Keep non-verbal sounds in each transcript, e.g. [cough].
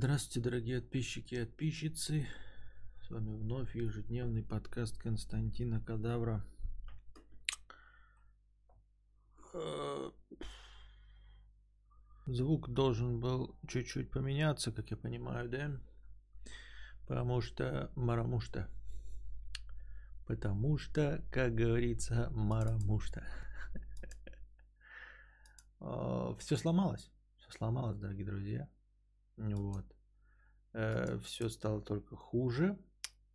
Здравствуйте, дорогие подписчики и подписчицы. С вами вновь ежедневный подкаст Константина Кадавра. Э, Звук должен был чуть-чуть поменяться, как я понимаю, да? Потому что марамушта. Потому что, как говорится, марамушта. Все сломалось. Все сломалось, дорогие друзья. Вот. Все стало только хуже.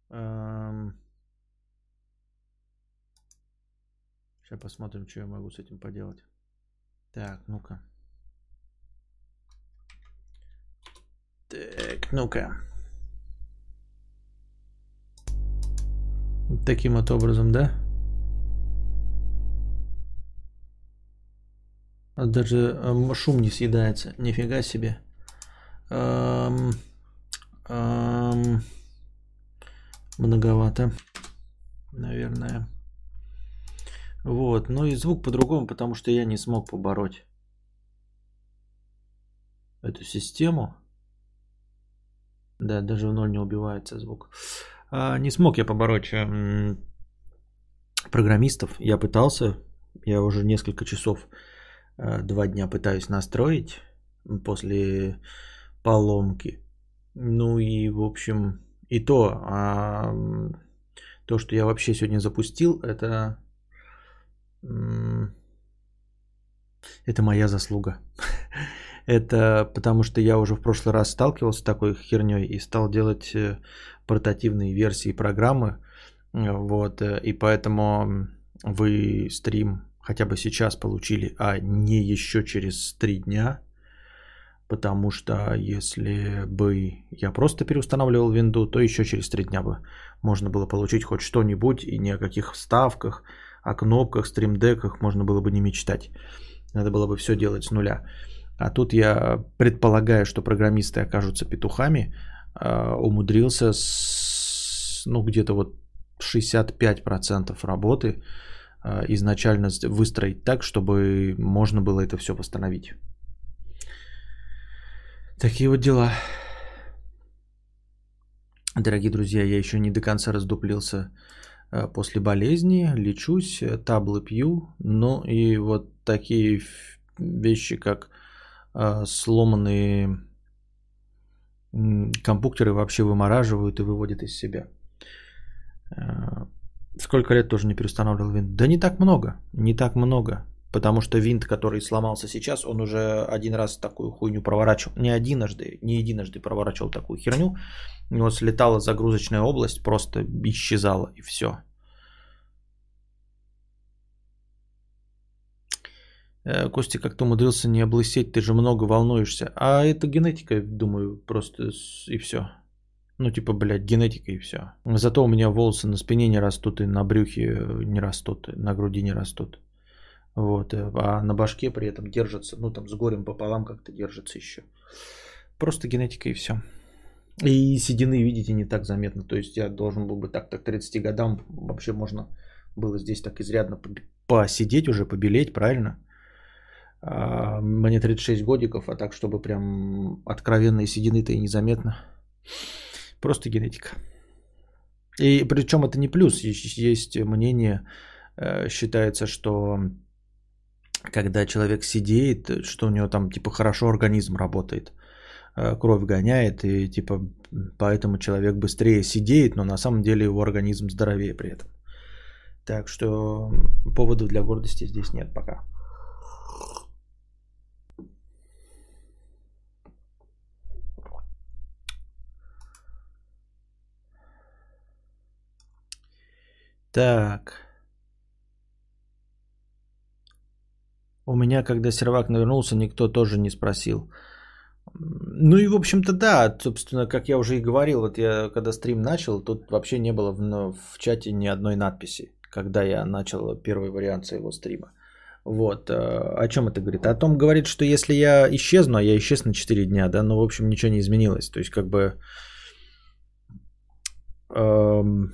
Сейчас посмотрим, что я могу с этим поделать. Так, ну-ка. Так, ну-ка. Таким вот образом, да? Даже э, шум не съедается. Нифига себе. Эм, эм, многовато, наверное. Вот, ну и звук по-другому, потому что я не смог побороть эту систему. Да, даже в ноль не убивается звук. А, не смог я побороть м- программистов. Я пытался, я уже несколько часов, э, два дня пытаюсь настроить после поломки. Ну и, в общем, и то, а, то, что я вообще сегодня запустил, это, это моя заслуга. [laughs] Это потому что я уже в прошлый раз сталкивался с такой херней и стал делать э, портативные версии программы. Вот, э, и поэтому вы стрим хотя бы сейчас получили, а не еще через три дня – потому что если бы я просто переустанавливал винду, то еще через три дня бы можно было получить хоть что-нибудь и ни о каких вставках, о кнопках, стримдеках можно было бы не мечтать. Надо было бы все делать с нуля. А тут я предполагаю, что программисты окажутся петухами, а, умудрился с, ну, где-то вот 65% работы а, изначально выстроить так, чтобы можно было это все восстановить. Такие вот дела. Дорогие друзья, я еще не до конца раздуплился э, после болезни, лечусь, э, таблы пью, но и вот такие вещи, как э, сломанные компьютеры вообще вымораживают и выводят из себя. Сколько лет тоже не переустанавливал винт? Да не так много, не так много. Потому что винт, который сломался сейчас, он уже один раз такую хуйню проворачивал. Не единожды, не единожды проворачивал такую херню. У него слетала загрузочная область, просто исчезала и все. Э, Костя как-то умудрился не облысеть, ты же много волнуешься. А это генетика, думаю, просто и все. Ну, типа, блядь, генетика и все. Зато у меня волосы на спине не растут и на брюхе не растут, на груди не растут. Вот, э, а на башке при этом держится, ну там с горем пополам как-то держится еще. Просто генетика и все. И седины, видите, не так заметно. То есть я должен был бы так, так 30 годам вообще можно было здесь так изрядно посидеть уже, побелеть, правильно? А мне 36 годиков, а так, чтобы прям откровенные седины-то и незаметно. Просто генетика. И причем это не плюс. Есть мнение, э, считается, что когда человек сидеет, что у него там типа хорошо организм работает, э, кровь гоняет, и типа поэтому человек быстрее сидеет, но на самом деле его организм здоровее при этом. Так что поводов для гордости здесь нет пока. Так. У меня, когда сервак навернулся, никто тоже не спросил. Ну и, в общем-то, да, собственно, как я уже и говорил, вот я когда стрим начал, тут вообще не было в, в чате ни одной надписи, когда я начал первый вариант своего стрима. Вот, э, о чем это говорит? О том говорит, что если я исчезну, а я исчез на 4 дня, да, ну, в общем, ничего не изменилось. То есть, как бы, эм,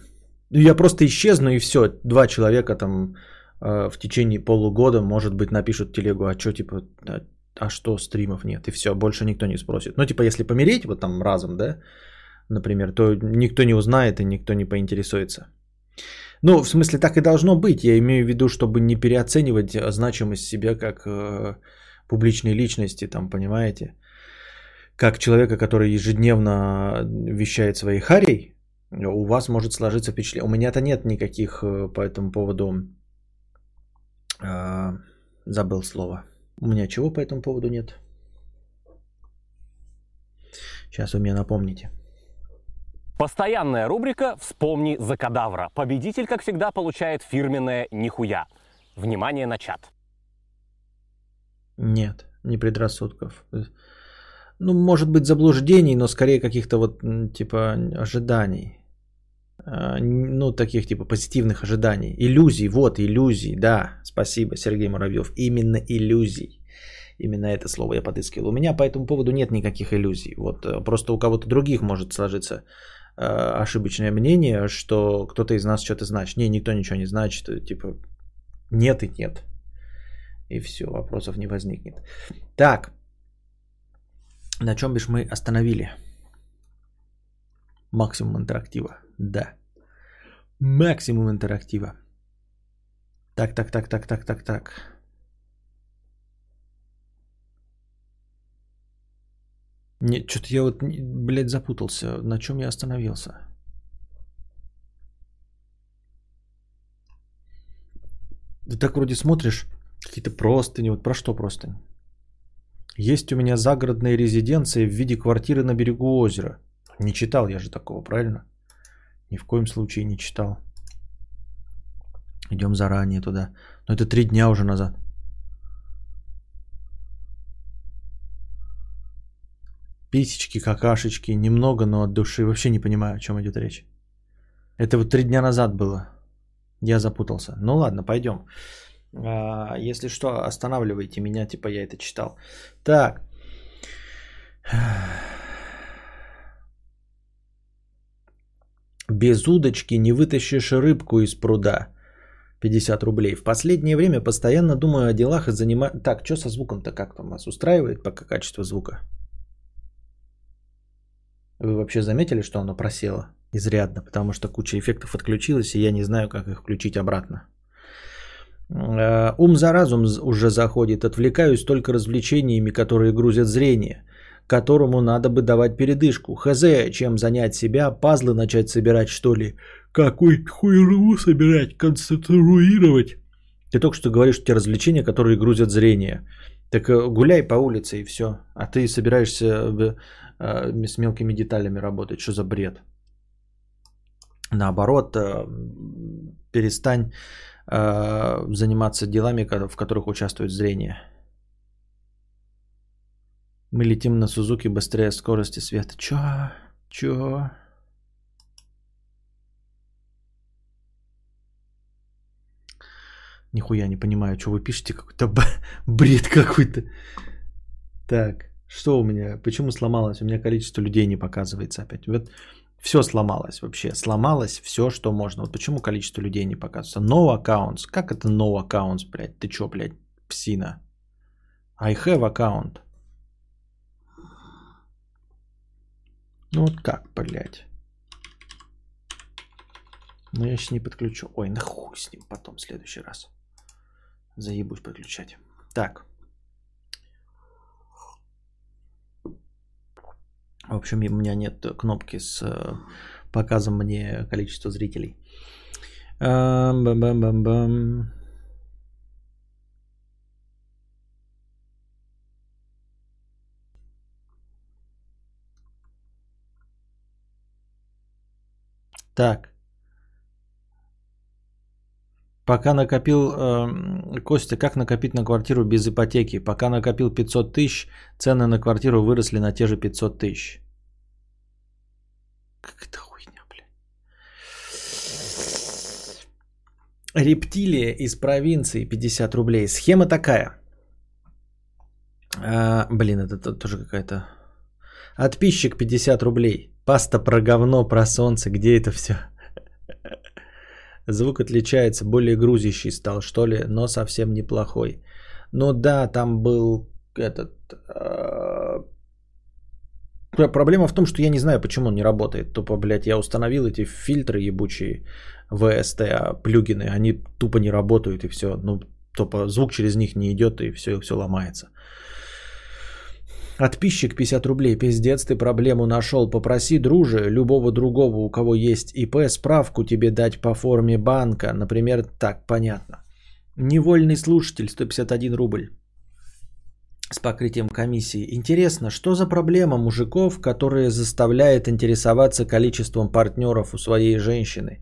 я просто исчезну и все, два человека там в течение полугода, может быть, напишут телегу, а что, типа, а, а что стримов нет, и все, больше никто не спросит. Ну, типа, если помереть вот там разом, да, например, то никто не узнает и никто не поинтересуется. Ну, в смысле, так и должно быть. Я имею в виду, чтобы не переоценивать значимость себя как э, публичной личности, там, понимаете? Как человека, который ежедневно вещает своей харей, у вас может сложиться впечатление. У меня-то нет никаких э, по этому поводу... Э, забыл слово. У меня чего по этому поводу нет? Сейчас вы мне напомните. Постоянная рубрика «Вспомни за кадавра». Победитель, как всегда, получает фирменное «Нихуя». Внимание на чат. Нет, не предрассудков. Ну, может быть, заблуждений, но скорее каких-то вот типа ожиданий. А, ну, таких типа позитивных ожиданий. Иллюзий, вот, иллюзий, да. Спасибо, Сергей Муравьев. Именно иллюзий. Именно это слово я подыскивал. У меня по этому поводу нет никаких иллюзий. Вот э, просто у кого-то других может сложиться Э, ошибочное мнение, что кто-то из нас что-то значит. Не, никто ничего не значит. Э, типа нет и нет. И все, вопросов не возникнет. Так. На чем бишь мы остановили? Максимум интерактива. Да. Максимум интерактива. Так, так, так, так, так, так, так. Нет, что-то я вот, блядь, запутался. На чем я остановился? Ты так вроде смотришь, какие-то простыни. Вот про что простыни? Есть у меня загородная резиденция в виде квартиры на берегу озера. Не читал я же такого, правильно? Ни в коем случае не читал. Идем заранее туда. Но это три дня уже назад. Писечки, какашечки, немного, но от души. Вообще не понимаю, о чем идет речь. Это вот три дня назад было. Я запутался. Ну ладно, пойдем. А, если что, останавливайте меня, типа я это читал. Так. Без удочки не вытащишь рыбку из пруда. 50 рублей. В последнее время постоянно думаю о делах и занимаю... Так, что со звуком-то как там вас устраивает пока качество звука? Вы вообще заметили, что оно просело изрядно, потому что куча эффектов отключилась, и я не знаю, как их включить обратно. Э, ум за разум уже заходит, отвлекаюсь только развлечениями, которые грузят зрение, которому надо бы давать передышку. Хз, чем занять себя, пазлы начать собирать, что ли? Какой хуйру собирать, конструировать? Ты только что говоришь, что те развлечения, которые грузят зрение. Так э, гуляй по улице и все. А ты собираешься Э, с мелкими деталями работать. Что за бред? Наоборот, э, перестань заниматься делами, в которых участвует зрение. Мы летим на Сузуки быстрее скорости света. Чё? Чё? Нихуя не понимаю, что вы пишете. Какой-то [laughs] бред какой-то. Так. Что у меня? Почему сломалось? У меня количество людей не показывается опять. Вот все сломалось вообще. Сломалось все, что можно. Вот почему количество людей не показывается? No accounts. Как это no accounts, блядь? Ты чё, блядь, псина? I have account. Ну вот как, блядь? Ну я сейчас не подключу. Ой, нахуй с ним потом в следующий раз. Заебусь подключать. Так. В общем, у меня нет кнопки с э, показом мне количества зрителей. Бам-бам-бам-бам. Так. Пока накопил, э, Костя, как накопить на квартиру без ипотеки? Пока накопил 500 тысяч, цены на квартиру выросли на те же 500 тысяч. Как это хуйня, блядь. Рептилия из провинции 50 рублей. Схема такая. А, блин, это тоже какая-то... Отписчик 50 рублей. Паста про говно, про солнце. Где это все? Звук отличается, более грузящий стал, что ли, но совсем неплохой. Ну да, там был этот... Э, проблема в том, что я не знаю, почему он не работает. Тупо, блядь, я установил эти фильтры ебучие VST, плюгины, они тупо не работают и все. Ну, тупо звук через них не идет и все, все ломается. Отписчик 50 рублей. Пиздец, ты проблему нашел. Попроси друже любого другого, у кого есть ИП, справку тебе дать по форме банка. Например, так, понятно. Невольный слушатель 151 рубль с покрытием комиссии. Интересно, что за проблема мужиков, которые заставляет интересоваться количеством партнеров у своей женщины?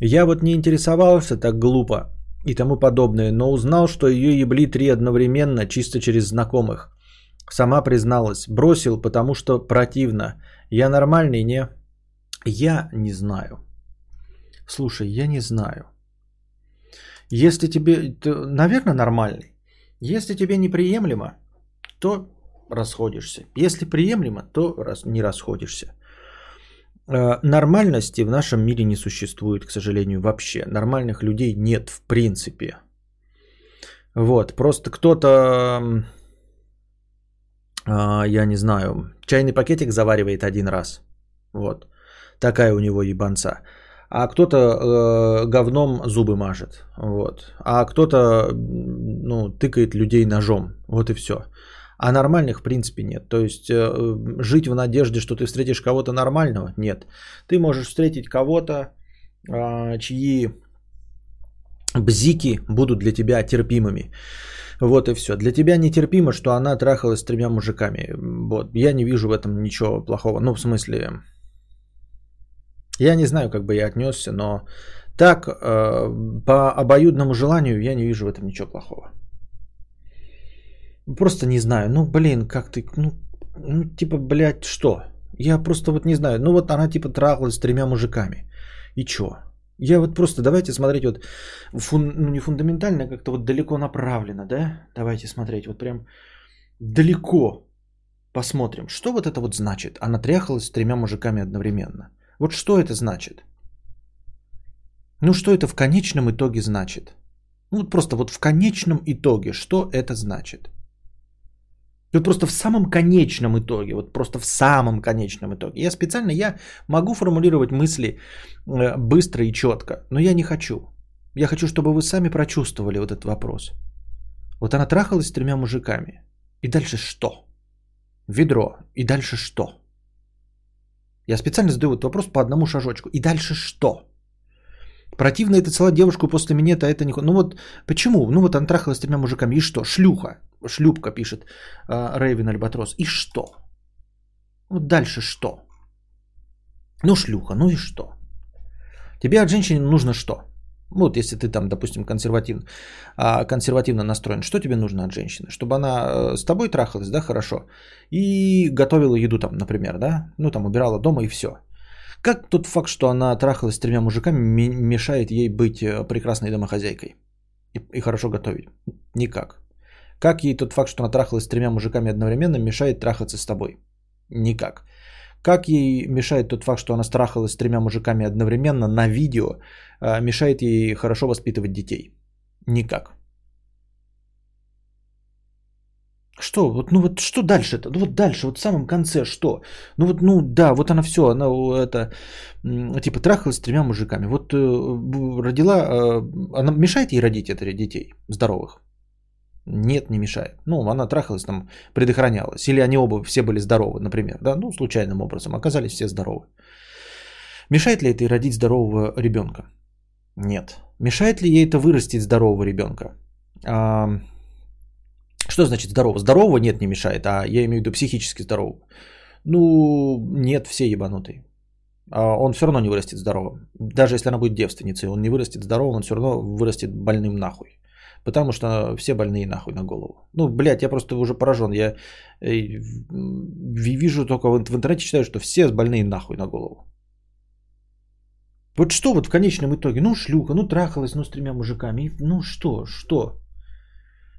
Я вот не интересовался так глупо и тому подобное, но узнал, что ее ебли три одновременно, чисто через знакомых. Сама призналась, бросил, потому что противно. Я нормальный, не? Я не знаю. Слушай, я не знаю. Если тебе, наверное, нормальный. Если тебе неприемлемо, то расходишься. Если приемлемо, то не расходишься. Э, нормальности в нашем мире не существует, к сожалению, вообще. Нормальных людей нет в принципе. Вот, просто кто-то, я не знаю, чайный пакетик заваривает один раз. Вот, такая у него ебанца а кто-то э, говном зубы мажет, вот, а кто-то, ну, тыкает людей ножом, вот и все. А нормальных в принципе нет. То есть э, жить в надежде, что ты встретишь кого-то нормального, нет. Ты можешь встретить кого-то, э, чьи бзики будут для тебя терпимыми. Вот и все. Для тебя нетерпимо, что она трахалась с тремя мужиками. Вот. Я не вижу в этом ничего плохого. Ну, в смысле, я не знаю, как бы я отнесся, но так, э, по обоюдному желанию, я не вижу в этом ничего плохого. Просто не знаю. Ну, блин, как ты, ну, ну, типа, блядь, что? Я просто вот не знаю. Ну, вот она типа трахалась с тремя мужиками. И чё? Я вот просто, давайте смотреть вот, фун, ну не фундаментально, а как-то вот далеко направлено, да? Давайте смотреть вот прям далеко посмотрим. Что вот это вот значит? Она тряхалась с тремя мужиками одновременно. Вот что это значит? Ну что это в конечном итоге значит? Ну вот просто вот в конечном итоге, что это значит? Вот просто в самом конечном итоге, вот просто в самом конечном итоге. Я специально, я могу формулировать мысли э, быстро и четко, но я не хочу. Я хочу, чтобы вы сами прочувствовали вот этот вопрос. Вот она трахалась с тремя мужиками. И дальше что? Ведро. И дальше что? Я специально задаю этот вопрос по одному шажочку. И дальше что? Противно это целая девушку после минета, это не... Ну вот почему? Ну вот она трахалась с тремя мужиками. И что? Шлюха. Шлюпка пишет э, Рейвен Альбатрос. И что? Вот дальше что? Ну шлюха, ну и что? Тебе от женщины нужно что? Вот если ты там, допустим, консервативно, а, консервативно настроен, что тебе нужно от женщины? Чтобы она э, с тобой трахалась, да, хорошо, и готовила еду там, например, да, ну там убирала дома и все. Как тот факт, что она трахалась с тремя мужиками, мешает ей быть э, прекрасной домохозяйкой и хорошо готовить? Никак. Как ей тот факт, что она трахалась с тремя мужиками одновременно, мешает трахаться с тобой? Никак. Как ей мешает тот факт, что она страхалась с тремя мужиками одновременно на видео, а, мешает ей хорошо воспитывать детей? Никак. Что? Вот, ну вот что дальше-то? Ну вот дальше, вот в самом конце что? Ну вот, ну да, вот она все, она это, типа трахалась с тремя мужиками. Вот э, родила, э, она мешает ей родить это детей здоровых? Нет, не мешает. Ну, она трахалась там, предохранялась. Или они оба все были здоровы, например. Да, ну, случайным образом. Оказались все здоровы. Мешает ли это родить здорового ребенка? Нет. Мешает ли ей это вырастить здорового ребенка? А, что значит здорово? Здорового нет, не мешает, а я имею в виду психически здорового. Ну, нет, все ебанутые. А он все равно не вырастет здоровым. Даже если она будет девственницей, он не вырастет здоровым, он все равно вырастет больным нахуй. Потому что все больные нахуй на голову. Ну, блядь, я просто уже поражен. Я э, вижу только в интернете читаю, что все больные нахуй на голову. Вот что вот в конечном итоге? Ну, шлюха, ну, трахалась, ну, с тремя мужиками. Ну, что, что?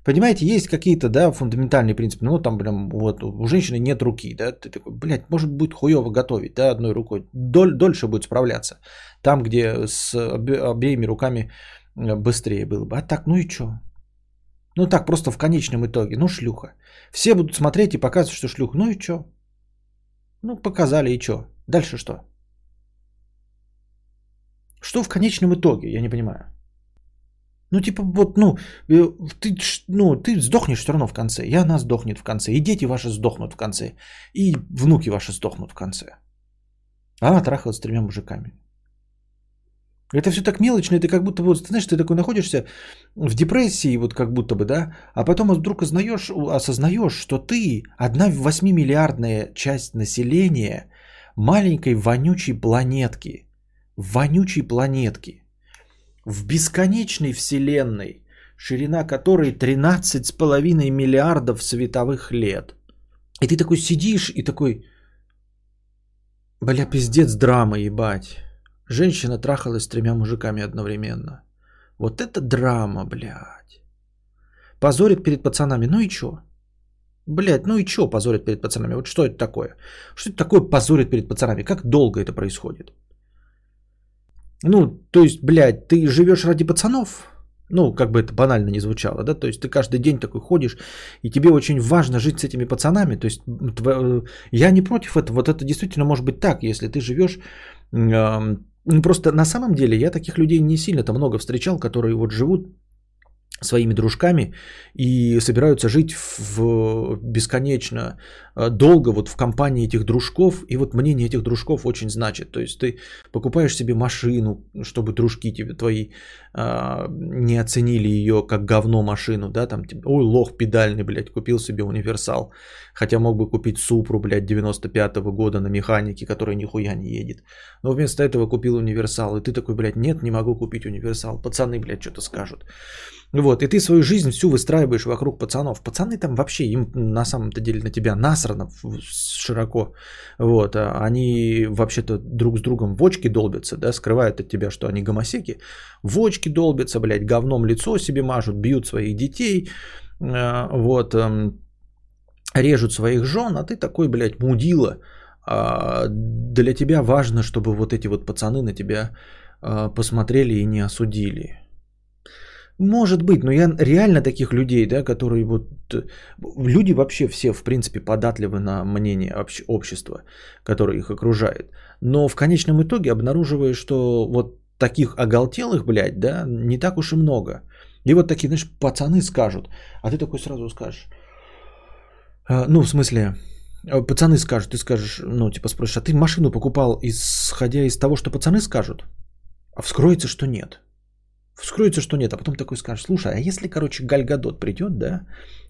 Понимаете, есть какие-то, да, фундаментальные принципы. Ну, там, блин, вот у женщины нет руки, да, ты такой, блядь, может будет хуево готовить, да, одной рукой. Доль, дольше будет справляться. Там, где с обеими руками быстрее было бы. А так, ну и что? Ну так, просто в конечном итоге. Ну, шлюха. Все будут смотреть и показывать, что шлюха. Ну и что? Ну, показали и что? Дальше что? Что в конечном итоге? Я не понимаю. Ну, типа, вот, ну, э, ты, ну, ты сдохнешь все равно в конце. И она сдохнет в конце. И дети ваши сдохнут в конце. И внуки ваши сдохнут в конце. А она трахалась с тремя мужиками. Это все так мелочно, это как будто вот, ты знаешь, ты такой находишься в депрессии, вот как будто бы, да, а потом вдруг ознаешь, осознаешь, что ты одна 8-миллиардная часть населения маленькой вонючей планетки, вонючей планетки, в бесконечной вселенной, ширина которой 13,5 миллиардов световых лет. И ты такой сидишь и такой, бля, пиздец драма, ебать. Женщина трахалась с тремя мужиками одновременно. Вот это драма, блядь. Позорит перед пацанами. Ну и чё? Блядь, ну и чё позорит перед пацанами? Вот что это такое? Что это такое позорит перед пацанами? Как долго это происходит? Ну, то есть, блядь, ты живешь ради пацанов? Ну, как бы это банально не звучало, да? То есть ты каждый день такой ходишь, и тебе очень важно жить с этими пацанами. То есть я не против этого. Вот это действительно может быть так, если ты живешь просто на самом деле я таких людей не сильно-то много встречал, которые вот живут своими дружками и собираются жить в бесконечно э, долго вот в компании этих дружков. И вот мнение этих дружков очень значит. То есть ты покупаешь себе машину, чтобы дружки тебе твои а, не оценили ее как говно машину, да, там, ой, лох педальный, блядь, купил себе универсал, хотя мог бы купить Супру, блядь, 95-го года на механике, который нихуя не едет. Но вместо этого купил универсал, и ты такой, блядь, нет, не могу купить универсал, пацаны, блядь, что-то скажут. Вот, и ты свою жизнь всю выстраиваешь вокруг пацанов. Пацаны там вообще, им на самом-то деле на тебя насрано широко. Вот, а они вообще-то друг с другом в очки долбятся, да, скрывают от тебя, что они гомосеки. В очки долбятся, блядь, говном лицо себе мажут, бьют своих детей, э, вот, эм, режут своих жен, а ты такой, блядь, мудила. А для тебя важно, чтобы вот эти вот пацаны на тебя э, посмотрели и не осудили. Может быть, но я реально таких людей, да, которые вот... Люди вообще все, в принципе, податливы на мнение общ- общества, которое их окружает. Но в конечном итоге обнаруживаешь, что вот таких оголтелых, блядь, да, не так уж и много. И вот такие, знаешь, пацаны скажут, а ты такой сразу скажешь, «А, ну, в смысле, э, пацаны скажут, ты скажешь, ну, типа спросишь, а ты машину покупал, исходя из того, что пацаны скажут? А вскроется, что нет. Вскроется, что нет, а потом такой скажешь, слушай, а если, короче, Гальгадот придет, да,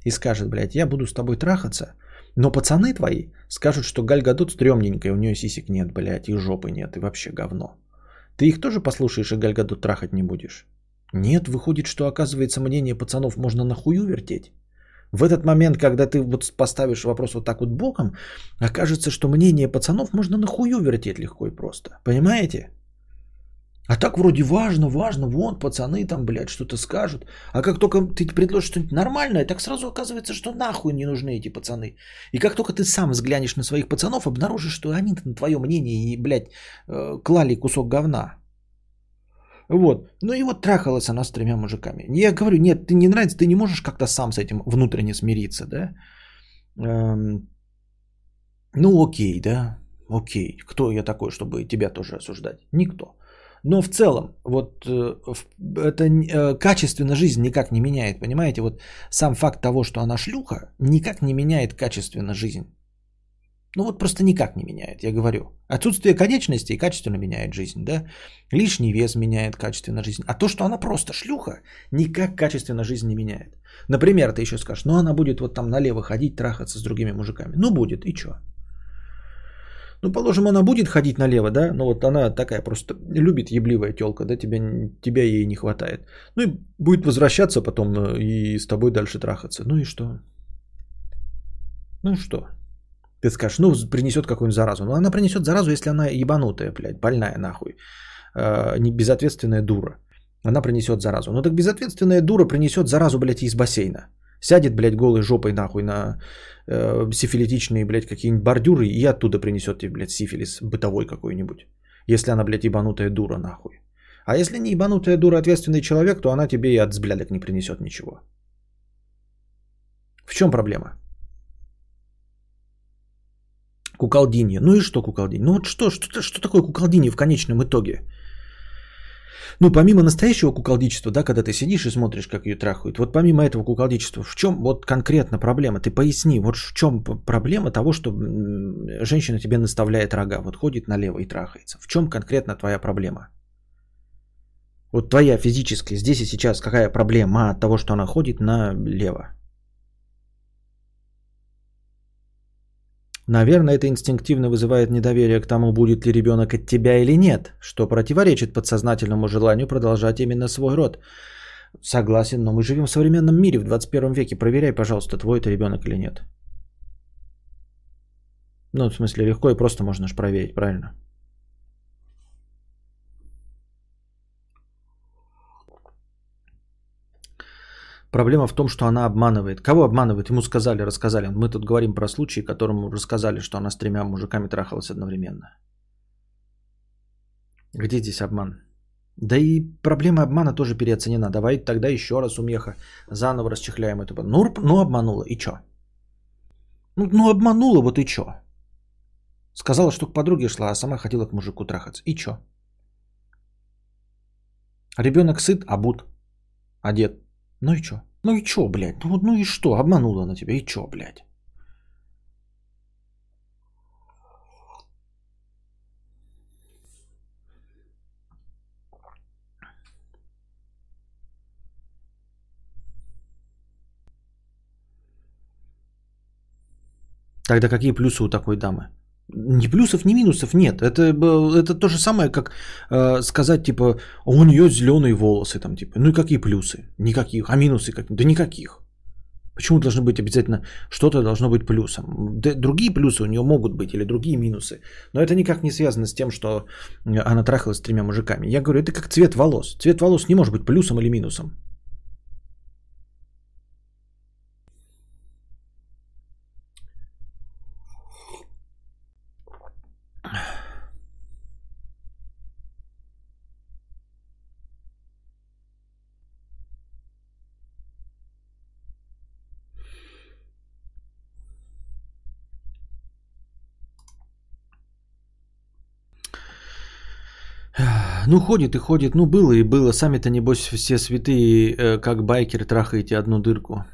и скажет, блядь, я буду с тобой трахаться, но пацаны твои скажут, что Гальгадот стрёмненькая, у нее сисек нет, блядь, и жопы нет, и вообще говно. Ты их тоже послушаешь и Гальгадот трахать не будешь? Нет, выходит, что оказывается мнение пацанов можно нахую вертеть. В этот момент, когда ты вот поставишь вопрос вот так вот боком, окажется, что мнение пацанов можно нахую вертеть легко и просто. Понимаете? А так вроде важно, важно, вон пацаны там, блядь, что-то скажут. А как только ты предложишь что-нибудь нормальное, так сразу оказывается, что нахуй не нужны эти пацаны. И как только ты сам взглянешь на своих пацанов, обнаружишь, что они на твое мнение и, блядь, э, клали кусок говна. Вот. Ну и вот трахалась она с тремя мужиками. Я говорю, нет, ты не нравится, ты не можешь как-то сам с этим внутренне смириться, да? Эм... Ну окей, да, окей. Кто я такой, чтобы тебя тоже осуждать? Никто. Но в целом, вот э, это э, качественно жизнь никак не меняет, понимаете? Вот сам факт того, что она шлюха, никак не меняет качественно жизнь. Ну вот просто никак не меняет, я говорю. Отсутствие конечностей качественно меняет жизнь, да? Лишний вес меняет качественно жизнь. А то, что она просто шлюха, никак качественно жизнь не меняет. Например, ты еще скажешь, ну она будет вот там налево ходить, трахаться с другими мужиками. Ну будет, и что? Ну, положим, она будет ходить налево, да, но вот она такая просто любит ебливая телка, да, тебя, тебя ей не хватает. Ну и будет возвращаться потом э, и с тобой дальше трахаться. Ну и что? Ну что? Ты скажешь, ну, принесет какую-нибудь заразу. Ну, она принесет заразу, если она ебанутая, блядь, больная нахуй. Э, не безответственная дура. Она принесет заразу. Ну, так безответственная дура принесет заразу, блядь, из бассейна. Сядет, блядь, голой жопой нахуй на э, сифилитичные, блядь, какие-нибудь бордюры и оттуда принесет тебе, блядь, сифилис бытовой какой-нибудь. Если она, блядь, ебанутая дура нахуй. А если не ебанутая дура, ответственный человек, то она тебе и от взглядок не принесет ничего. В чем проблема? Куколдинье. Ну и что куколдинье? Ну вот что, что, что такое куколдинье в конечном итоге? Ну, помимо настоящего куколдичества, да, когда ты сидишь и смотришь, как ее трахают, вот помимо этого куколдичества, в чем вот конкретно проблема? Ты поясни, вот в чем проблема того, что женщина тебе наставляет рога, вот ходит налево и трахается. В чем конкретно твоя проблема? Вот твоя физическая, здесь и сейчас какая проблема от того, что она ходит налево? Наверное, это инстинктивно вызывает недоверие к тому, будет ли ребенок от тебя или нет, что противоречит подсознательному желанию продолжать именно свой род. Согласен, но мы живем в современном мире в 21 веке. Проверяй, пожалуйста, твой это ребенок или нет. Ну, в смысле, легко и просто можно же проверить, правильно? Проблема в том, что она обманывает. Кого обманывает? Ему сказали, рассказали. Мы тут говорим про случай, которому рассказали, что она с тремя мужиками трахалась одновременно. Где здесь обман? Да и проблема обмана тоже переоценена. Давай тогда еще раз умеха. Заново расчехляем это. Ну, ну обманула. И что? Ну, ну обманула, вот и что? Сказала, что к подруге шла, а сама хотела к мужику трахаться. И что? Ребенок сыт, обут, одет. Ну и чё? Ну и чё, блядь? Ну, ну и что? Обманула она тебя. И чё, блядь? Тогда какие плюсы у такой дамы? Ни плюсов, ни минусов нет. Это, это то же самое, как э, сказать, типа, у нее зеленые волосы, там, типа. Ну и какие плюсы? Никаких. А минусы как? Да никаких. Почему должны быть обязательно что-то должно быть плюсом? Да, другие плюсы у нее могут быть или другие минусы. Но это никак не связано с тем, что она трахалась с тремя мужиками. Я говорю, это как цвет волос. Цвет волос не может быть плюсом или минусом. Ну, ходит и ходит. Ну, было и было. Сами-то, небось, все святые, э, как байкеры, трахаете одну дырку.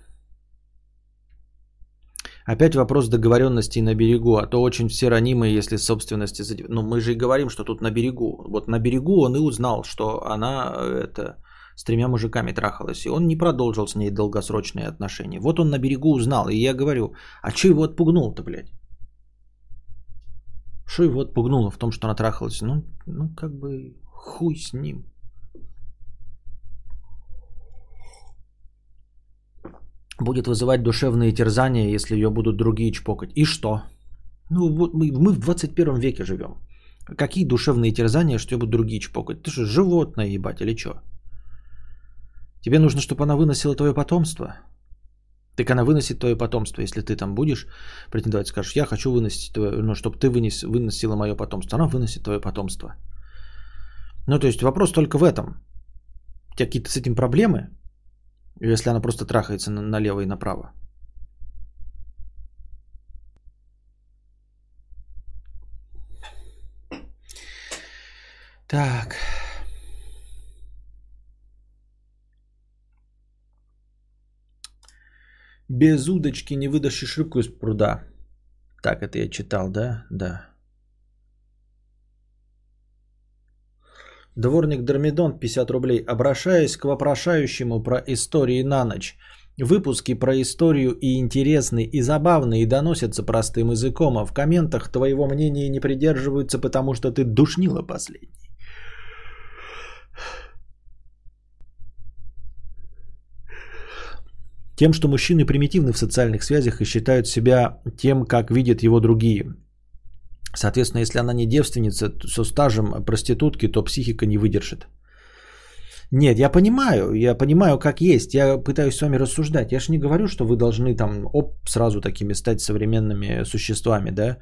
Опять вопрос договоренности на берегу, а то очень все ранимые, если собственности... Ну, мы же и говорим, что тут на берегу. Вот на берегу он и узнал, что она э, это, с тремя мужиками трахалась, и он не продолжил с ней долгосрочные отношения. Вот он на берегу узнал, и я говорю, а что его отпугнул-то, блядь? Что его отпугнуло в том, что она трахалась? Ну, ну как бы Хуй с ним. Будет вызывать душевные терзания, если ее будут другие чпокать. И что? Ну, вот мы, мы в 21 веке живем. Какие душевные терзания, что будут другие чпокать? Ты что, животное ебать или что? Тебе нужно, чтобы она выносила твое потомство? Так она выносит твое потомство, если ты там будешь претендовать, скажешь, я хочу выносить твое, ну, чтобы ты вынес, выносила мое потомство. Она выносит твое потомство. Ну, то есть вопрос только в этом. У тебя какие-то с этим проблемы, если она просто трахается налево и направо. Так. Без удочки не выдашь рыбку из пруда. Так, это я читал, да? Да. Дворник Дормидон 50 рублей. Обращаясь к вопрошающему про истории на ночь. Выпуски про историю и интересны, и забавны, и доносятся простым языком, а в комментах твоего мнения не придерживаются, потому что ты душнила последний. Тем, что мужчины примитивны в социальных связях и считают себя тем, как видят его другие – Соответственно, если она не девственница со стажем проститутки, то психика не выдержит. Нет, я понимаю, я понимаю, как есть. Я пытаюсь с вами рассуждать. Я же не говорю, что вы должны там оп, сразу такими стать современными существами, да,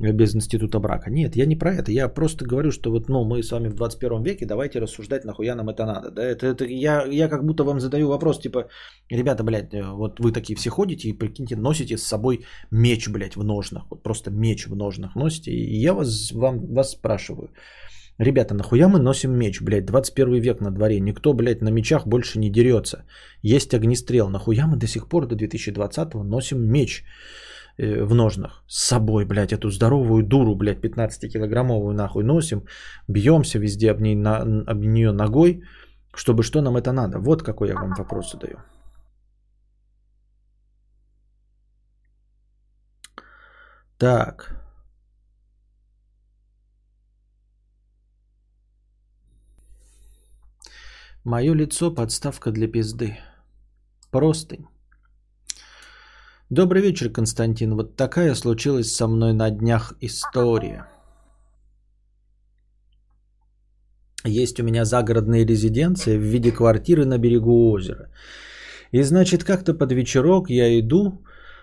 без института брака. Нет, я не про это. Я просто говорю, что вот, ну, мы с вами в 21 веке, давайте рассуждать, нахуя нам это надо. Да? Это, это, я, я как будто вам задаю вопрос, типа, ребята, блядь, э, вот вы такие все ходите и, прикиньте, носите с собой меч, блядь, в ножнах. Вот просто меч в ножнах носите. И я вас, вам, вас спрашиваю. Ребята, нахуя мы носим меч, блядь, 21 век на дворе, никто, блядь, на мечах больше не дерется. Есть огнестрел, нахуя мы до сих пор до 2020 носим меч в ножнах с собой, блядь, эту здоровую дуру, блядь, 15-килограммовую нахуй носим, бьемся везде об, ней, на, об нее ногой, чтобы что нам это надо? Вот какой я вам вопрос задаю. Так. Мое лицо подставка для пизды. Простынь. Добрый вечер, Константин. Вот такая случилась со мной на днях история. Есть у меня загородная резиденция в виде квартиры на берегу озера. И значит, как-то под вечерок я иду,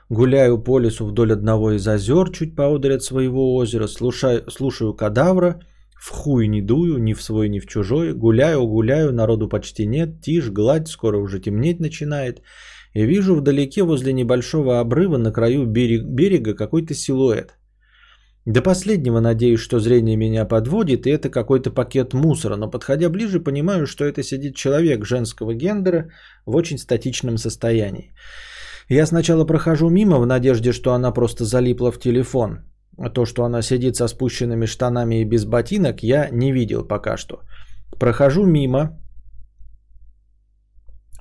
гуляю по лесу вдоль одного из озер, чуть поодаль от своего озера, слушаю, слушаю кадавра – в хуй не дую, ни в свой, ни в чужой. Гуляю, гуляю, народу почти нет. Тишь, гладь, скоро уже темнеть начинает. И вижу вдалеке возле небольшого обрыва на краю берег, берега какой-то силуэт. До последнего надеюсь, что зрение меня подводит, и это какой-то пакет мусора, но подходя ближе, понимаю, что это сидит человек женского гендера в очень статичном состоянии. Я сначала прохожу мимо в надежде, что она просто залипла в телефон. То, что она сидит со спущенными штанами и без ботинок, я не видел пока что. Прохожу мимо,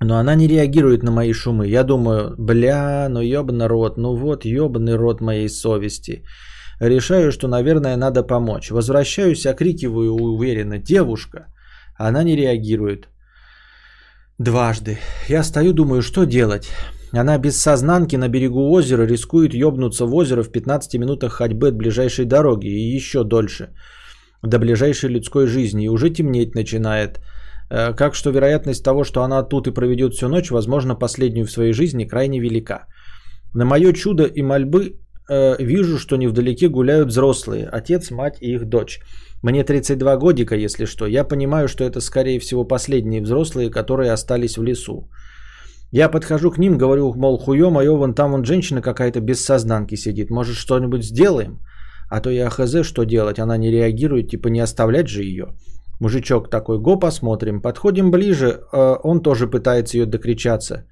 но она не реагирует на мои шумы. Я думаю, бля, ну ебаный рот, ну вот ебаный рот моей совести. Решаю, что, наверное, надо помочь. Возвращаюсь, окрикиваю уверенно, девушка. Она не реагирует. Дважды. Я стою, думаю, что делать. Она без сознанки на берегу озера рискует ёбнуться в озеро в 15 минутах ходьбы от ближайшей дороги и еще дольше, до ближайшей людской жизни. И уже темнеть начинает. Э, как что вероятность того, что она тут и проведет всю ночь, возможно, последнюю в своей жизни, крайне велика. На мое чудо и мольбы э, вижу, что невдалеке гуляют взрослые, отец, мать и их дочь. Мне 32 годика, если что. Я понимаю, что это, скорее всего, последние взрослые, которые остались в лесу. Я подхожу к ним, говорю, мол, хуё моё, вон там вон женщина какая-то без сознанки сидит. Может, что-нибудь сделаем? А то я хз, что делать? Она не реагирует, типа не оставлять же ее. Мужичок такой, го посмотрим. Подходим ближе, э, он тоже пытается ее докричаться.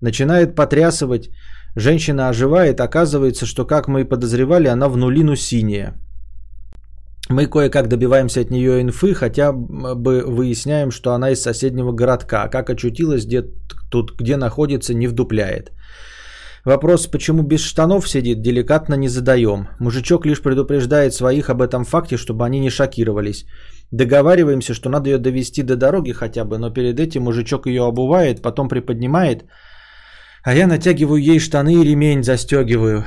Начинает потрясывать. Женщина оживает, оказывается, что, как мы и подозревали, она в нулину синяя. Мы кое-как добиваемся от нее инфы, хотя бы выясняем, что она из соседнего городка. Как очутилась где тут, где находится, не вдупляет. Вопрос, почему без штанов сидит, деликатно не задаем. Мужичок лишь предупреждает своих об этом факте, чтобы они не шокировались. Договариваемся, что надо ее довести до дороги хотя бы, но перед этим мужичок ее обувает, потом приподнимает, а я натягиваю ей штаны и ремень застегиваю.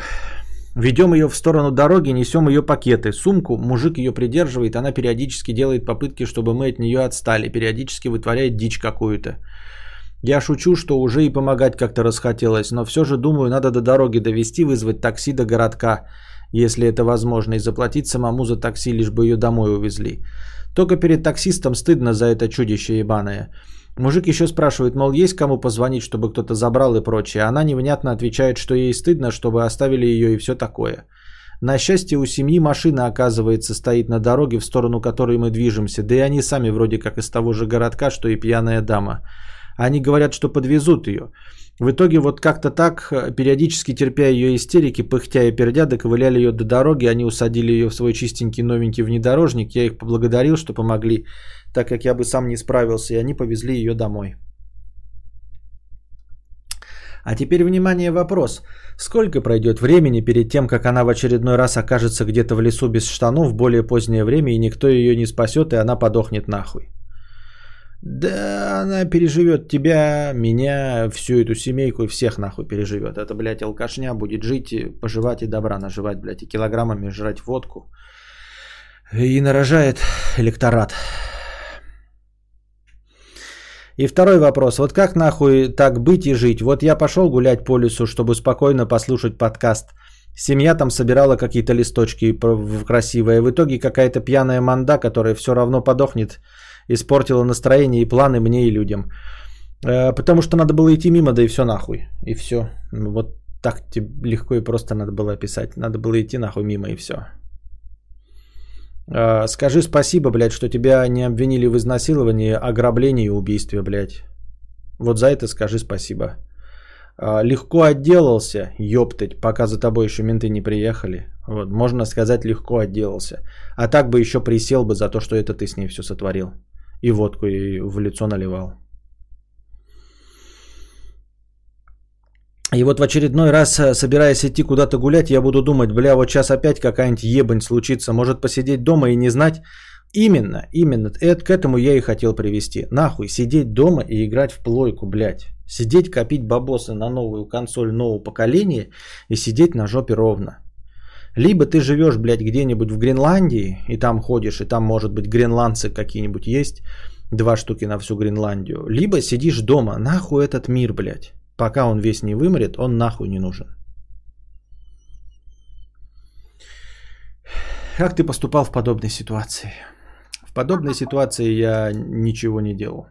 Ведем ее в сторону дороги, несем ее пакеты. Сумку мужик ее придерживает, она периодически делает попытки, чтобы мы от нее отстали. Периодически вытворяет дичь какую-то. Я шучу, что уже и помогать как-то расхотелось, но все же думаю, надо до дороги довести, вызвать такси до городка, если это возможно, и заплатить самому за такси, лишь бы ее домой увезли. Только перед таксистом стыдно за это чудище ебаное. Мужик еще спрашивает, мол, есть кому позвонить, чтобы кто-то забрал и прочее. Она невнятно отвечает, что ей стыдно, чтобы оставили ее и все такое. На счастье у семьи машина, оказывается, стоит на дороге, в сторону которой мы движемся. Да и они сами вроде как из того же городка, что и пьяная дама. Они говорят, что подвезут ее. В итоге вот как-то так, периодически терпя ее истерики, пыхтя и пердя, доковыляли ее до дороги, они усадили ее в свой чистенький новенький внедорожник, я их поблагодарил, что помогли так как я бы сам не справился, и они повезли ее домой. А теперь, внимание, вопрос. Сколько пройдет времени перед тем, как она в очередной раз окажется где-то в лесу без штанов в более позднее время, и никто ее не спасет, и она подохнет нахуй? Да, она переживет тебя, меня, всю эту семейку и всех нахуй переживет. Это, блядь, алкашня будет жить, поживать и добра наживать, блядь, и килограммами жрать водку. И нарожает электорат. И второй вопрос. Вот как нахуй так быть и жить? Вот я пошел гулять по лесу, чтобы спокойно послушать подкаст. Семья там собирала какие-то листочки красивые. В итоге какая-то пьяная манда, которая все равно подохнет, испортила настроение и планы мне и людям. Э, потому что надо было идти мимо, да и все нахуй. И все. Вот так легко и просто надо было описать. Надо было идти нахуй мимо и все. Э, скажи спасибо, блядь, что тебя не обвинили в изнасиловании, ограблении и убийстве, блядь. Вот за это скажи спасибо. Э, легко отделался, ёптать, пока за тобой еще менты не приехали. Вот, можно сказать, легко отделался. А так бы еще присел бы за то, что это ты с ней все сотворил. И водку ей в лицо наливал. И вот в очередной раз, э, собираясь идти куда-то гулять, я буду думать, бля, вот сейчас опять какая-нибудь ебань случится, может посидеть дома и не знать. Именно, именно, это, к этому я и хотел привести. Нахуй, сидеть дома и играть в плойку, блядь. Сидеть, копить бабосы на новую консоль нового поколения и сидеть на жопе ровно. Либо ты живешь, блядь, где-нибудь в Гренландии, и там ходишь, и там, может быть, гренландцы какие-нибудь есть, два штуки на всю Гренландию. Либо сидишь дома, нахуй этот мир, блядь. Пока он весь не вымрет, он нахуй не нужен. Как ты поступал в подобной ситуации? В подобной ситуации я ничего не делал.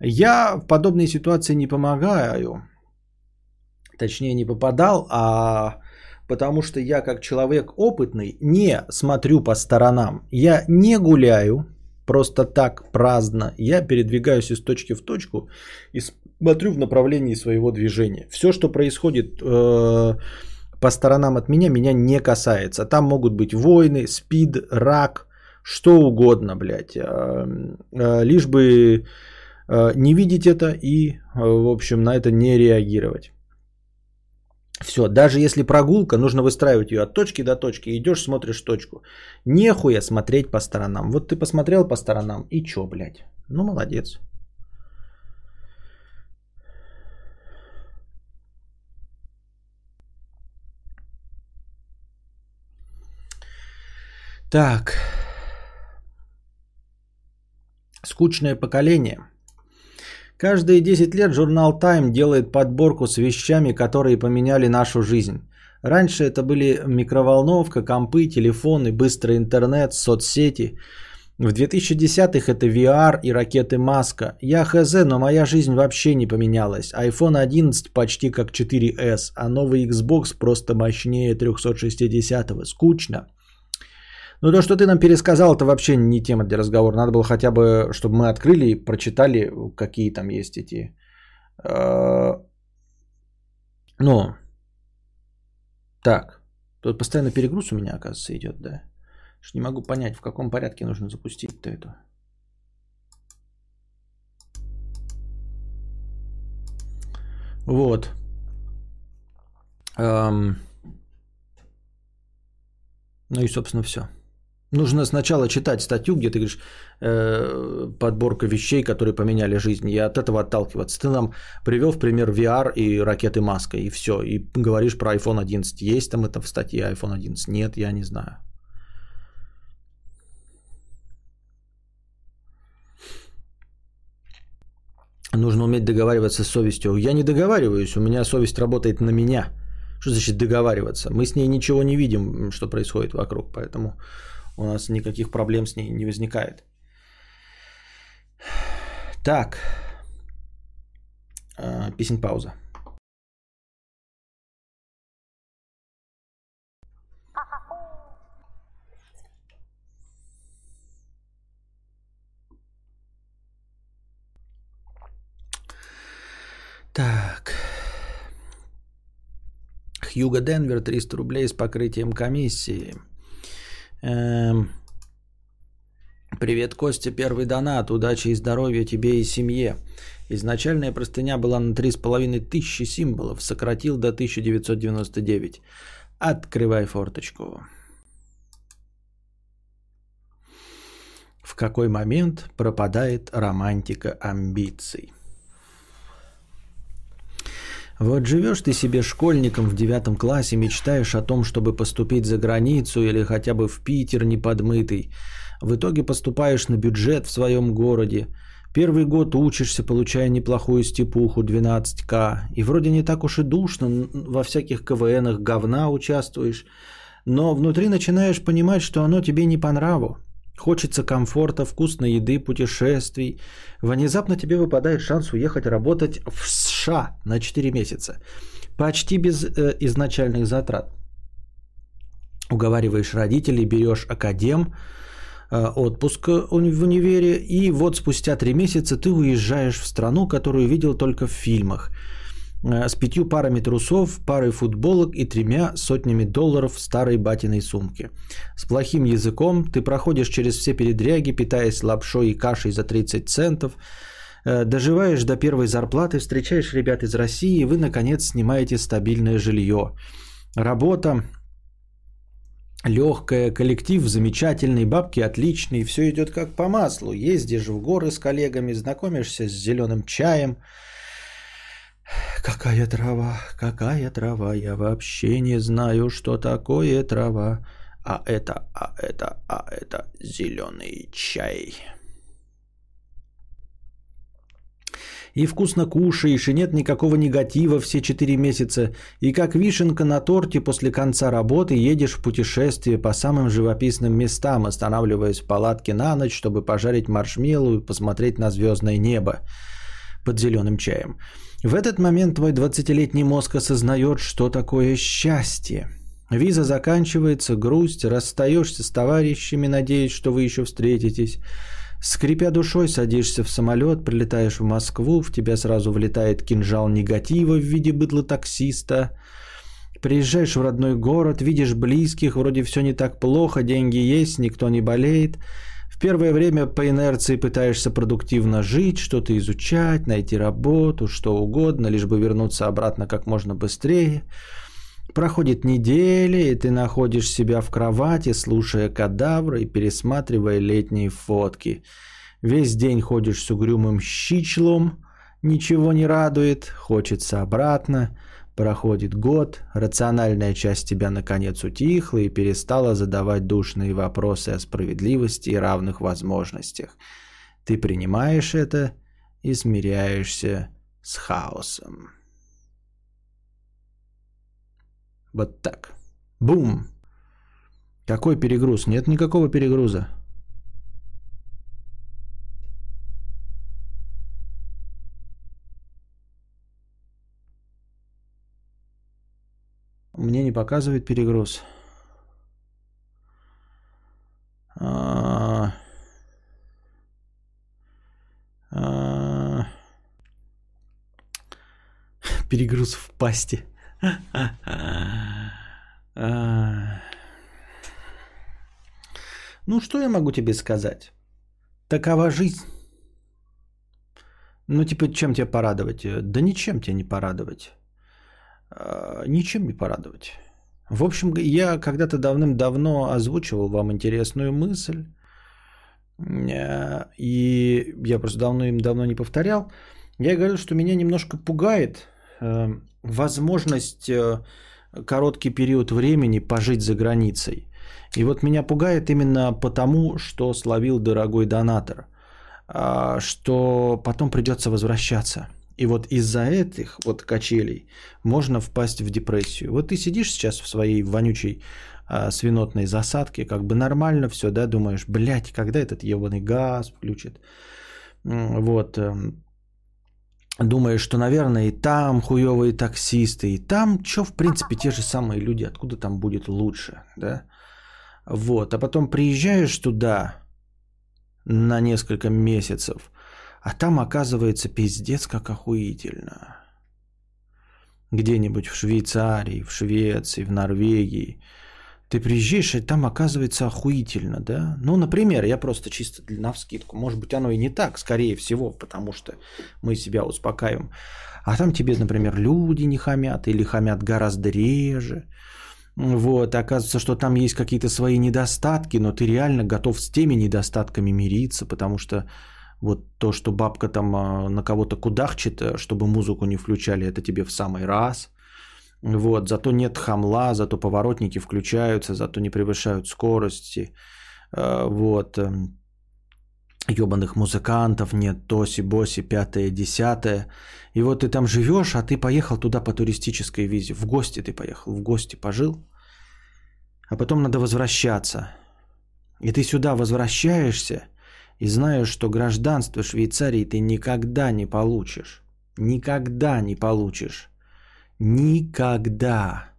Я в подобной ситуации не помогаю. Точнее, не попадал, а потому что я как человек опытный не смотрю по сторонам. Я не гуляю просто так праздно. Я передвигаюсь из точки в точку и смотрю в направлении своего движения. Все, что происходит э, по сторонам от меня, меня не касается. Там могут быть войны, спид, рак, что угодно, блядь. Э, э, лишь бы э, не видеть это и, э, в общем, на это не реагировать. Все, даже если прогулка, нужно выстраивать ее от точки до точки. Идешь, смотришь точку. Нехуя смотреть по сторонам. Вот ты посмотрел по сторонам и чё, блядь? Ну, молодец. Так. Скучное поколение. Каждые 10 лет журнал Time делает подборку с вещами, которые поменяли нашу жизнь. Раньше это были микроволновка, компы, телефоны, быстрый интернет, соцсети. В 2010-х это VR и ракеты Маска. Я хз, но моя жизнь вообще не поменялась. iPhone 11 почти как 4S, а новый Xbox просто мощнее 360-го. Скучно. Ну, то, что ты нам пересказал, это вообще не тема для разговора. Надо было хотя бы, чтобы мы открыли и прочитали, какие там есть эти... Э, ну, так. Тут постоянно перегруз у меня, оказывается, идет, да? Что не могу понять, в каком порядке нужно запустить-то это. Вот. Эм... Ну и, собственно, все. Нужно сначала читать статью, где ты говоришь, э, подборка вещей, которые поменяли жизнь, и от этого отталкиваться. Ты нам привел в пример VR и ракеты Маска, и все. И говоришь про iPhone 11. Есть там это в статье iPhone 11? Нет, я не знаю. Нужно уметь договариваться с совестью. Я не договариваюсь, у меня совесть работает на меня. Что значит договариваться? Мы с ней ничего не видим, что происходит вокруг, поэтому у нас никаких проблем с ней не возникает. Так. А, песен пауза. Так. Хьюго Денвер 300 рублей с покрытием комиссии. Эм... Привет, Костя, первый донат. Удачи и здоровья тебе и семье. Изначальная простыня была на 3,5 тысячи символов. Сократил до 1999. Открывай форточку. В какой момент пропадает романтика амбиций? Вот живешь ты себе школьником в девятом классе, мечтаешь о том, чтобы поступить за границу или хотя бы в Питер неподмытый. В итоге поступаешь на бюджет в своем городе, Первый год учишься, получая неплохую степуху 12к. И вроде не так уж и душно, во всяких КВНах говна участвуешь. Но внутри начинаешь понимать, что оно тебе не по нраву. Хочется комфорта, вкусной еды, путешествий. Внезапно тебе выпадает шанс уехать работать в США на 4 месяца. Почти без э, изначальных затрат. Уговариваешь родителей, берешь академ, э, отпуск в универе, и вот спустя 3 месяца ты уезжаешь в страну, которую видел только в фильмах – Э, с пятью парами трусов, парой футболок и тремя сотнями долларов в старой батиной сумке. С плохим языком ты проходишь через все передряги, питаясь лапшой и кашей за 30 центов, э, доживаешь до первой зарплаты, встречаешь ребят из России, и вы, наконец, снимаете стабильное жилье. Работа легкая, коллектив замечательный, бабки отличные, все идет как по маслу. Ездишь в горы с коллегами, знакомишься с зеленым чаем – Какая трава, какая трава, я вообще не знаю, что такое трава. А это, а это, а это зеленый чай. И вкусно кушаешь, и нет никакого негатива все четыре месяца. И как вишенка на торте после конца работы едешь в путешествие по самым живописным местам, останавливаясь в палатке на ночь, чтобы пожарить маршмеллоу и посмотреть на звездное небо под зеленым чаем. В этот момент твой 20-летний мозг осознает, что такое счастье. Виза заканчивается, грусть, расстаешься с товарищами, надеясь, что вы еще встретитесь. Скрипя душой, садишься в самолет, прилетаешь в Москву, в тебя сразу влетает кинжал негатива в виде быдла таксиста. Приезжаешь в родной город, видишь близких, вроде все не так плохо, деньги есть, никто не болеет – в первое время по инерции пытаешься продуктивно жить, что-то изучать, найти работу, что угодно, лишь бы вернуться обратно как можно быстрее. Проходит неделя, и ты находишь себя в кровати, слушая кадавра и пересматривая летние фотки. Весь день ходишь с угрюмым щичлом, ничего не радует, хочется обратно – Проходит год, рациональная часть тебя наконец утихла и перестала задавать душные вопросы о справедливости и равных возможностях. Ты принимаешь это и смиряешься с хаосом. Вот так. Бум! Какой перегруз? Нет никакого перегруза. Мне не показывает перегруз. А... А... Перегруз в пасти. А... Ну, что я могу тебе сказать? Такова жизнь. Ну, типа, чем тебя порадовать? Да ничем тебя не порадовать. А, ничем не порадовать. В общем, я когда-то давным-давно озвучивал вам интересную мысль, и я просто давно-давно не повторял. Я говорил, что меня немножко пугает э, возможность э, короткий период времени пожить за границей. И вот меня пугает именно потому, что словил дорогой донатор, что потом придется возвращаться – и вот из-за этих вот качелей можно впасть в депрессию. Вот ты сидишь сейчас в своей вонючей а, свинотной засадке, как бы нормально все, да, думаешь, блядь, когда этот ебаный газ включит. Вот. Эм, думаешь, что, наверное, и там хуевые таксисты, и там, что, в принципе, те же самые люди, откуда там будет лучше, да? Вот, а потом приезжаешь туда на несколько месяцев, а там оказывается пиздец как охуительно. Где-нибудь в Швейцарии, в Швеции, в Норвегии. Ты приезжаешь, и там оказывается охуительно, да? Ну, например, я просто чисто на вскидку. Может быть, оно и не так, скорее всего, потому что мы себя успокаиваем. А там тебе, например, люди не хамят или хамят гораздо реже. Вот, оказывается, что там есть какие-то свои недостатки, но ты реально готов с теми недостатками мириться, потому что вот то, что бабка там а, на кого-то кудахчет, э, чтобы музыку не включали, это тебе в самый раз. Вот, зато нет хамла, зато поворотники включаются, зато не превышают скорости. Э, вот. Эм. ебаных музыкантов, нет тоси-боси, пятое, десятое. И вот ты там живешь, а ты поехал туда по туристической визе. В гости ты поехал, в гости пожил. А потом надо возвращаться. И ты сюда возвращаешься и знаешь, что гражданство Швейцарии ты никогда не получишь. Никогда не получишь. Никогда.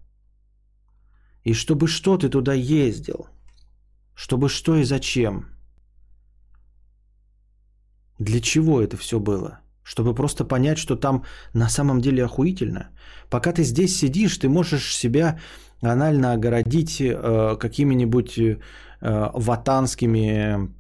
И чтобы что ты туда ездил? Чтобы что и зачем? Для чего это все было? Чтобы просто понять, что там на самом деле охуительно. Пока ты здесь сидишь, ты можешь себя анально огородить э, какими-нибудь э, ватанскими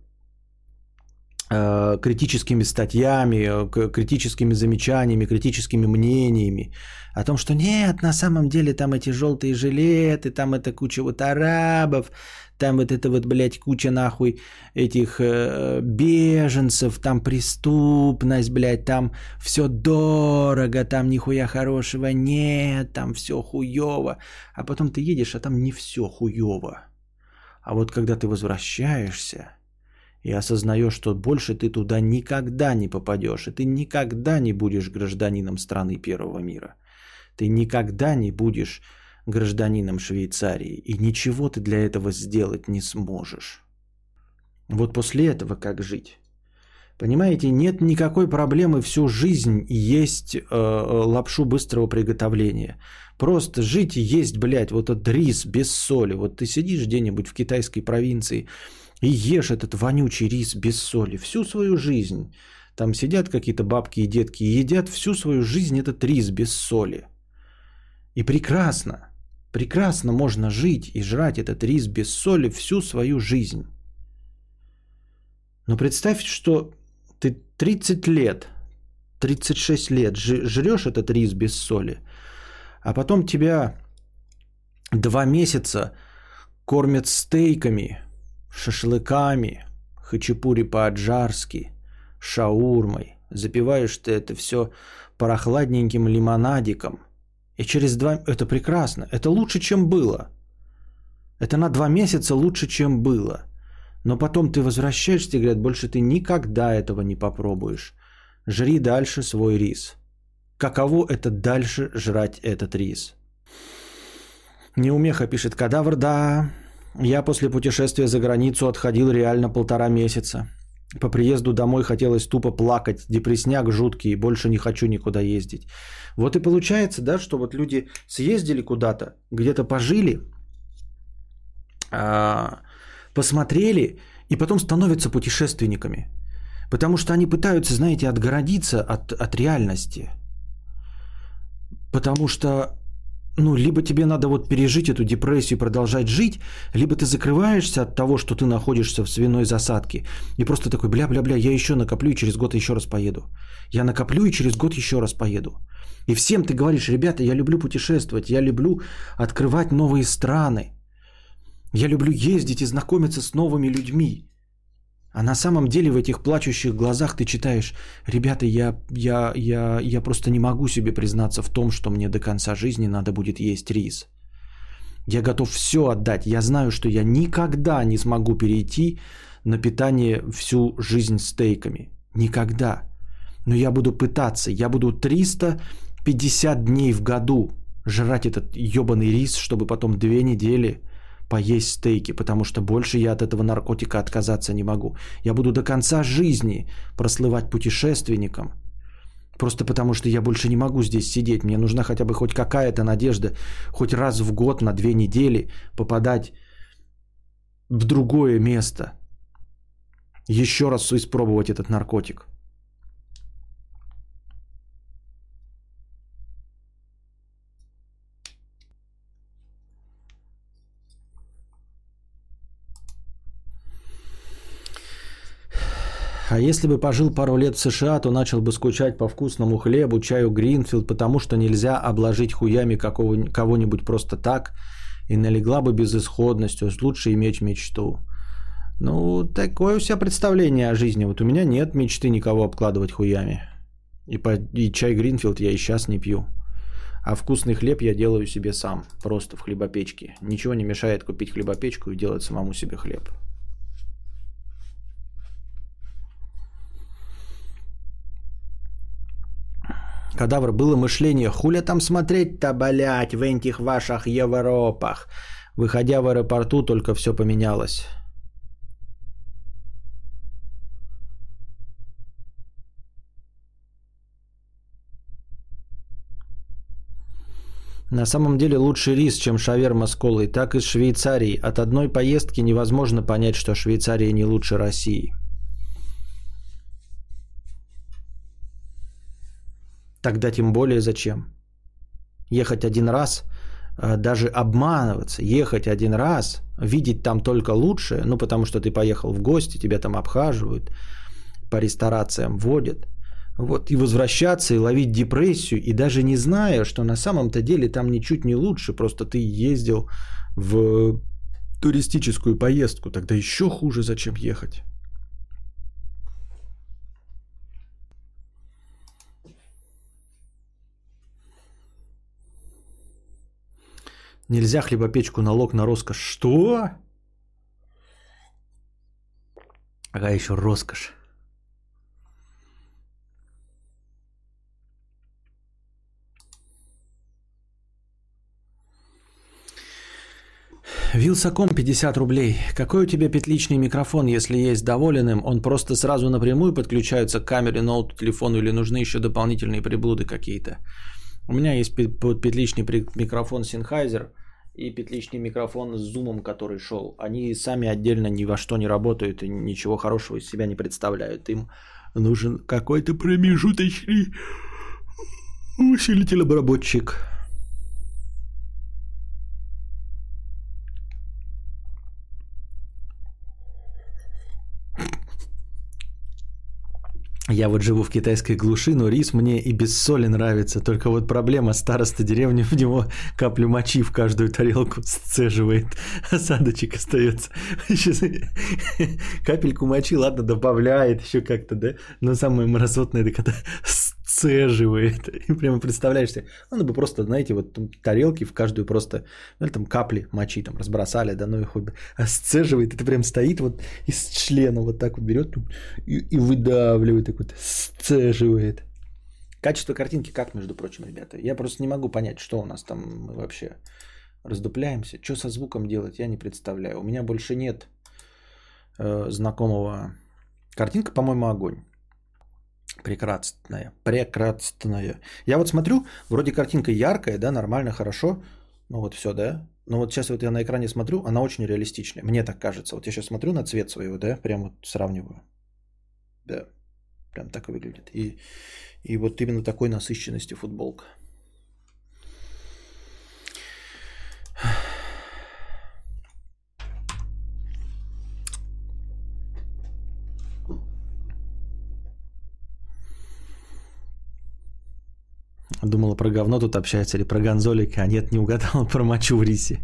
критическими статьями, э, критическими замечаниями, критическими мнениями о том, что нет, на самом деле там эти желтые жилеты, там это куча вот арабов, там вот это вот, блядь, куча нахуй этих э, беженцев, там преступность, блядь, там все дорого, там нихуя хорошего нет, там все хуево. А потом ты едешь, а там не все хуево. А вот когда ты возвращаешься и осознаешь, что больше ты туда никогда не попадешь, и ты никогда не будешь гражданином страны первого мира, ты никогда не будешь гражданином Швейцарии, и ничего ты для этого сделать не сможешь. Вот после этого как жить? Понимаете, нет никакой проблемы всю жизнь есть э, лапшу быстрого приготовления. Просто жить и есть, блядь, вот этот рис без соли. Вот ты сидишь где-нибудь в китайской провинции и ешь этот вонючий рис без соли всю свою жизнь. Там сидят какие-то бабки и детки и едят всю свою жизнь этот рис без соли. И прекрасно. Прекрасно можно жить и жрать этот рис без соли всю свою жизнь. Но представь, что ты 30 лет, 36 лет жрешь этот рис без соли, а потом тебя два месяца кормят стейками, шашлыками, хачапури по-аджарски, шаурмой. Запиваешь ты это все прохладненьким лимонадиком – и через два... Это прекрасно. Это лучше, чем было. Это на два месяца лучше, чем было. Но потом ты возвращаешься и говорят, больше ты никогда этого не попробуешь. Жри дальше свой рис. Каково это дальше жрать этот рис? Неумеха пишет, кадавр, да. Я после путешествия за границу отходил реально полтора месяца. По приезду домой хотелось тупо плакать, депресняк жуткий, больше не хочу никуда ездить. Вот и получается, да, что вот люди съездили куда-то, где-то пожили, а, посмотрели и потом становятся путешественниками. Потому что они пытаются, знаете, отгородиться от, от реальности. Потому что ну, либо тебе надо вот пережить эту депрессию и продолжать жить, либо ты закрываешься от того, что ты находишься в свиной засадке, и просто такой, бля-бля-бля, я еще накоплю и через год еще раз поеду. Я накоплю и через год еще раз поеду. И всем ты говоришь, ребята, я люблю путешествовать, я люблю открывать новые страны, я люблю ездить и знакомиться с новыми людьми. А на самом деле в этих плачущих глазах ты читаешь, ребята, я, я, я, я просто не могу себе признаться в том, что мне до конца жизни надо будет есть рис. Я готов все отдать. Я знаю, что я никогда не смогу перейти на питание всю жизнь стейками. Никогда. Но я буду пытаться. Я буду 350 дней в году жрать этот ебаный рис, чтобы потом две недели поесть стейки, потому что больше я от этого наркотика отказаться не могу. Я буду до конца жизни прослывать путешественником, просто потому что я больше не могу здесь сидеть. Мне нужна хотя бы хоть какая-то надежда, хоть раз в год на две недели попадать в другое место, еще раз испробовать этот наркотик. А если бы пожил пару лет в США, то начал бы скучать по вкусному хлебу, чаю Гринфилд, потому что нельзя обложить хуями какого, кого-нибудь просто так, и налегла бы безысходность, то есть лучше иметь мечту. Ну, такое у себя представление о жизни. Вот у меня нет мечты никого обкладывать хуями. И, по, и чай Гринфилд я и сейчас не пью. А вкусный хлеб я делаю себе сам, просто в хлебопечке. Ничего не мешает купить хлебопечку и делать самому себе хлеб. Кадавр, было мышление, хуля там смотреть-то, блять, в этих ваших Европах. Выходя в аэропорту, только все поменялось. На самом деле лучший рис, чем шаверма с колой, так из Швейцарии. От одной поездки невозможно понять, что Швейцария не лучше России. Тогда тем более зачем? Ехать один раз, э, даже обманываться, ехать один раз, видеть там только лучшее, ну потому что ты поехал в гости, тебя там обхаживают, по ресторациям водят – вот, и возвращаться, и ловить депрессию, и даже не зная, что на самом-то деле там ничуть не лучше, просто ты ездил в туристическую поездку, тогда еще хуже, зачем ехать. Нельзя хлебопечку налог на роскошь. Что? Ага, еще роскошь. Вилсаком 50 рублей. Какой у тебя петличный микрофон, если есть доволен им? Он просто сразу напрямую подключается к камере, ноуту, телефону или нужны еще дополнительные приблуды какие-то? У меня есть петличный микрофон Sennheiser и петличный микрофон с зумом, который шел. Они сами отдельно ни во что не работают и ничего хорошего из себя не представляют. Им нужен какой-то промежуточный усилитель-обработчик. Я вот живу в китайской глуши, но рис мне и без соли нравится. Только вот проблема староста деревни в него каплю мочи в каждую тарелку сцеживает. Осадочек остается. Капельку мочи, ладно, добавляет еще как-то, да? Но самое мразотное, это когда сцеживает. [laughs] И прямо представляешь себе, надо бы просто, знаете, вот там, тарелки в каждую просто, ну, там капли мочи там разбросали, да, ну и хоть бы, а сцеживает, это прям стоит вот из члена вот так вот берет и, и выдавливает, так вот сцеживает. Качество картинки как, между прочим, ребята? Я просто не могу понять, что у нас там мы вообще раздупляемся. Что со звуком делать, я не представляю. У меня больше нет э, знакомого. Картинка, по-моему, огонь. Прекрасная, прекрасная. Я вот смотрю, вроде картинка яркая, да, нормально, хорошо. Ну вот все, да. Но вот сейчас вот я на экране смотрю, она очень реалистичная. Мне так кажется. Вот я сейчас смотрю на цвет своего, да, прям вот сравниваю. Да, прям так выглядит. И, и вот именно такой насыщенности футболка. Думала про говно тут общается или про гонзолика, а нет, не угадала [laughs] про мочу в рисе.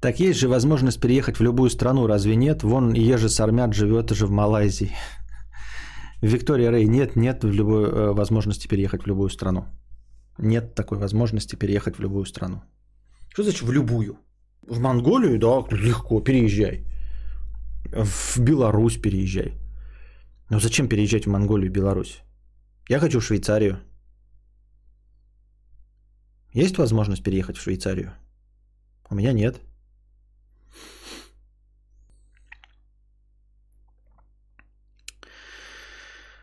Так есть же возможность переехать в любую страну, разве нет? Вон Ежи Сармят живет же в Малайзии. Виктория Рей, нет, нет в любой э, возможности переехать в любую страну. Нет такой возможности переехать в любую страну. Что значит в любую? В Монголию, да, легко, переезжай. В Беларусь переезжай. Но зачем переезжать в Монголию и Беларусь? Я хочу в Швейцарию. Есть возможность переехать в Швейцарию? У меня нет.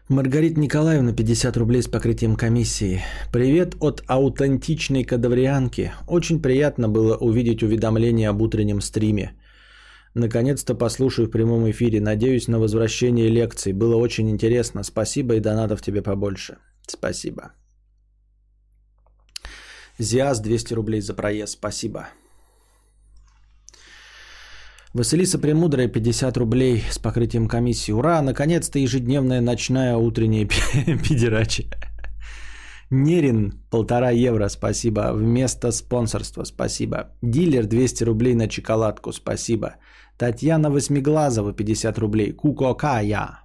Маргарита Николаевна, 50 рублей с покрытием комиссии. Привет от аутентичной кадаврианки. Очень приятно было увидеть уведомление об утреннем стриме. Наконец-то послушаю в прямом эфире. Надеюсь на возвращение лекций. Было очень интересно. Спасибо и донатов тебе побольше. Спасибо. Зиас 200 рублей за проезд. Спасибо. Василиса Премудрая 50 рублей с покрытием комиссии. Ура, наконец-то ежедневная ночная утренняя [laughs] педерачи. Нерин полтора евро, спасибо. Вместо спонсорства, спасибо. Дилер 200 рублей на чоколадку, спасибо. Татьяна Восьмиглазова 50 рублей. Кукокая.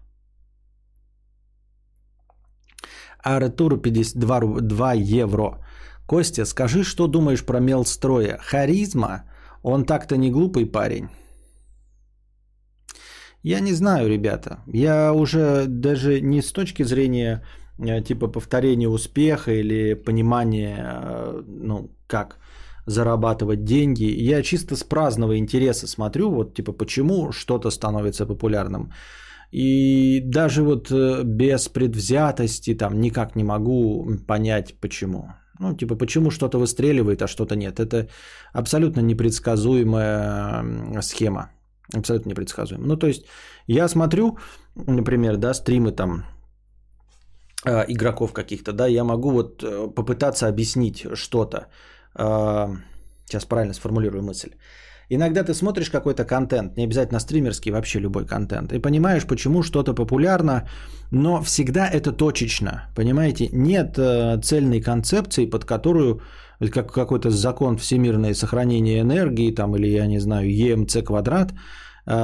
Артур 52 2 евро. Костя, скажи, что думаешь про Мелстроя? Харизма? Он так-то не глупый парень. Я не знаю, ребята. Я уже даже не с точки зрения типа повторение успеха или понимание, э, ну, как зарабатывать деньги. Я чисто с праздного интереса смотрю, вот типа почему что-то становится популярным. И даже вот э, без предвзятости там никак не могу понять почему. Ну, типа, почему что-то выстреливает, а что-то нет. Это абсолютно непредсказуемая схема. Абсолютно непредсказуемо. Ну, то есть, я смотрю, например, да, стримы там э, игроков каких-то, да, я могу вот э, попытаться объяснить что-то. Э, сейчас правильно сформулирую мысль. Иногда ты смотришь какой-то контент, не обязательно стримерский, вообще любой контент, и понимаешь, почему что-то популярно, но всегда это точечно, понимаете? Нет э, цельной концепции, под которую как какой-то закон всемирное сохранение энергии, там, или, я не знаю, ЕМЦ квадрат, э,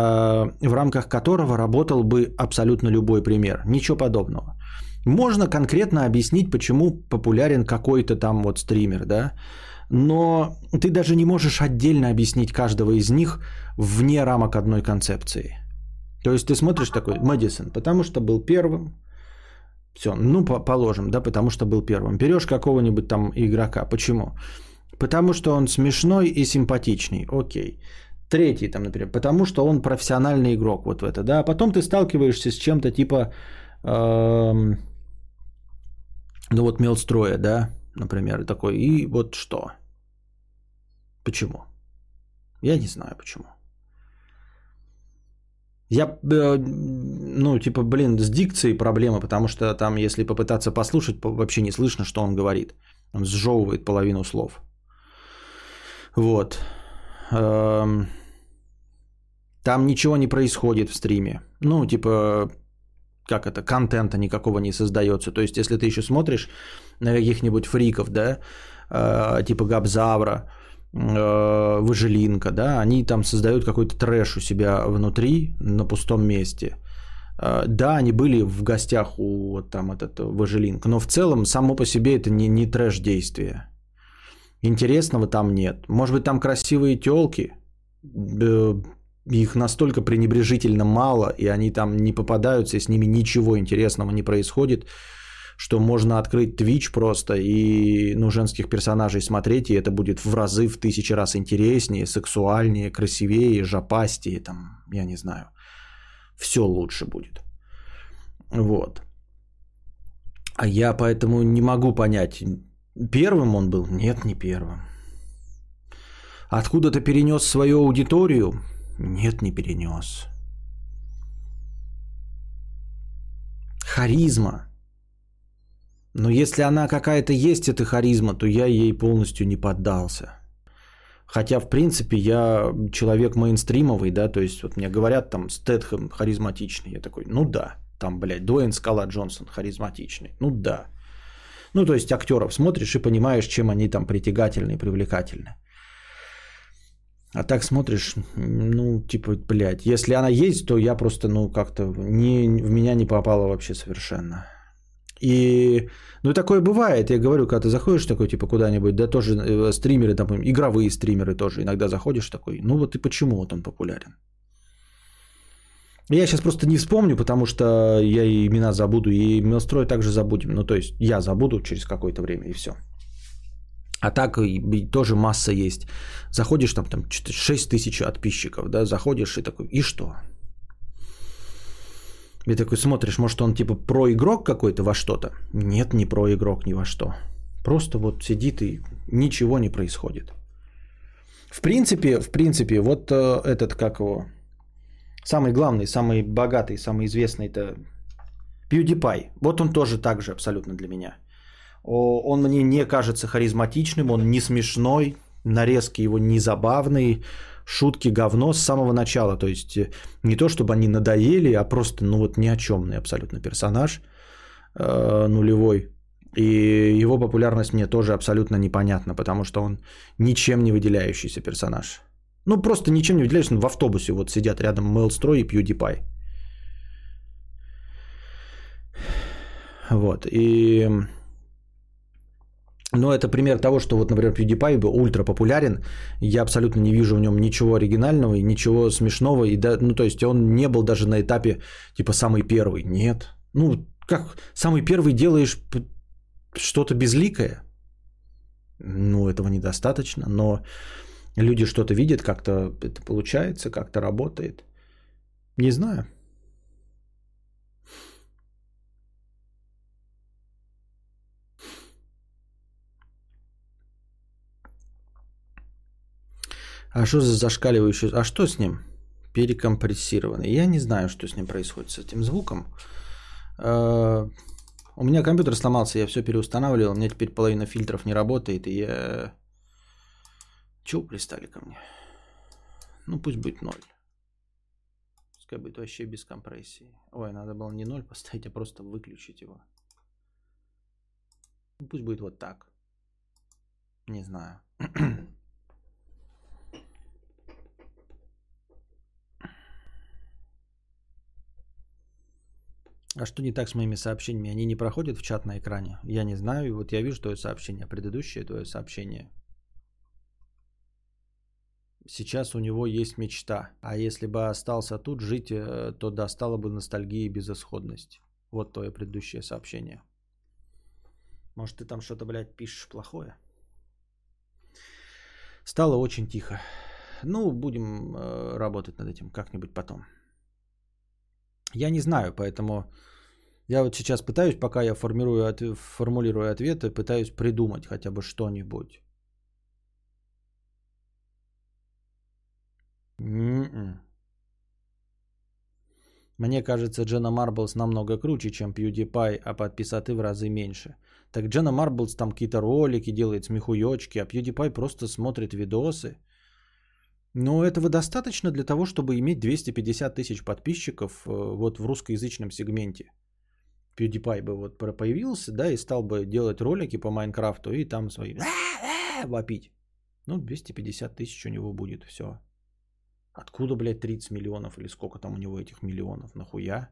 в рамках которого работал бы абсолютно любой пример. Ничего подобного. Можно конкретно объяснить, почему популярен какой-то там вот стример, да, но ты даже не можешь отдельно объяснить каждого из них вне рамок одной концепции. То есть ты смотришь такой, Мэдисон, потому что был первым, все, ну положим, да, потому что был первым. Берешь какого-нибудь там игрока, почему? Потому что он смешной и симпатичный, окей. Третий там, например, потому что он профессиональный игрок, вот в это, да. А потом ты сталкиваешься с чем-то типа, эм, ну вот Мелстроя, да, например, такой, и вот что? Почему? Я не знаю почему. Я, э, ну, типа, блин, с дикцией проблема, потому что там, если попытаться послушать, вообще не слышно, что он говорит. Он сжевывает половину слов. Вот. Эм, там ничего не происходит в стриме. Ну, типа, как это, контента никакого не создается. То есть, если ты еще смотришь на каких-нибудь фриков, да, э, типа Габзавра, э, Выжилинка, да, они там создают какой-то трэш у себя внутри, на пустом месте. Э, да, они были в гостях у вот там этот Выжилинк, но в целом само по себе это не, не трэш действие. Интересного там нет. Может быть, там красивые телки, их настолько пренебрежительно мало, и они там не попадаются, и с ними ничего интересного не происходит, что можно открыть Twitch просто и ну, женских персонажей смотреть, и это будет в разы, в тысячи раз интереснее, сексуальнее, красивее, жопастее, там, я не знаю. Все лучше будет. Вот. А я поэтому не могу понять, первым он был? Нет, не первым. Откуда ты перенес свою аудиторию? Нет, не перенес. Харизма. Но если она какая-то есть, эта харизма, то я ей полностью не поддался. Хотя, в принципе, я человек мейнстримовый, да, то есть вот мне говорят там Стэтхэм харизматичный, я такой, ну да, там, блядь, Дуэйн Скала Джонсон харизматичный, ну да. Ну, то есть актеров смотришь и понимаешь, чем они там притягательны и привлекательны. А так смотришь, ну, типа, блядь, если она есть, то я просто, ну, как-то не, в меня не попала вообще совершенно. И, ну, такое бывает, я говорю, когда ты заходишь такой, типа, куда-нибудь, да, тоже э, стримеры, там, игровые стримеры тоже, иногда заходишь такой, ну, вот и почему вот он популярен. Я сейчас просто не вспомню, потому что я и имена забуду, и Мелстрой также забудем. Ну, то есть я забуду через какое-то время, и все. А так тоже масса есть. Заходишь, там, там 6 тысяч подписчиков, да, заходишь и такой, и что? И такой смотришь, может он типа про игрок какой-то во что-то? Нет, не про игрок ни во что. Просто вот сидит и ничего не происходит. В принципе, в принципе, вот э, этот, как его, самый главный, самый богатый, самый известный это PewDiePie. Вот он тоже так же абсолютно для меня – он мне не кажется харизматичным, он не смешной, нарезки его не забавные, шутки говно с самого начала. То есть э, не то, чтобы они надоели, а просто ну вот ни о чемный абсолютно персонаж э, нулевой. И его популярность мне тоже абсолютно непонятна, потому что он ничем не выделяющийся персонаж. Ну, просто ничем не выделяющийся. В автобусе вот сидят рядом Мэлстрой и PewDiePie. Вот. И но это пример того, что вот, например, PewDiePie ультра популярен. Я абсолютно не вижу в нем ничего оригинального и ничего смешного. И да, ну, то есть он не был даже на этапе типа самый первый. Нет. Ну, Как самый первый делаешь что-то безликое? Ну, этого недостаточно, но люди что-то видят, как-то это получается, как-то работает. Не знаю. А что за зашкаливающий? А что с ним? Перекомпрессированный. Я не знаю, что с ним происходит, с этим звуком. А, у меня компьютер сломался, я все переустанавливал. У меня теперь половина фильтров не работает, и я... Чего пристали ко мне? Ну, пусть будет ноль. Пускай будет вообще без компрессии. Ой, надо было не ноль поставить, а просто выключить его. Ну, пусть будет вот так. Не знаю. [clears throat] А что не так с моими сообщениями? Они не проходят в чат на экране? Я не знаю. И вот я вижу твое сообщение, предыдущее твое сообщение. Сейчас у него есть мечта. А если бы остался тут жить, э, то достала бы ностальгия и безысходность. Вот твое предыдущее сообщение. Может, ты там что-то, блядь, пишешь плохое? Стало очень тихо. Ну, будем э, работать над этим как-нибудь потом. Я не знаю, поэтому я вот сейчас пытаюсь, пока я формирую, формулирую ответы, пытаюсь придумать хотя бы что-нибудь. Mm-mm. Мне кажется, Джена Марблс намного круче, чем PewDiePie, а подписоты в разы меньше. Так Джена Марблс там какие-то ролики делает, смехуёчки, а PewDiePie просто смотрит видосы – но этого достаточно для того, чтобы иметь 250 тысяч подписчиков э, вот в русскоязычном сегменте. PewDiePie бы вот появился, да, и стал бы делать ролики по Майнкрафту и там свои вопить. Ну, 250 тысяч у него будет, все. Откуда, блядь, 30 миллионов или сколько там у него этих миллионов? Нахуя?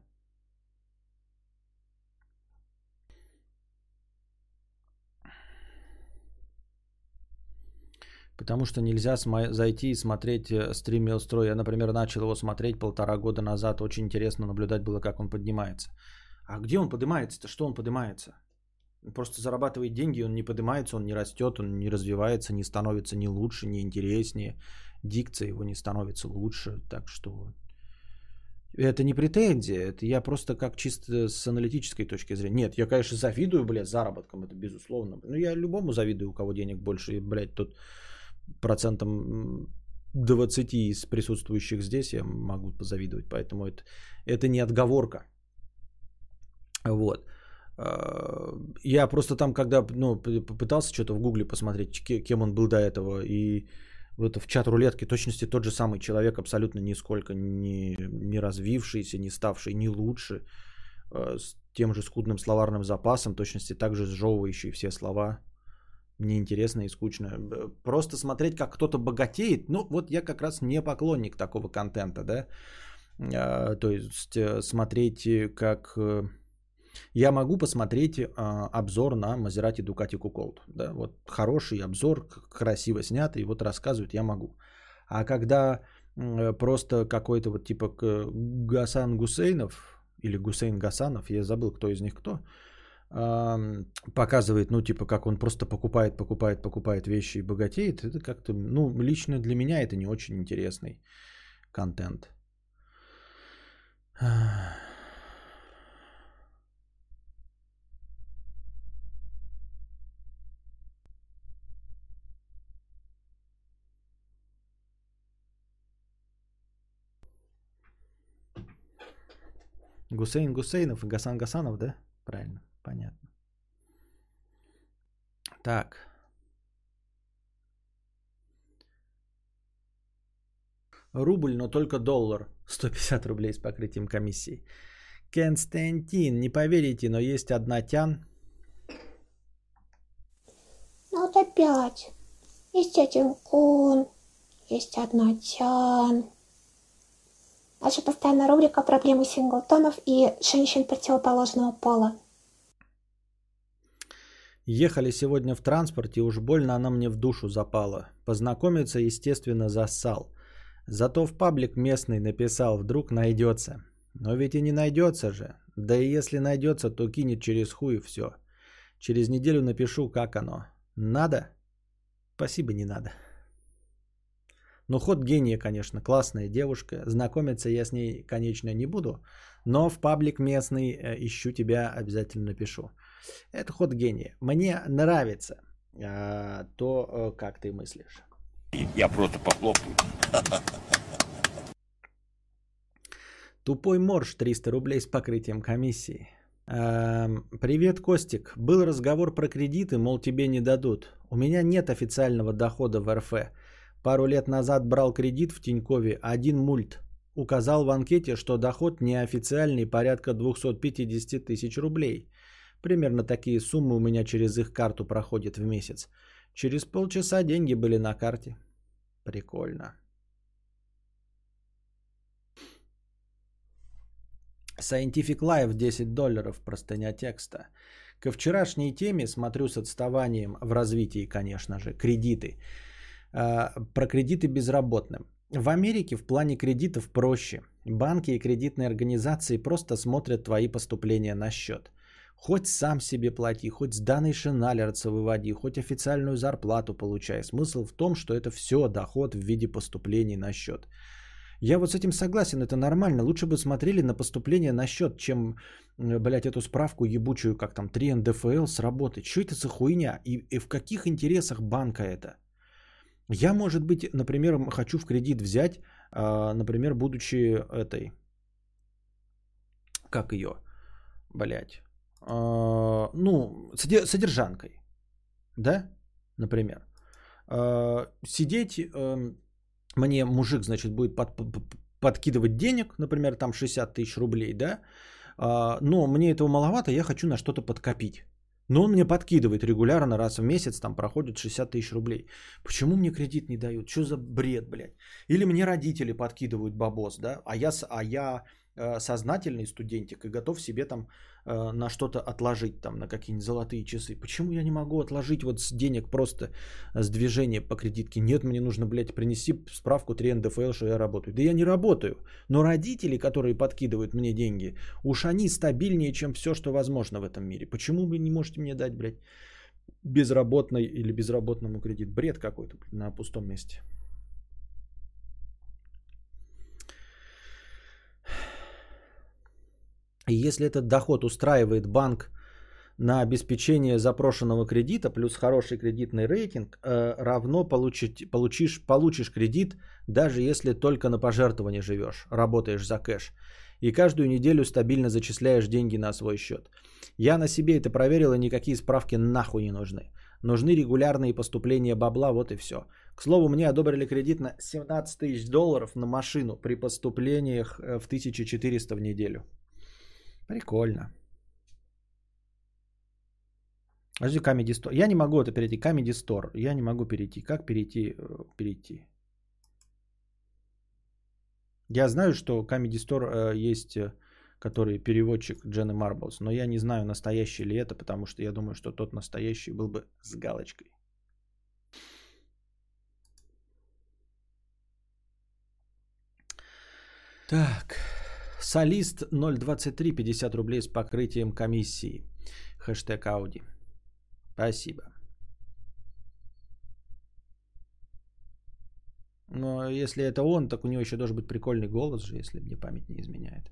Потому что нельзя смо- зайти и смотреть э, стрим Мелстрой. Я, например, начал его смотреть полтора года назад. Очень интересно наблюдать было, как он поднимается. А где он поднимается-то? Что он поднимается? Он просто зарабатывает деньги, он не поднимается, он не растет, он не развивается, не становится ни лучше, ни интереснее. Дикция его не становится лучше. Так что это не претензия, это я просто как чисто с аналитической точки зрения. Нет, я, конечно, завидую, блядь, заработкам, это безусловно. Ну, я любому завидую, у кого денег больше, и, блядь, тут процентом 20 из присутствующих здесь я могу позавидовать, поэтому это, это не отговорка. Вот. А, я просто там, когда ну, попытался что-то в гугле посмотреть, кем он был до этого, и вот в чат рулетки точности тот же самый человек, абсолютно нисколько не, не развившийся, не ставший ни лучше, а, с тем же скудным словарным запасом, точности также сжевывающий все слова, неинтересно и скучно. Просто смотреть, как кто-то богатеет, ну вот я как раз не поклонник такого контента, да. А, то есть э, смотреть, э, как... Э, я могу посмотреть а, обзор на Maserati Ducati Cuckold. Да? Вот хороший обзор, красиво снятый, вот рассказывают, я могу. А когда просто какой-то вот типа Гасан Гусейнов или Гусейн Гасанов, я забыл, кто из них кто, показывает, ну, типа, как он просто покупает, покупает, покупает вещи и богатеет, это как-то, ну, лично для меня это не очень интересный контент. Гусейн Гусейнов и Гасан Гасанов, да? Правильно. Понятно. Так. Рубль, но только доллар. 150 рублей с покрытием комиссии. Константин, не поверите, но есть одна тян. Ну вот опять. Есть один кун, есть одна тян. Наша постоянная рубрика «Проблемы синглтонов и женщин противоположного пола». Ехали сегодня в транспорте, уж больно она мне в душу запала. Познакомиться, естественно, зассал. Зато в паблик местный написал, вдруг найдется. Но ведь и не найдется же. Да и если найдется, то кинет через хуй все. Через неделю напишу, как оно. Надо? Спасибо, не надо. Ну, ход гения, конечно, классная девушка. Знакомиться я с ней, конечно, не буду. Но в паблик местный э, ищу тебя, обязательно напишу. Это ход гения. Мне нравится а, то, э, как ты мыслишь. Я просто похлопаю. Тупой морж 300 рублей с покрытием комиссии. Эм, Привет, Костик. Был разговор про кредиты, мол, тебе не дадут. У меня нет официального дохода в РФ. Пару лет назад брал кредит в Тинькове, один мульт. Указал в анкете, что доход неофициальный порядка 250 тысяч рублей. Примерно такие суммы у меня через их карту проходят в месяц. Через полчаса деньги были на карте. Прикольно. Scientific Life 10 долларов, простыня текста. Ко вчерашней теме смотрю с отставанием в развитии, конечно же, кредиты. А, про кредиты безработным. В Америке в плане кредитов проще. Банки и кредитные организации просто смотрят твои поступления на счет. Хоть сам себе плати, хоть с данной Шеналерца выводи, хоть официальную зарплату получай. Смысл в том, что это все доход в виде поступлений на счет. Я вот с этим согласен, это нормально. Лучше бы смотрели на поступление на счет, чем, блядь, эту справку ебучую, как там 3 НДФЛ сработать. Что это за хуйня? И, и в каких интересах банка это? Я, может быть, например, хочу в кредит взять, а, например, будучи этой, как ее, блядь, а, ну, содержанкой, да, например. А, сидеть, эм, мне мужик, значит, будет под, подкидывать денег, например, там 60 тысяч рублей, да, но мне этого маловато, я хочу на что-то подкопить. Но он мне подкидывает регулярно, раз в месяц, там проходит 60 тысяч рублей. Почему мне кредит не дают? Что за бред, блядь? Или мне родители подкидывают бабос, да? А я, а я Э, сознательный студентик и готов себе там на что-то отложить, там на какие-нибудь золотые часы. Почему я не могу отложить вот с денег просто с движения по кредитке? Нет, мне нужно, блядь, принести справку 3 НДФЛ, что я работаю. Да я не работаю. Но родители, которые подкидывают мне деньги, уж они стабильнее, чем все, что возможно в этом мире. Почему вы не можете мне дать, блядь, безработной или безработному кредит? Бред какой-то на пустом месте. И если этот доход устраивает банк на обеспечение запрошенного кредита плюс хороший кредитный рейтинг, э, равно получить, получишь, получишь кредит, даже если только на пожертвование живешь, работаешь за кэш. И каждую неделю стабильно зачисляешь деньги на свой счет. Я на себе это проверил, и никакие справки нахуй не нужны. Нужны регулярные поступления бабла, вот и все. К слову, мне одобрили кредит на 17 тысяч долларов на машину при поступлениях э, в 1400 в неделю. Прикольно. Подожди, Comedy Store. Я не могу это перейти. Comedy Store. Я не могу перейти. Как перейти? Э, перейти. Я знаю, что Comedy Store э, есть, э, который переводчик Джены Марблс, но я не знаю, настоящий ли это, потому что я думаю, что тот настоящий был бы с галочкой. Так. Солист 023, 50 рублей с покрытием комиссии. Хэштег Ауди. Спасибо. Но если это он, так у него еще должен быть прикольный голос же, если мне память не изменяет.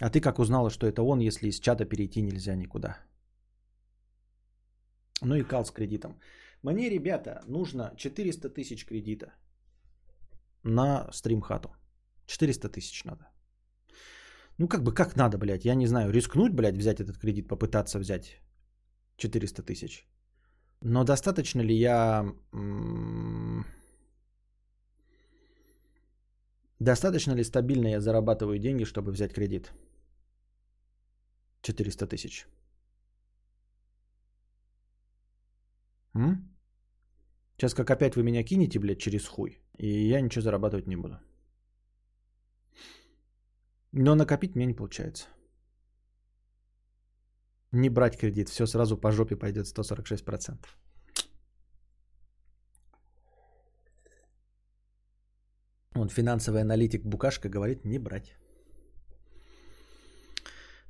А ты как узнала, что это он, если из чата перейти нельзя никуда? Ну и кал с кредитом. Мне, ребята, нужно 400 тысяч кредита на стримхату. 400 тысяч надо. Ну, как бы, как надо, блядь, я не знаю, рискнуть, блядь, взять этот кредит, попытаться взять 400 тысяч. Но достаточно ли я... Достаточно ли стабильно я зарабатываю деньги, чтобы взять кредит? 400 тысяч. Сейчас как опять вы меня кинете, блядь, через хуй, и я ничего зарабатывать не буду. Но накопить мне не получается. Не брать кредит, все сразу по жопе пойдет 146%. Вот финансовый аналитик Букашка говорит не брать.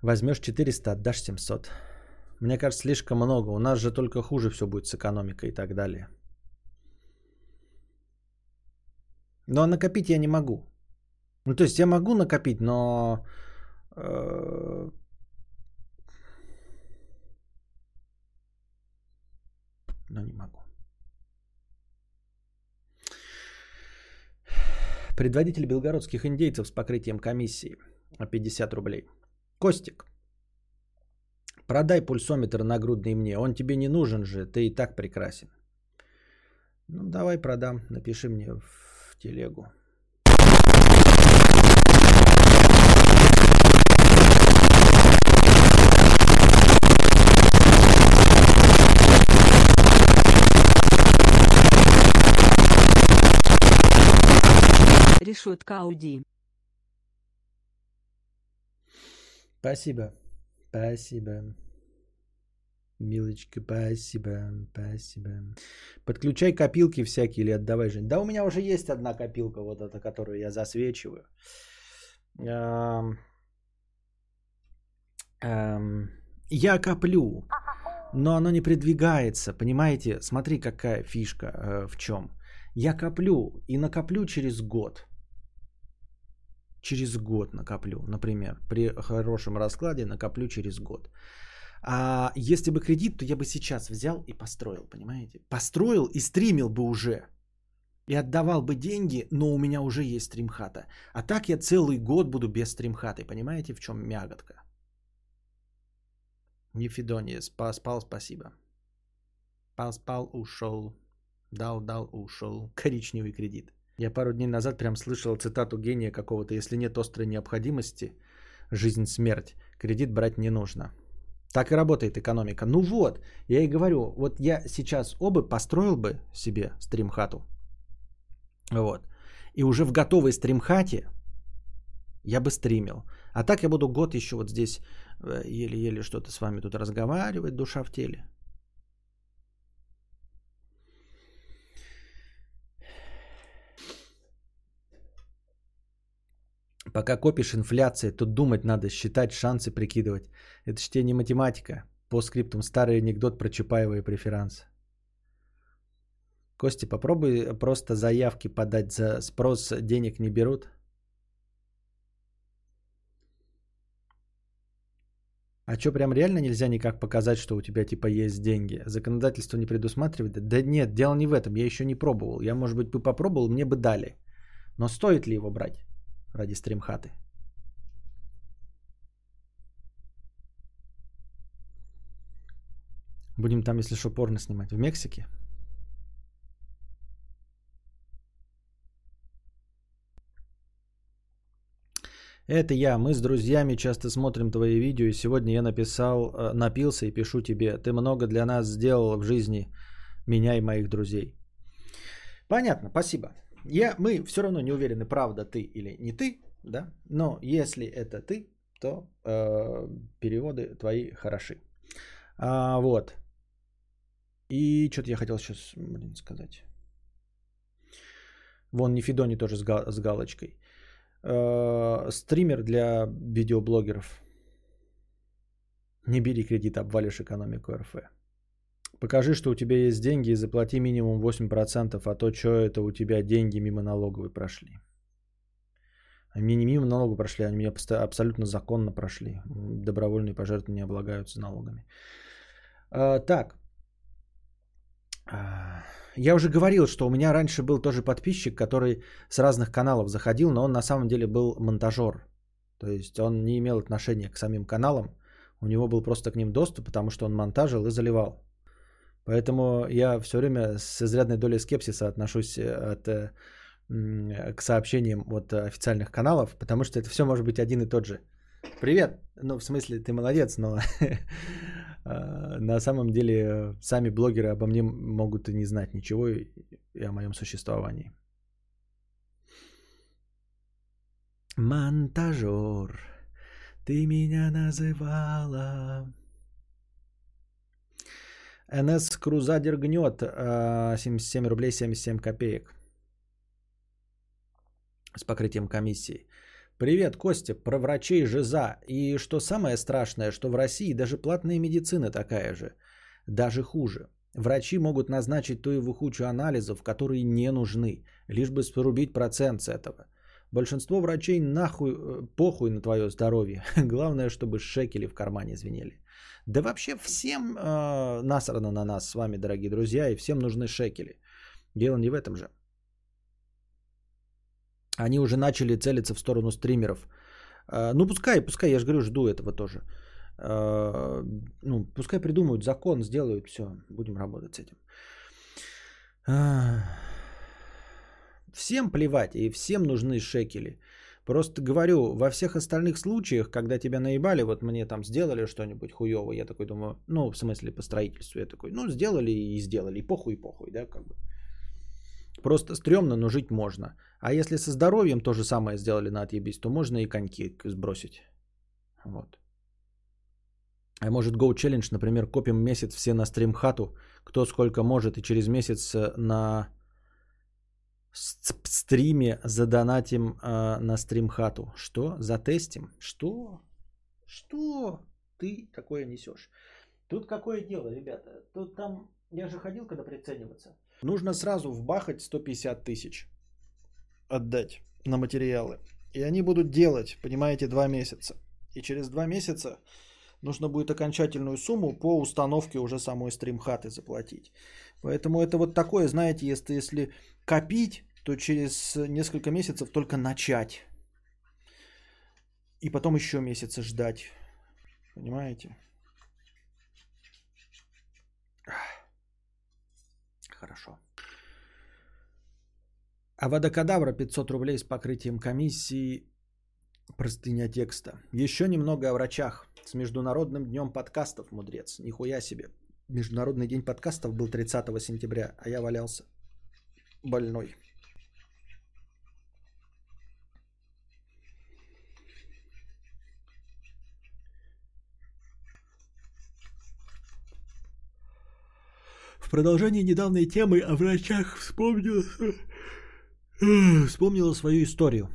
Возьмешь 400, отдашь 700. Мне кажется, слишком много. У нас же только хуже все будет с экономикой и так далее. Но накопить я не могу. Ну, то есть я могу накопить, но... э, Но не могу. Предводитель белгородских индейцев с покрытием комиссии 50 рублей. Костик, продай пульсометр нагрудный мне. Он тебе не нужен же, ты и так прекрасен. Ну, давай продам. Напиши мне в телегу. Решетка Ауди. Спасибо. Спасибо. Милочка, спасибо, спасибо. Подключай копилки всякие или отдавай Жень. Да у меня уже есть одна копилка, вот эта, которую я засвечиваю. Я коплю, но оно не продвигается, понимаете? Смотри, какая фишка э, в чем. Я коплю и накоплю через год. Через год накоплю, например. При хорошем раскладе накоплю через год. А если бы кредит, то я бы сейчас взял и построил, понимаете? Построил и стримил бы уже. И отдавал бы деньги, но у меня уже есть стримхата. А так я целый год буду без стримхаты. Понимаете, в чем мяготка? Нефидония, спал, спасибо. Спал, ушел. Дал, дал, ушел. Коричневый кредит. Я пару дней назад прям слышал цитату гения какого-то. Если нет острой необходимости, жизнь, смерть, кредит брать не нужно. Так и работает экономика. Ну вот, я и говорю, вот я сейчас оба построил бы себе стримхату. Вот. И уже в готовой стримхате я бы стримил. А так я буду год еще вот здесь э, еле-еле что-то с вами тут разговаривать, душа в теле. Пока копишь инфляция, тут думать надо, считать шансы, прикидывать. Это не математика. По скриптум старый анекдот про Чапаева и преферанс. Кости, попробуй просто заявки подать за спрос, денег не берут. А что, прям реально нельзя никак показать, что у тебя типа есть деньги? Законодательство не предусматривает? Да нет, дело не в этом, я еще не пробовал. Я, может быть, бы попробовал, мне бы дали. Но стоит ли его брать ради стримхаты? Будем там, если что, порно снимать. В Мексике? Это я. Мы с друзьями часто смотрим твои видео, и сегодня я написал, э, напился и пишу тебе. Ты много для нас сделал в жизни меня и моих друзей. Понятно, спасибо. Я, мы все равно не уверены, правда ты или не ты, да? Но если это ты, то э, переводы твои хороши. А, вот. И что-то я хотел сейчас, блин, сказать. Вон Нефидони тоже с, га- с галочкой. Э, стример для видеоблогеров. Не бери кредит, обвалишь экономику РФ. Покажи, что у тебя есть деньги и заплати минимум 8%, а то что это у тебя деньги мимо налоговой прошли. Они не мимо налогов прошли, они меня абсолютно законно прошли. Добровольные пожертвования облагаются налогами. А, так. А, Я уже говорил, что у меня раньше был тоже подписчик, который с разных каналов заходил, но он на самом деле был монтажер. То есть он не имел отношения к самим каналам. У него был просто к ним доступ, потому что он монтажил и заливал. Поэтому я все время с изрядной долей скепсиса отношусь э, от, э, к сообщениям от официальных каналов, потому что это все может быть один и тот же. Привет! Ну, в смысле, ты молодец, но а, [laughs] на самом деле э, сами блогеры обо мне могут и не знать ничего и о моем существовании. Монтажер, ты меня называла. НС Крузадер гнет а, 77 рублей 77 копеек с покрытием комиссии. Привет, Костя, про врачей ЖИЗа. И что самое страшное, что в России даже платная медицина такая же. Даже хуже. Врачи могут назначить ту и кучу анализов, которые не нужны, лишь бы срубить процент с этого. Большинство врачей нахуй, э, похуй на твое здоровье. [laughs] Главное, чтобы шекели в кармане звенели. Да вообще всем э, насрано на нас с вами, дорогие друзья, и всем нужны шекели. Дело не в этом же. Они уже начали целиться в сторону стримеров. Э, ну, пускай, пускай, я же говорю, жду этого тоже. Э, ну, пускай придумают закон, сделают все, будем работать с этим. Всем плевать, и всем нужны шекели. Просто говорю, во всех остальных случаях, когда тебя наебали, вот мне там сделали что-нибудь хуево, я такой думаю, ну, в смысле по строительству, я такой, ну, сделали и сделали, и похуй, и похуй, да, как бы. Просто стрёмно, но жить можно. А если со здоровьем то же самое сделали на отъебись, то можно и коньки сбросить. Вот. А может Go Challenge, например, копим месяц все на стримхату, кто сколько может, и через месяц э, на стриме задонатим э, на стримхату. Что? Затестим? Что? Что ты такое несешь? Тут какое дело, ребята? Тут там, я же ходил, когда прицениваться. Нужно сразу вбахать 150 тысяч. Отдать на материалы. И они будут делать, понимаете, два месяца. И через два месяца нужно будет окончательную сумму по установке уже самой стримхаты заплатить. Поэтому это вот такое, знаете, если, если копить, то через несколько месяцев только начать. И потом еще месяца ждать. Понимаете? Хорошо. А водокадавра 500 рублей с покрытием комиссии. Простыня текста. Еще немного о врачах. С Международным днем подкастов, мудрец. Нихуя себе. Международный день подкастов был 30 сентября, а я валялся больной. В продолжении недавней темы о врачах вспомнила, [sniffs] вспомнила свою историю.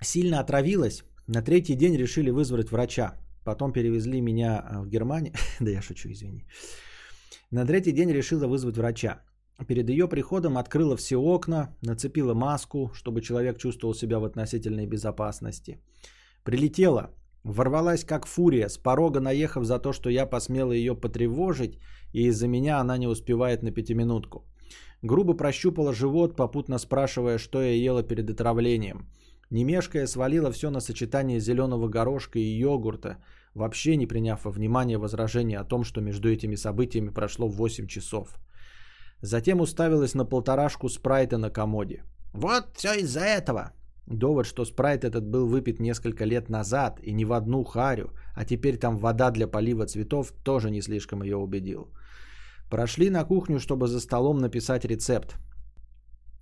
Сильно отравилась. На третий день решили вызвать врача. Потом перевезли меня в Германию. [laughs] да я шучу, извини. На третий день решила вызвать врача. Перед ее приходом открыла все окна, нацепила маску, чтобы человек чувствовал себя в относительной безопасности. Прилетела, ворвалась как фурия, с порога наехав за то, что я посмела ее потревожить, и из-за меня она не успевает на пятиминутку. Грубо прощупала живот, попутно спрашивая, что я ела перед отравлением. Немешкая свалила все на сочетание зеленого горошка и йогурта, вообще не приняв во внимание возражение о том, что между этими событиями прошло 8 часов. Затем уставилась на полторашку спрайта на комоде. «Вот все из-за этого!» Довод, что спрайт этот был выпит несколько лет назад и не в одну харю, а теперь там вода для полива цветов, тоже не слишком ее убедил. Прошли на кухню, чтобы за столом написать рецепт.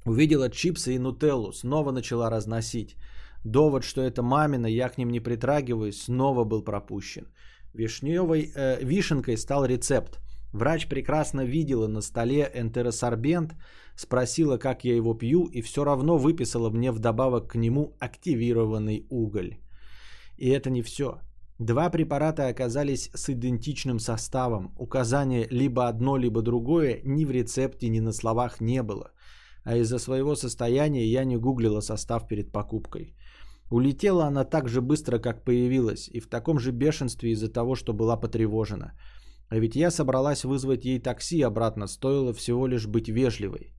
Увидела чипсы и нутеллу, снова начала разносить. Довод, что это мамина, я к ним не притрагиваюсь, снова был пропущен. Вишневой, э, вишенкой стал рецепт. Врач прекрасно видела на столе энтеросорбент, спросила, как я его пью, и все равно выписала мне вдобавок к нему активированный уголь. И это не все. Два препарата оказались с идентичным составом. Указания либо одно, либо другое ни в рецепте, ни на словах не было. А из-за своего состояния я не гуглила состав перед покупкой. Улетела она так же быстро, как появилась, и в таком же бешенстве из-за того, что была потревожена. А ведь я собралась вызвать ей такси обратно, стоило всего лишь быть вежливой.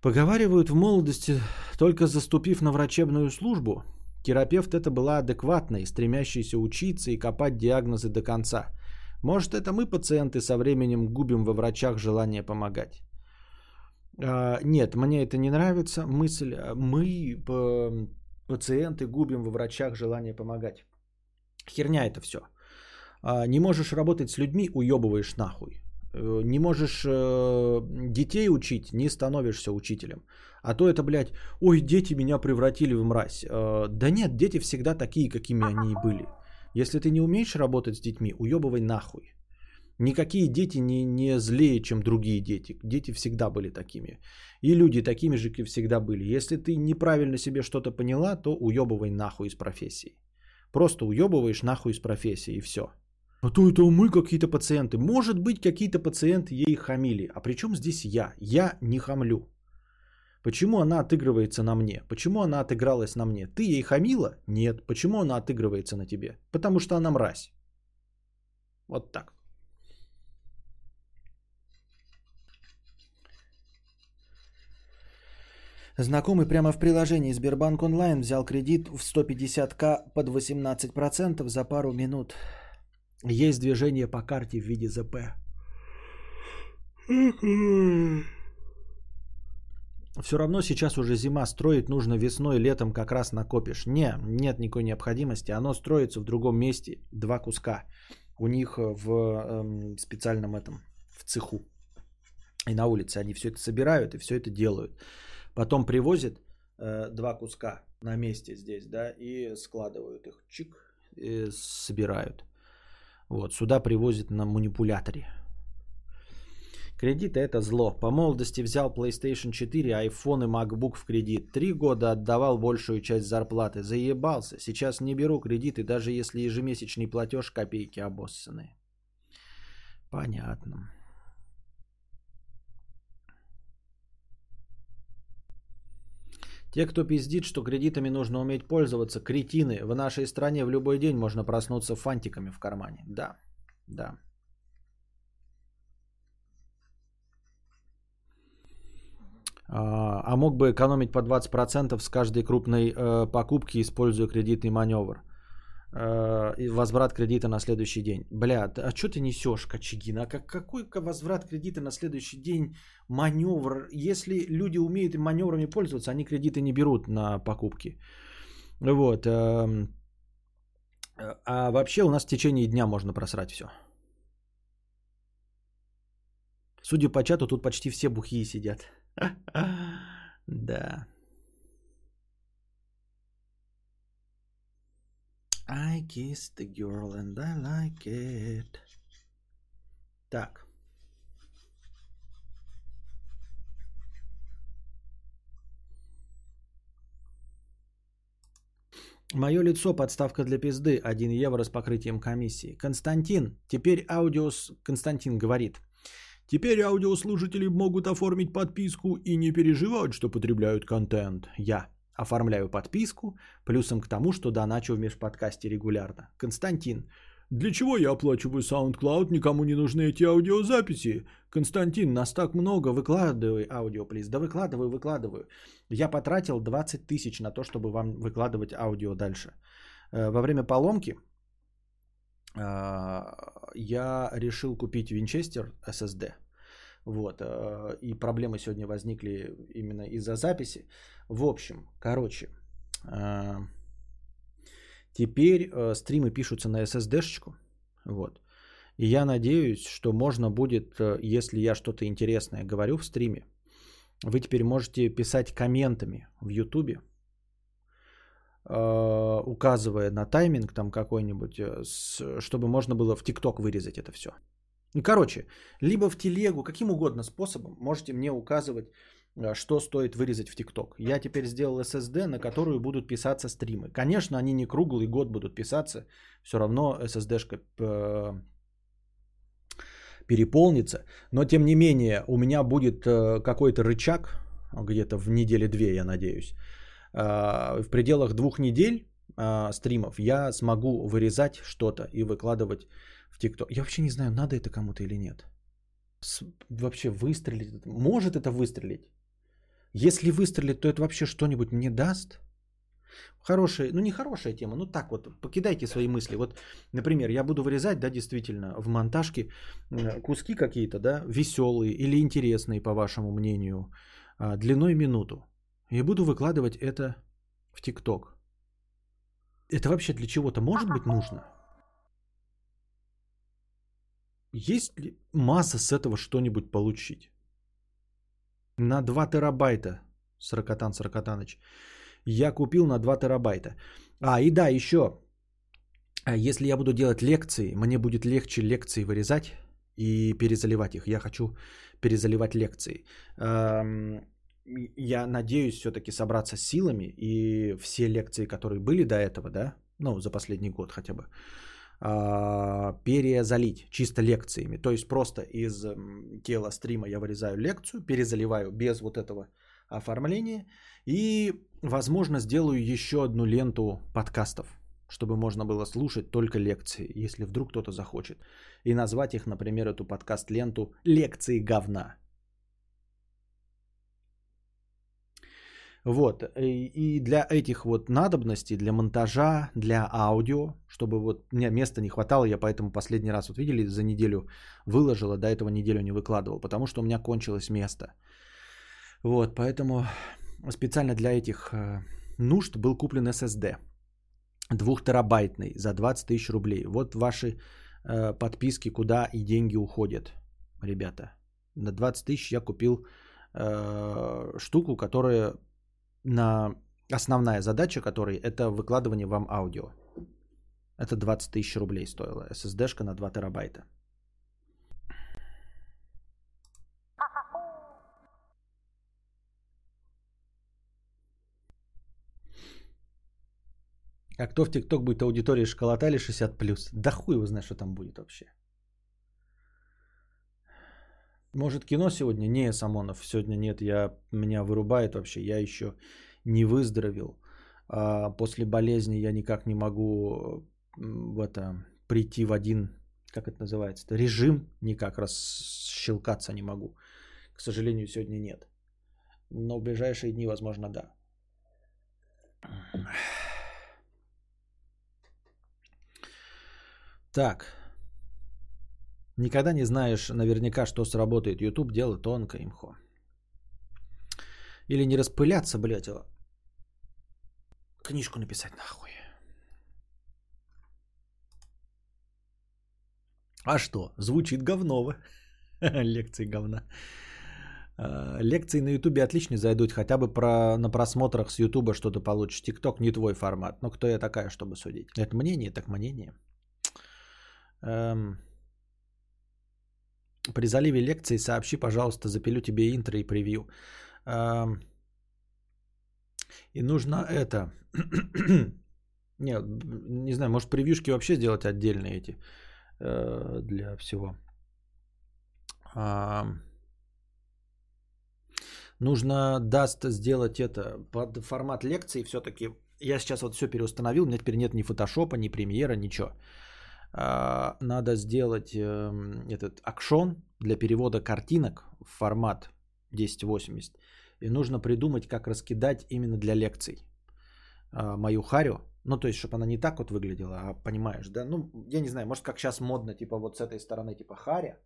Поговаривают в молодости, только заступив на врачебную службу, терапевт это была адекватной, стремящейся учиться и копать диагнозы до конца. Может, это мы, пациенты, со временем губим во врачах желание помогать. А, нет, мне это не нравится мысль. Мы, пациенты, губим во врачах желание помогать. Херня это все. А, не можешь работать с людьми, уебываешь нахуй. Э, не можешь э, детей учить, не становишься учителем. А то это, блядь, ой, дети меня превратили в мразь. Э, да нет, дети всегда такие, какими они и были. Если ты не умеешь работать с детьми, уебывай нахуй. Никакие дети не, не злее, чем другие дети. Дети всегда были такими. И люди такими же, как всегда были. Если ты неправильно себе что-то поняла, то уебывай нахуй из профессии. Просто уебываешь нахуй из профессии и все. А то это мы какие-то пациенты. Может быть, какие-то пациенты ей хамили. А при чем здесь я? Я не хамлю. Почему она отыгрывается на мне? Почему она отыгралась на мне? Ты ей хамила? Нет. Почему она отыгрывается на тебе? Потому что она мразь. Вот так. Знакомый прямо в приложении Сбербанк онлайн взял кредит в 150к под 18% за пару минут. Есть движение по карте в виде ЗП. Все равно сейчас уже зима, строить нужно весной, летом как раз накопишь. Не, нет никакой необходимости. Оно строится в другом месте, два куска. У них в эм, специальном этом, в цеху. И на улице они все это собирают и все это делают. Потом привозят э, два куска на месте здесь, да, и складывают их, чик, и собирают. Вот, сюда привозят на манипуляторе. Кредиты это зло. По молодости взял PlayStation 4, iPhone и MacBook в кредит. Три года отдавал большую часть зарплаты. Заебался. Сейчас не беру кредиты, даже если ежемесячный платеж копейки обоссанные. Понятно. Те, кто пиздит, что кредитами нужно уметь пользоваться, кретины. В нашей стране в любой день можно проснуться фантиками в кармане. Да, да. А, а мог бы экономить по 20% с каждой крупной э, покупки, используя кредитный маневр. Э, возврат кредита на следующий день. Бля, а что ты несешь, Кочегин? А как, какой возврат кредита на следующий день? Маневр. Если люди умеют маневрами пользоваться, они кредиты не берут на покупки. Вот. Эм, а вообще у нас в течение дня можно просрать все. Судя по чату, тут почти все бухие сидят. [laughs] Да. I kissed the girl and I like it. Так. Мое лицо подставка для пизды 1 евро с покрытием комиссии. Константин, теперь аудиос... Константин говорит. Теперь аудиослушатели могут оформить подписку и не переживать, что потребляют контент. Я оформляю подписку, плюсом к тому, что доначу в межподкасте регулярно. Константин, для чего я оплачиваю SoundCloud, никому не нужны эти аудиозаписи? Константин, нас так много, выкладывай аудио, плиз. Да выкладываю, выкладываю. Я потратил 20 тысяч на то, чтобы вам выкладывать аудио дальше. Э, во время поломки э, я решил купить Винчестер SSD – вот. Э, и проблемы сегодня возникли именно из-за записи. В общем, короче, э, теперь э, стримы пишутся на SSD-шечку. Вот. И я надеюсь, что можно будет, если я что-то интересное говорю в стриме, вы теперь можете писать комментами в YouTube, указывая на тайминг там какой-нибудь, чтобы можно было в ТикТок вырезать это все. Ну, короче, либо в телегу, каким угодно способом можете мне указывать, э, что стоит вырезать в ТикТок. Я теперь сделал SSD, на которую будут писаться стримы. Конечно, они не круглый год будут писаться, все равно SSD-шка э, переполнится. Но тем не менее, у меня будет э, какой-то рычаг, где-то в неделе две, я надеюсь. В пределах двух недель стримов я смогу вырезать что-то и выкладывать в ТикТок. Я вообще не знаю, надо это кому-то или нет. С, вообще выстрелить. Может это выстрелить? Если выстрелит, то это вообще что-нибудь мне даст? Хорошая, ну не хорошая тема, ну так вот, покидайте свои мысли. Вот, например, я буду вырезать, да, действительно, в монтажке куски какие-то, да, веселые или интересные, по вашему мнению, а, длиной минуту. И буду выкладывать это в ТикТок. Это вообще для чего-то может быть нужно? Есть ли масса с этого что-нибудь получить? На 2 терабайта, Сорокотан Сорокотаныч, я купил на 2 терабайта. А, и да, еще, а если я буду делать лекции, мне будет легче лекции вырезать и перезаливать их. Я хочу перезаливать лекции. Эм, Я надеюсь все-таки собраться с силами и все лекции, которые были до этого, да, ну, за последний год хотя бы, перезалить чисто лекциями. То есть просто из тела стрима я вырезаю лекцию, перезаливаю без вот этого оформления и, возможно, сделаю еще одну ленту подкастов, чтобы можно было слушать только лекции, если вдруг кто-то захочет. И назвать их, например, эту подкаст-ленту «Лекции говна». Вот, и для этих вот надобностей, для монтажа, для аудио, чтобы вот мне места не хватало, я поэтому последний раз, вот видели, за неделю выложила, до этого неделю не выкладывал, потому что у меня кончилось место. Вот, поэтому специально для этих э, нужд был куплен SSD. Двухтерабайтный за 20 тысяч рублей. Вот ваши э, подписки, куда и деньги уходят, ребята. На 20 тысяч я купил э, штуку, которая на основная задача которой это выкладывание вам аудио. Это 20 тысяч рублей стоила. SSD-шка на 2 терабайта. А кто в ТикТок будет аудитории шоколада или 60+. Да хуй его знает, что там будет вообще. Может кино сегодня? Не, Самонов, сегодня нет. Я, меня вырубает вообще. Я еще не выздоровел. А после болезни я никак не могу м, в это прийти в один, как это называется, режим. Никак расщелкаться не могу. К сожалению, сегодня нет. Но в ближайшие дни, возможно, да. Так. Никогда не знаешь наверняка, что сработает. YouTube дело тонко, имхо. Или не распыляться, блядь, а книжку написать нахуй. А что? Звучит говново. [laughs] Лекции говна. А, Лекции на Ютубе отлично зайдут, хотя бы про, на просмотрах с Ютуба что-то получишь. ТикТок не твой формат. Но кто я такая, чтобы судить? Это мнение, так мнение. Эм, При заливе лекции сообщи, пожалуйста, запилю тебе интро и превью. И нужно это... [clears throat] Не, не знаю, может превьюшки вообще сделать отдельные эти э, для всего. Нужно даст сделать это под формат лекции все-таки. Я сейчас вот все переустановил, у меня теперь нет ни фотошопа, ни премьера, ничего. А, Надо сделать эм, этот акшон для перевода картинок в формат 1080. И нужно придумать, как раскидать именно для лекций а, мою харю. Ну, то есть, чтобы она не так вот выглядела, а понимаешь, да? Ну, я не знаю, может, как сейчас модно, типа вот с этой стороны, типа харя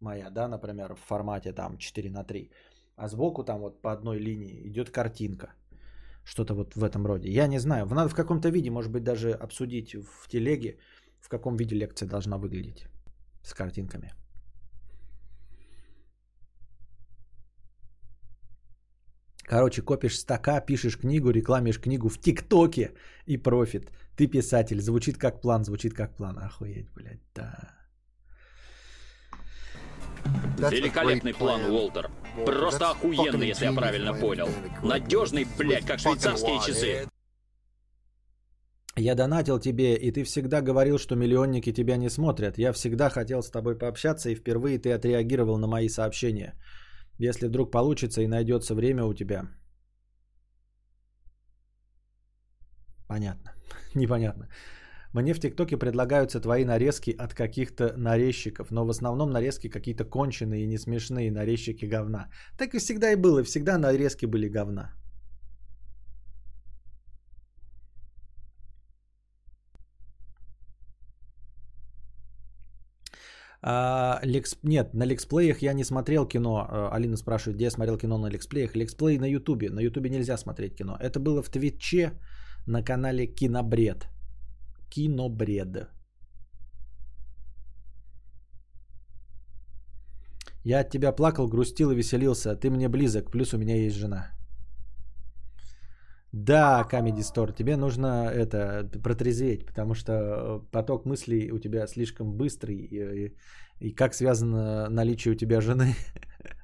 моя, да, например, в формате там 4 на 3, а сбоку там вот по одной линии идет картинка. Что-то вот в этом роде. Я не знаю, надо в каком-то виде, может быть, даже обсудить в телеге, в каком виде лекция должна выглядеть с картинками. Короче, копишь стака, пишешь книгу, рекламишь книгу в ТикТоке и профит. Ты писатель. Звучит как план, звучит как план. Охуеть, блядь, да. Великолепный план, Уолтер. Просто охуенный, если я правильно понял. Надежный, блядь, как швейцарские часы. Я донатил тебе, и ты всегда говорил, что миллионники тебя не смотрят. Я всегда хотел с тобой пообщаться, и впервые ты отреагировал на мои сообщения. Если вдруг получится и найдется время у тебя. Понятно. [laughs] Непонятно. Мне в ТикТоке предлагаются твои нарезки от каких-то нарезчиков, но в основном нарезки какие-то конченые и не смешные нарезчики говна. Так и всегда и было, всегда нарезки были говна. А, лекс... Нет, на лексплеях я не смотрел кино. А, Алина спрашивает, где я смотрел кино на лексплеях. Лексплей на Ютубе. На Ютубе нельзя смотреть кино. Это было в Твиче на канале Кинобред. Кинобред. Я от тебя плакал, грустил и веселился. Ты мне близок, плюс у меня есть жена. Да, Comedy Store, тебе нужно это протрезветь, потому что поток мыслей у тебя слишком быстрый. И, и, и как связано наличие у тебя жены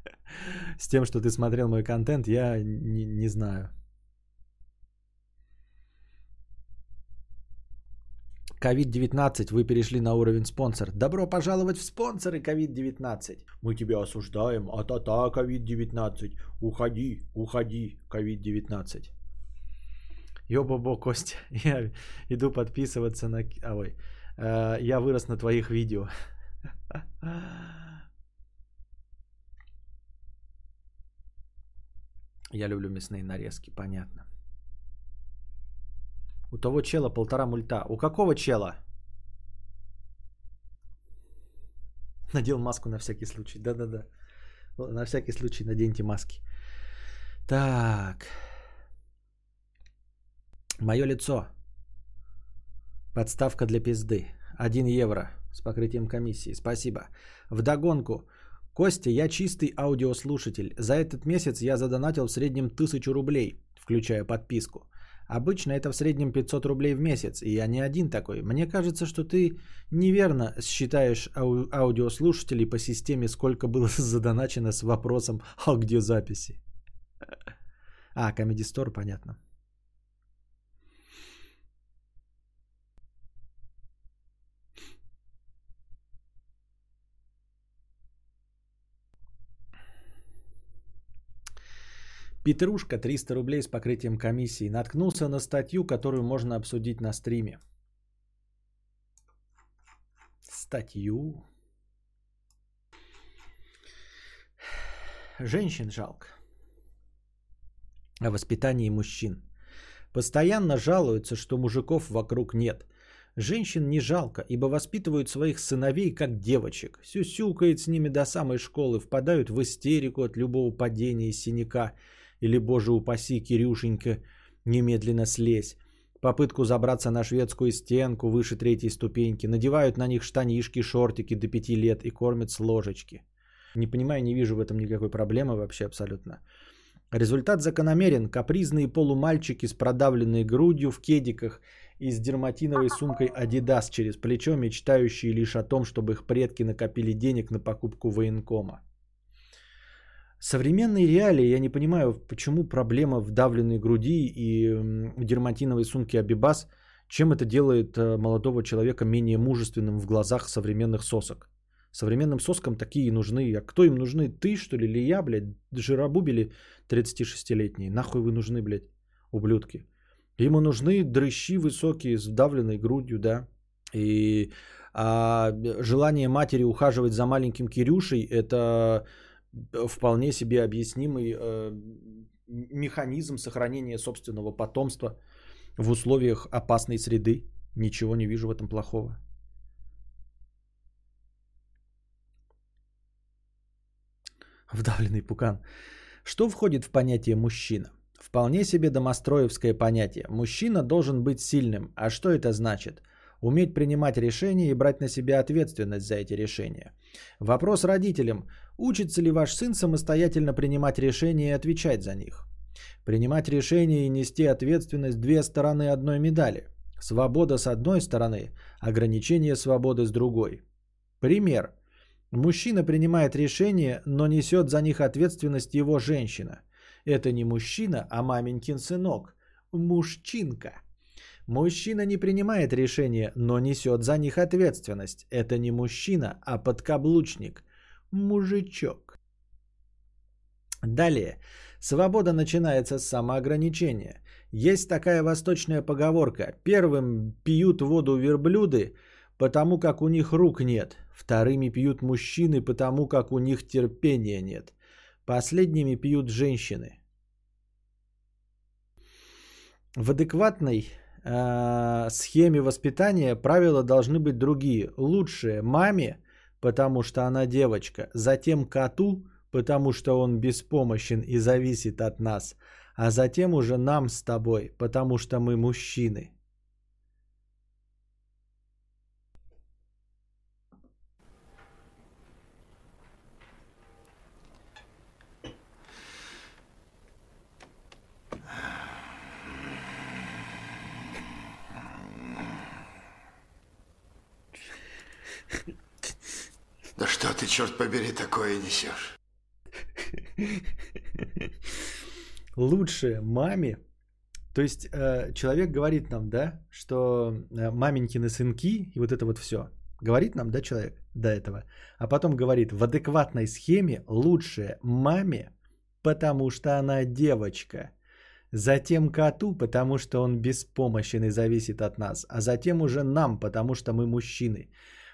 [laughs] с тем, что ты смотрел мой контент, я не, не знаю. COVID-19, вы перешли на уровень спонсор. Добро пожаловать в спонсоры COVID-19. Мы тебя осуждаем. А-та-та, COVID-19. Уходи, уходи, COVID-19. Ёбобо, Костя, [laughs] я иду подписываться на... А, ой, э, я вырос на твоих видео. [laughs] Я люблю мясные нарезки, понятно. У того чела полтора мульта. У какого чела? Надел маску на всякий случай. Да-да-да. На всякий случай наденьте маски. Так. Мое лицо. Подставка для пизды. 1 евро с покрытием комиссии. Спасибо. Вдогонку. Костя, я чистый аудиослушатель. За этот месяц я задонатил в среднем тысячу рублей, включая подписку. Обычно это в среднем 500 рублей в месяц, и я не один такой. Мне кажется, что ты неверно считаешь ау- аудиослушателей по системе, сколько было [laughs] задоначено с вопросом «А где записи?» А, Comedy Store, понятно. Петрушка, 300 рублей с покрытием комиссии. Наткнулся на статью, которую можно обсудить на стриме. Статью. Женщин жалко. О воспитании мужчин. Постоянно жалуются, что мужиков вокруг нет. Женщин не жалко, ибо воспитывают своих сыновей как девочек. Сюсюкает с ними до самой школы, впадают в истерику от любого падения и синяка – или, боже упаси, Кирюшенька, немедленно слезь. Попытку забраться на шведскую стенку выше третьей ступеньки. Надевают на них штанишки, шортики до пяти лет и кормят с ложечки. Не понимаю, не вижу в этом никакой проблемы вообще абсолютно. Результат закономерен. Капризные полумальчики с продавленной грудью в кедиках и с дерматиновой сумкой Adidas через плечо, мечтающие лишь о том, чтобы их предки накопили денег на покупку военкома. Современные реалии, я не понимаю, почему проблема в давленной груди и дерматиновой сумке Абибас, чем это делает э, молодого человека менее мужественным в глазах современных сосок. Современным соскам такие нужны. А кто им нужны? Ты, что ли, или я, блядь? Жиробубили 36-летние. Нахуй вы нужны, блядь, ублюдки? Ему нужны дрыщи высокие с давленной грудью, да. И а, желание матери ухаживать за маленьким Кирюшей – это вполне себе объяснимый э, механизм сохранения собственного потомства в условиях опасной среды. Ничего не вижу в этом плохого. Вдавленный пукан. Что входит в понятие мужчина? Вполне себе домостроевское понятие. Мужчина должен быть сильным. А что это значит? Уметь принимать решения и брать на себя ответственность за эти решения. Вопрос родителям. Учится ли ваш сын самостоятельно принимать решения и отвечать за них? Принимать решения и нести ответственность – две стороны одной медали. Свобода с одной стороны, ограничение свободы с другой. Пример. Мужчина принимает решения, но несет за них ответственность его женщина. Это не мужчина, а маменькин сынок. Мужчинка. Мужчина не принимает решения, но несет за них ответственность. Это не мужчина, а подкаблучник. Мужичок. Далее. Свобода начинается с самоограничения. Есть такая восточная поговорка. Первым пьют воду верблюды, потому как у них рук нет. Вторыми пьют мужчины, потому как у них терпения нет. Последними пьют женщины. В адекватной э, схеме воспитания правила должны быть другие. Лучшее маме, потому что она девочка, затем коту, потому что он беспомощен и зависит от нас, а затем уже нам с тобой, потому что мы мужчины. Что ты, черт побери, такое несешь? [laughs] Лучше маме. То есть э, человек говорит нам, да, что э, маменькины сынки и вот это вот все. Говорит нам, да, человек до этого. А потом говорит, в адекватной схеме лучше маме, потому что она девочка. Затем коту, потому что он беспомощен и зависит от нас. А затем уже нам, потому что мы мужчины.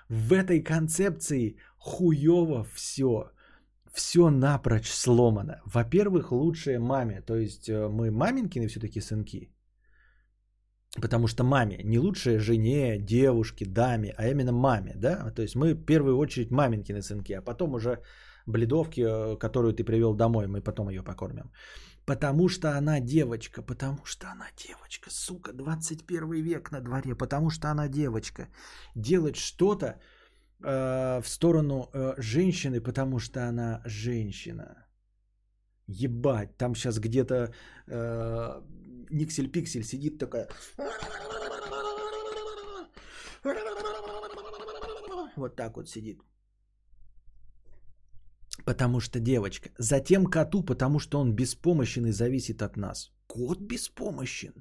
В этой концепции хуево все. Все напрочь сломано. Во-первых, лучшее маме. То есть э, мы маменькины все-таки сынки. Потому что маме, не лучшее жене, девушке, даме, а именно маме, да? То есть мы в первую очередь маменькины сынки, а потом уже бледовки, э, которую ты привел домой, мы потом ее покормим. Потому что она девочка, потому что она девочка, сука, 21 век на дворе, потому что она девочка. Делать что-то э, в сторону э, женщины, потому что она женщина. Ебать, там сейчас где-то э, Никсель-Пиксель сидит такая. Вот так вот сидит. Потому что девочка. Затем коту, потому что он беспомощен и зависит от нас. Кот беспомощен.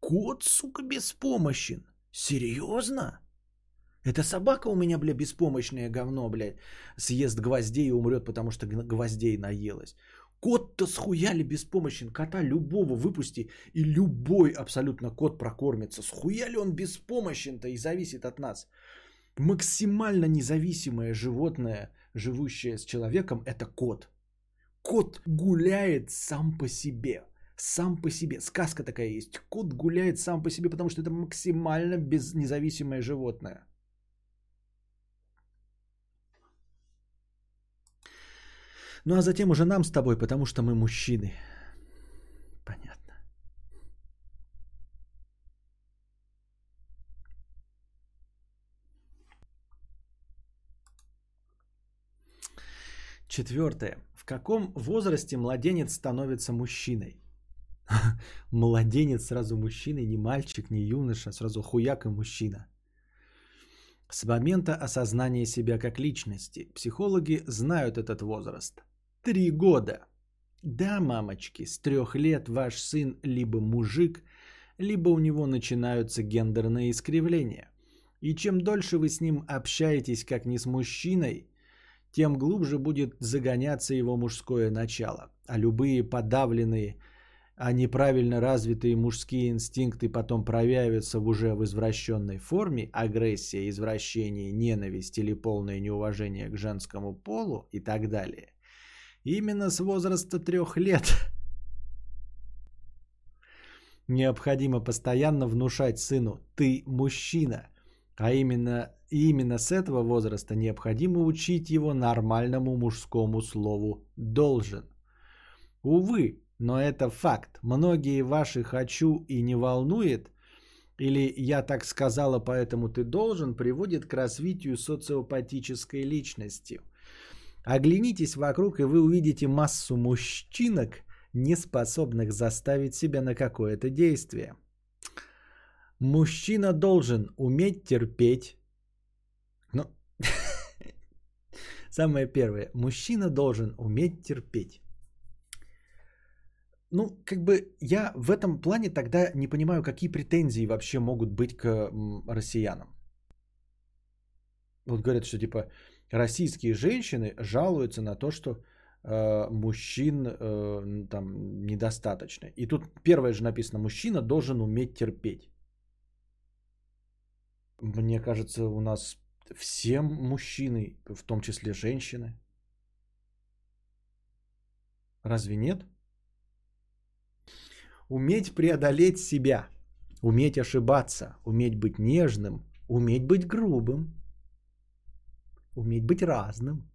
Кот, сука, беспомощен. Серьезно? Это собака у меня, бля, беспомощное говно, блядь, съест гвоздей и умрет, потому что гвоздей наелась. Кот-то схуяли беспомощен. Кота любого выпусти, и любой абсолютно кот прокормится. Схуяли он беспомощен-то и зависит от нас. Максимально независимое животное, живущее с человеком, это кот. Кот гуляет сам по себе. Сам по себе. Сказка такая есть. Кот гуляет сам по себе, потому что это максимально без независимое животное. Ну а затем уже нам с тобой, потому что мы мужчины. Понятно. Четвертое. В каком возрасте младенец становится мужчиной? [laughs] Младенец сразу мужчиной, не мальчик, не юноша, сразу хуяк и мужчина. С момента осознания себя как личности психологи знают этот возраст. Три года. Да, мамочки, с трех лет ваш сын либо мужик, либо у него начинаются гендерные искривления. И чем дольше вы с ним общаетесь как не с мужчиной, тем глубже будет загоняться его мужское начало. А любые подавленные, а неправильно развитые мужские инстинкты потом проявятся в уже в извращенной форме, агрессия, извращение, ненависть или полное неуважение к женскому полу и так далее. Именно с возраста трех лет необходимо постоянно внушать сыну «ты мужчина», а именно, именно с этого возраста необходимо учить его нормальному мужскому слову «должен». Увы, но это факт. Многие ваши «хочу» и «не волнует» или «я так сказала, поэтому ты должен» приводит к развитию социопатической личности – Оглянитесь вокруг, и вы увидите массу мужчинок, не способных заставить себя на какое-то действие. Мужчина должен уметь терпеть. Ну, самое первое. Мужчина должен уметь терпеть. Ну, как бы я в этом плане тогда не понимаю, какие претензии вообще могут быть к россиянам. Вот говорят, что типа российские женщины жалуются на то, что э, мужчин э, там недостаточно. И тут первое же написано, мужчина должен уметь терпеть. Мне кажется, у нас все мужчины, в том числе женщины. Разве нет? Уметь преодолеть себя, уметь ошибаться, уметь быть нежным, уметь быть грубым, уметь быть разным,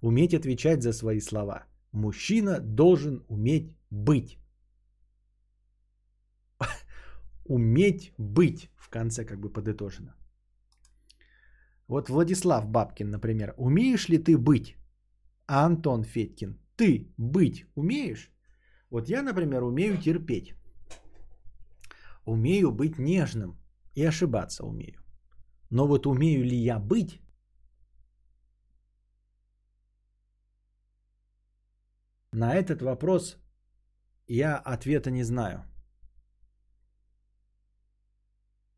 уметь отвечать за свои слова. Мужчина должен уметь быть. [laughs] уметь быть, в конце как бы подытожено. Вот Владислав Бабкин, например, умеешь ли ты быть? А Антон Феткин, ты быть умеешь? Вот я, например, умею терпеть. Умею быть нежным и ошибаться умею. Но вот умею ли я быть? На этот вопрос я ответа не знаю.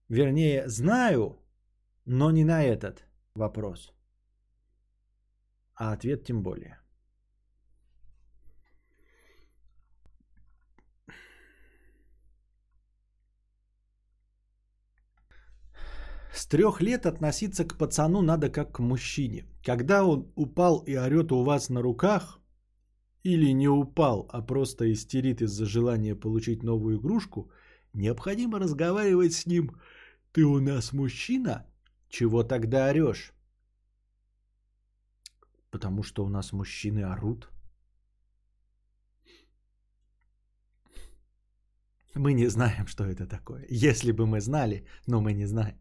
Вернее, знаю, но не на этот вопрос. А ответ тем более. С трех лет относиться к пацану надо как к мужчине. Когда он упал и орет у вас на руках, или не упал, а просто истерит из-за желания получить новую игрушку, необходимо разговаривать с ним. Ты у нас мужчина? Чего тогда орешь? Потому что у нас мужчины орут. Мы не знаем, что это такое. Если бы мы знали, но мы не знаем.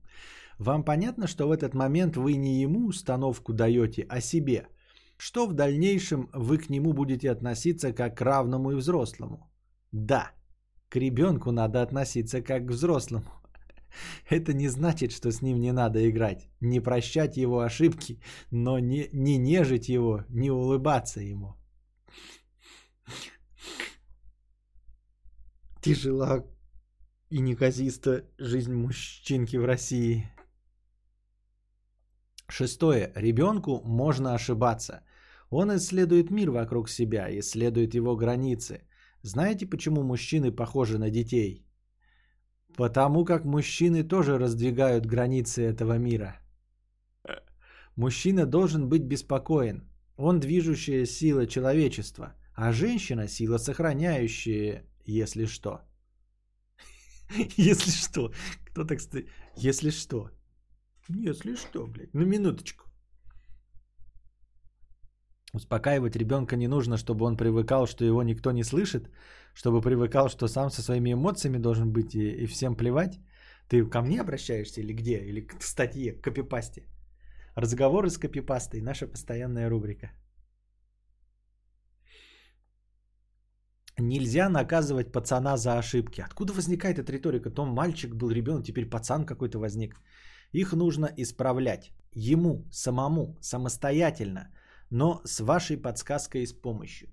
Вам понятно, что в этот момент вы не ему установку даете, а себе? Что в дальнейшем вы к нему будете относиться как к равному и взрослому? Да, к ребенку надо относиться как к взрослому. [laughs] Это не значит, что с ним не надо играть, не прощать его ошибки, но не, не нежить его, не улыбаться ему. [laughs] Тяжела и неказиста жизнь мужчинки в России. Шестое. Ребенку можно ошибаться. Он исследует мир вокруг себя, исследует его границы. Знаете, почему мужчины похожи на детей? Потому как мужчины тоже раздвигают границы этого мира. Мужчина должен быть беспокоен. Он движущая сила человечества, а женщина сила сохраняющая, если что. [laughs] Если что. Кто так стоит? Если что. Если что, блядь. Ну, минуточку. Успокаивать ребенка не нужно, чтобы он привыкал, что его никто не слышит, чтобы привыкал, что сам со своими эмоциями должен быть и, и всем плевать. Ты ко мне обращаешься или где? Или к статье, к копипасте? Разговоры с копипастой – наша постоянная рубрика. Нельзя наказывать пацана за ошибки. Откуда возникает эта риторика? То мальчик был ребенок, теперь пацан какой-то возник. Их нужно исправлять. Ему, самому, самостоятельно, но с вашей подсказкой и с помощью.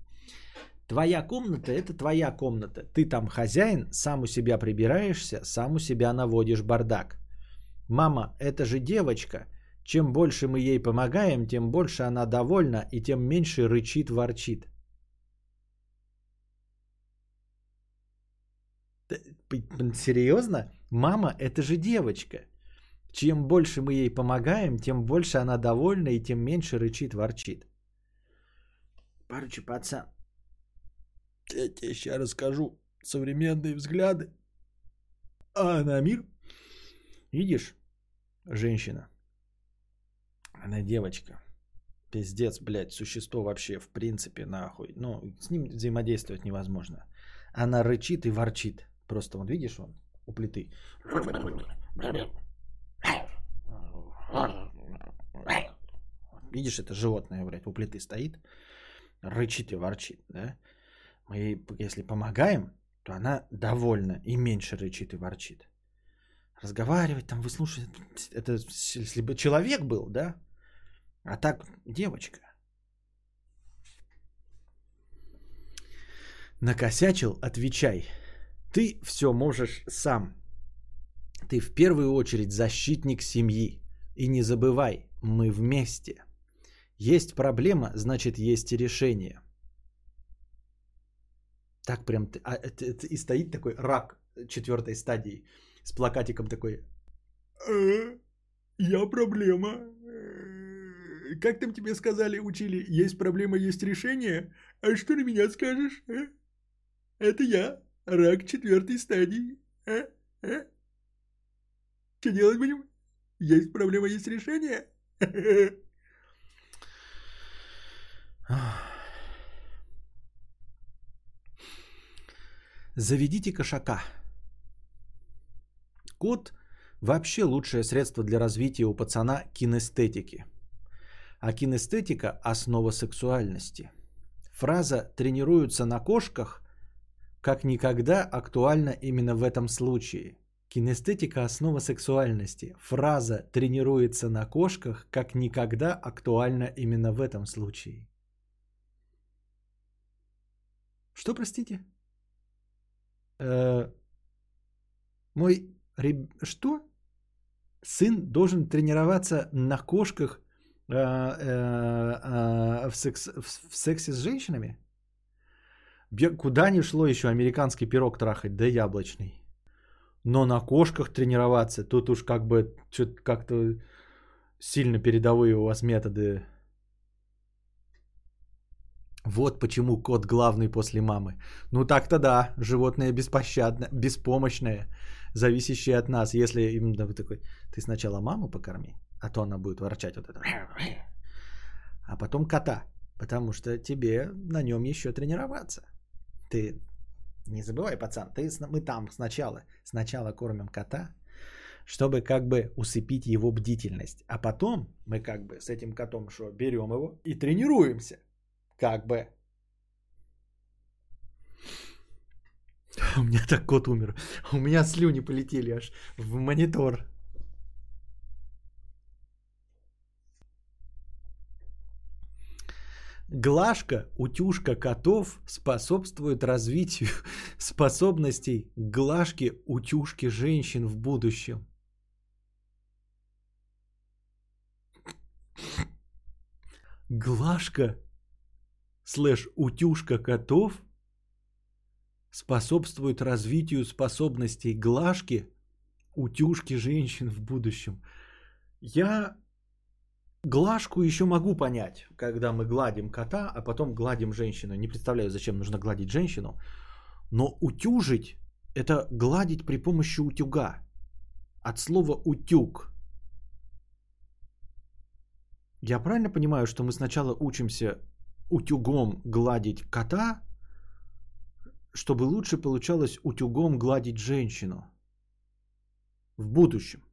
Твоя комната – это твоя комната. Ты там хозяин, сам у себя прибираешься, сам у себя наводишь бардак. Мама, это же девочка. Чем больше мы ей помогаем, тем больше она довольна и тем меньше рычит, ворчит. Серьезно? Мама, это же девочка. Чем больше мы ей помогаем, тем больше она довольна и тем меньше рычит, ворчит. Короче, пацан, я тебе сейчас расскажу современные взгляды а на мир. Видишь, женщина, она девочка. Пиздец, блядь, существо вообще в принципе нахуй. Ну, с ним взаимодействовать невозможно. Она рычит и ворчит. Просто вот видишь он у плиты. Видишь, это животное, блядь, у плиты стоит, рычит и ворчит, да? Мы ей, если помогаем, то она довольна и меньше рычит и ворчит. Разговаривать, там выслушивать, это если бы человек был, да? А так девочка. Накосячил, отвечай. Ты все можешь сам. Ты в первую очередь защитник семьи. И не забывай, мы вместе. Есть проблема, значит есть и решение. Так прям, а, это, и стоит такой рак четвертой стадии с плакатиком такой. «Э, я проблема. Э, как там тебе сказали, учили, есть проблема, есть решение? А что на меня скажешь? Это я, рак четвертой стадии. Что делать будем? Есть проблема, есть решение. [laughs] Заведите кошака. Кот вообще лучшее средство для развития у пацана кинестетики. А кинестетика – основа сексуальности. Фраза «тренируются на кошках» как никогда актуальна именно в этом случае – Кинестетика – основа сексуальности. Фраза «тренируется на кошках» как никогда актуальна именно в этом случае. Что, простите? Э, мой реб... Что? Сын должен тренироваться на кошках э, э, э, в, секс... в сексе с женщинами? Куда ни шло еще американский пирог трахать, да яблочный. Но на кошках тренироваться, тут уж как бы что-то как-то сильно передовые у вас методы. Вот почему кот главный после мамы. Ну так-то да, животное беспощадное, беспомощное, зависящее от нас. Если именно вы такой, ты сначала маму покорми, а то она будет ворчать вот это. А потом кота, потому что тебе на нем еще тренироваться. Ты не забывай, пацан, ты, мы там сначала, сначала кормим кота, чтобы как бы усыпить его бдительность. А потом мы как бы с этим котом что, берем его и тренируемся. Как бы. [laughs] У меня так кот умер. У меня слюни полетели аж в монитор. Глажка, утюжка котов способствует развитию [laughs] способностей глажки, утюжки женщин в будущем. Глажка слэш утюжка котов способствует развитию способностей глажки, утюжки женщин в будущем. Я глажку еще могу понять, когда мы гладим кота, а потом гладим женщину. Не представляю, зачем нужно гладить женщину. Но утюжить – это гладить при помощи утюга. От слова утюг. Я правильно понимаю, что мы сначала учимся утюгом гладить кота, чтобы лучше получалось утюгом гладить женщину в будущем.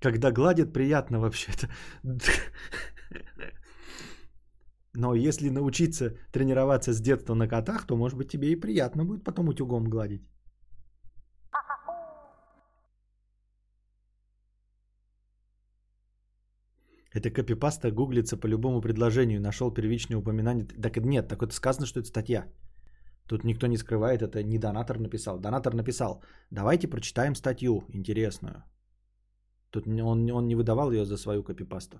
Когда гладят, приятно вообще-то. Но если научиться тренироваться с детства на котах, то, может быть, тебе и приятно будет потом утюгом гладить. Это копипаста гуглится по любому предложению. Нашел первичное упоминание. Так нет, так это сказано, что это статья. Тут никто не скрывает, это не донатор написал. Донатор написал, давайте прочитаем статью интересную. Тут он, он не выдавал ее за свою копипасту.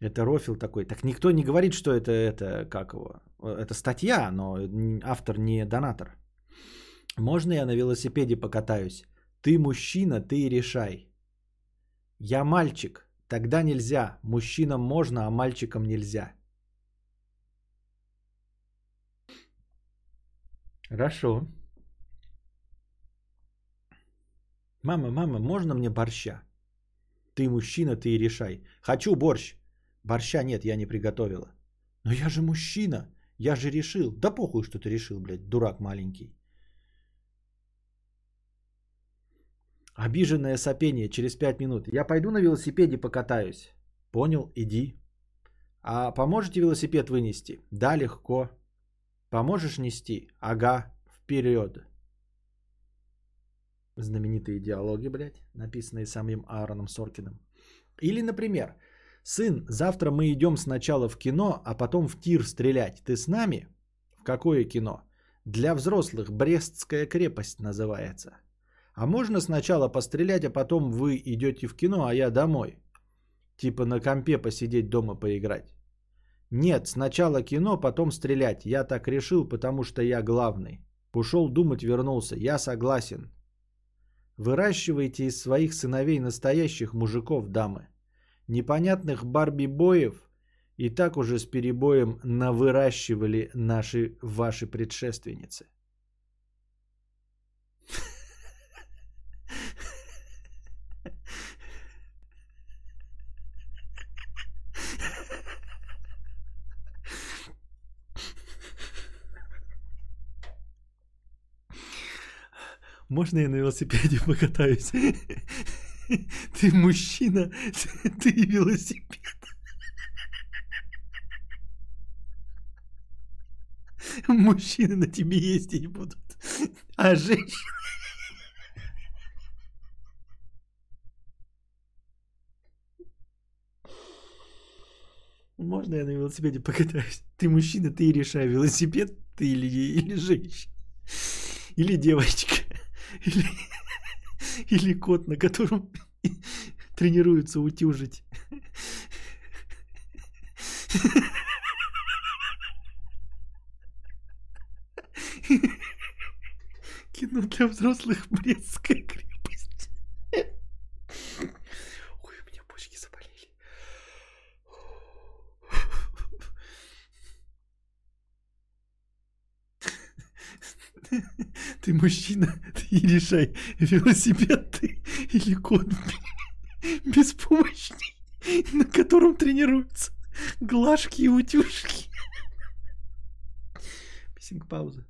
Это рофил такой. Так никто не говорит, что это, это как его. Это статья, но автор не донатор. Можно я на велосипеде покатаюсь? Ты мужчина, ты решай. Я мальчик, тогда нельзя. Мужчинам можно, а мальчикам нельзя. Хорошо. Мама, мама, можно мне борща? Ты мужчина, ты и решай. Хочу борщ. Борща нет, я не приготовила. Но я же мужчина. Я же решил. Да похуй, что ты решил, блядь, дурак маленький. Обиженное сопение через 5 минут. Я пойду на велосипеде покатаюсь. Понял, иди. А поможете велосипед вынести? Да, легко. Поможешь нести? Ага, вперед. Знаменитые диалоги, блядь, написанные самим Аароном Соркиным. Или, например, сын, завтра мы идем сначала в кино, а потом в тир стрелять. Ты с нами? В какое кино? Для взрослых Брестская крепость называется. А можно сначала пострелять, а потом вы идете в кино, а я домой? Типа на компе посидеть дома поиграть. Нет, сначала кино, потом стрелять. Я так решил, потому что я главный. Ушел думать, вернулся. Я согласен. Выращивайте из своих сыновей настоящих мужиков, дамы. Непонятных Барби-боев и так уже с перебоем навыращивали наши, ваши предшественницы. Можно я на велосипеде покатаюсь? [laughs] Ты мужчина, [laughs] ты велосипед. Мужчины на тебе ездить будут. А женщины... можно я на велосипеде покатаюсь? Ты мужчина, ты и решай, велосипед ты или, или женщина. Или девочка. Или, или кот, на котором тренируются утюжить. Кино для взрослых Брестская крепость. Ой, у меня почки заболели. Ты мужчина, [laughs] и решай, велосипед ты или кот [laughs] беспомощный, на котором тренируются глажки и утюжки. [laughs] Писинг пауза.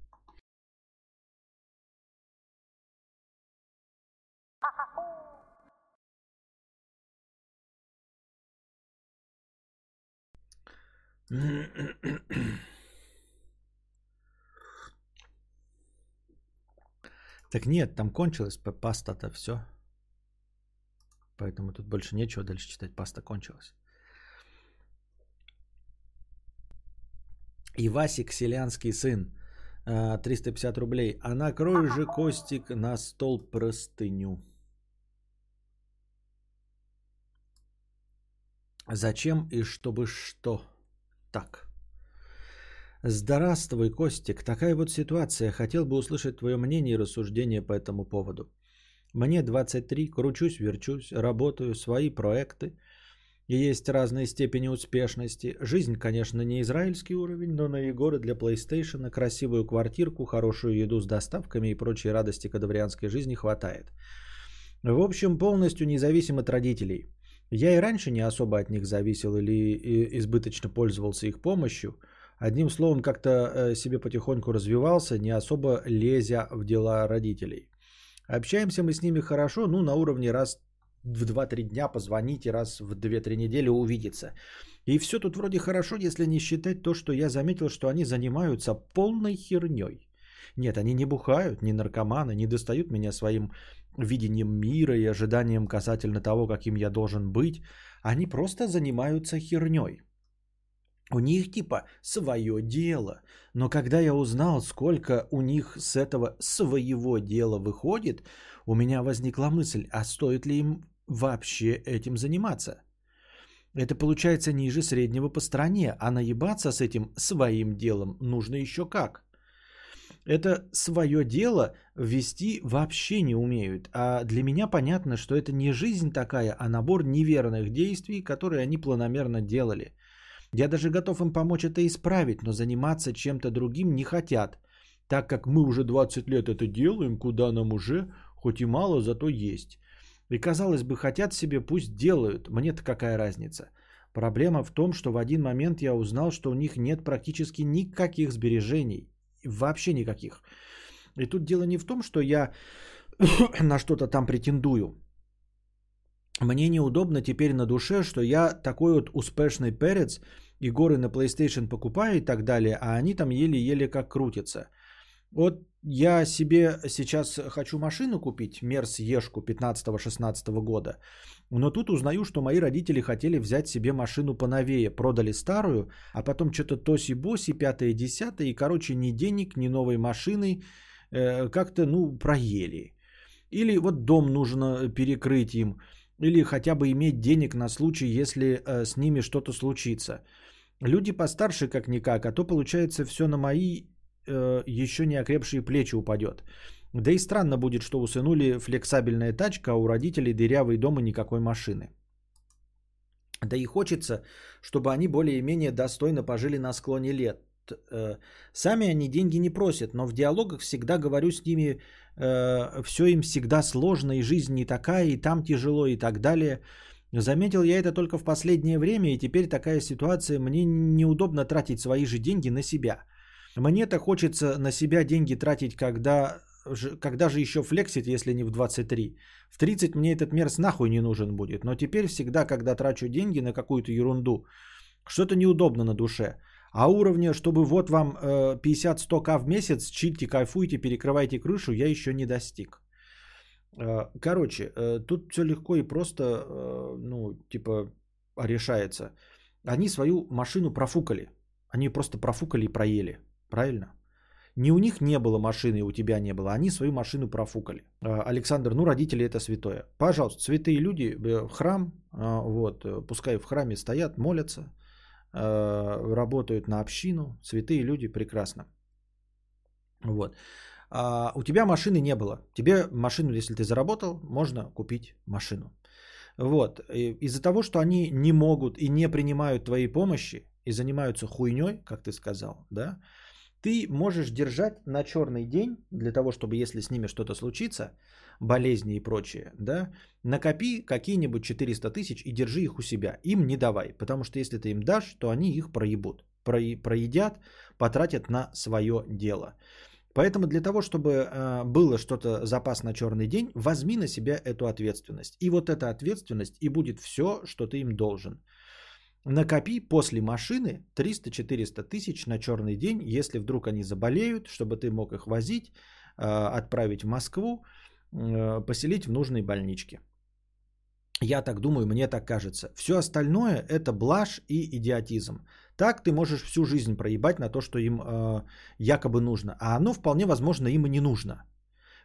Так нет, там кончилась паста-то все. Поэтому тут больше нечего дальше читать. Паста кончилась. И Васик, селянский сын, а, 350 рублей. А накрой же, Костик, на стол простыню. Зачем и чтобы что? Так. Здравствуй, Костик. Такая вот ситуация. Хотел бы услышать твое мнение и рассуждение по этому поводу. Мне 23, кручусь, верчусь, работаю, свои проекты. Есть разные степени успешности. Жизнь, конечно, не израильский уровень, но на Егора для PlayStation, красивую квартирку, хорошую еду с доставками и прочие радости кадаврианской жизни хватает. В общем, полностью независим от родителей. Я и раньше не особо от них зависел или и- избыточно пользовался их помощью. Одним словом, как-то э, себе потихоньку развивался, не особо лезя в дела родителей. Общаемся мы с ними хорошо, ну, на уровне раз в 2-3 дня позвонить и раз в 2-3 недели увидеться. И все тут вроде хорошо, если не считать то, что я заметил, что они занимаются полной херней. Нет, они не бухают, не наркоманы, не достают меня своим видением мира и ожиданием касательно того, каким я должен быть. Они просто занимаются херней. У них типа свое дело. Но когда я узнал, сколько у них с этого своего дела выходит, у меня возникла мысль, а стоит ли им вообще этим заниматься? Это получается ниже среднего по стране, а наебаться с этим своим делом нужно еще как. Это свое дело вести вообще не умеют. А для меня понятно, что это не жизнь такая, а набор неверных действий, которые они планомерно делали. Я даже готов им помочь это исправить, но заниматься чем-то другим не хотят, так как мы уже 20 лет это делаем, куда нам уже, хоть и мало, зато есть. И казалось бы, хотят себе, пусть делают, мне-то какая разница. Проблема в том, что в один момент я узнал, что у них нет практически никаких сбережений, вообще никаких. И тут дело не в том, что я [coughs] на что-то там претендую. Мне неудобно теперь на душе, что я такой вот успешный перец, и горы на PlayStation покупаю и так далее, а они там еле-еле как крутятся. Вот я себе сейчас хочу машину купить, Мерс Ешку 15-16 года, но тут узнаю, что мои родители хотели взять себе машину поновее, продали старую, а потом что-то тоси-боси, пятое, десятое, и, короче, ни денег, ни новой машины э, как-то, ну, проели. Или вот дом нужно перекрыть им, или хотя бы иметь денег на случай, если э, с ними что-то случится. Люди постарше как-никак, а то получается все на мои э, еще не окрепшие плечи упадет. Да и странно будет, что у сынули флексабельная тачка, а у родителей дырявый дом и никакой машины. Да и хочется, чтобы они более-менее достойно пожили на склоне лет. Э, Сами они деньги не просят, но в диалогах всегда говорю с ними, все им всегда сложно, и жизнь не такая, и там тяжело, и так далее. Заметил я это только в последнее время, и теперь такая ситуация, мне неудобно тратить свои же деньги на себя. Мне-то хочется на себя деньги тратить, когда, когда же еще флексить, если не в 23. В 30 мне этот мерз нахуй не нужен будет, но теперь всегда, когда трачу деньги на какую-то ерунду, что-то неудобно на душе. А уровня, чтобы вот вам э, 50-100к в месяц, чильте, кайфуйте, перекрывайте крышу, я еще не достиг. Э, Короче, э, тут все легко и просто, э, ну, типа, решается. они свою машину профукали. Они просто профукали и проели. Правильно? Не у них не было машины, и у тебя не было. Они свою машину профукали. Александр, ну родители это святое. Пожалуйста, святые люди э, храм, вот, э, пускай в храме стоят, молятся, э, работают на общину. Святые люди прекрасно. Вот. А у тебя машины не было. Тебе машину, если ты заработал, можно купить машину. Вот. Из-за того, что они не могут и не принимают твоей помощи и занимаются хуйней, как ты сказал, да, ты можешь держать на черный день для того, чтобы если с ними что-то случится, болезни и прочее, да, накопи какие-нибудь 400 тысяч и держи их у себя. Им не давай, потому что если ты им дашь, то они их проебут, проедят, потратят на свое дело. Поэтому для того, чтобы э, было что-то запас на черный день, возьми на себя эту ответственность. И вот эта ответственность и будет все, что ты им должен. Накопи после машины 300-400 тысяч на черный день, если вдруг они заболеют, чтобы ты мог их возить, э, отправить в Москву, поселить в нужной больничке. Я так думаю, мне так кажется. Все остальное это блажь и идиотизм. Так ты можешь всю жизнь проебать на то, что им э, якобы нужно. А оно вполне возможно им и не нужно.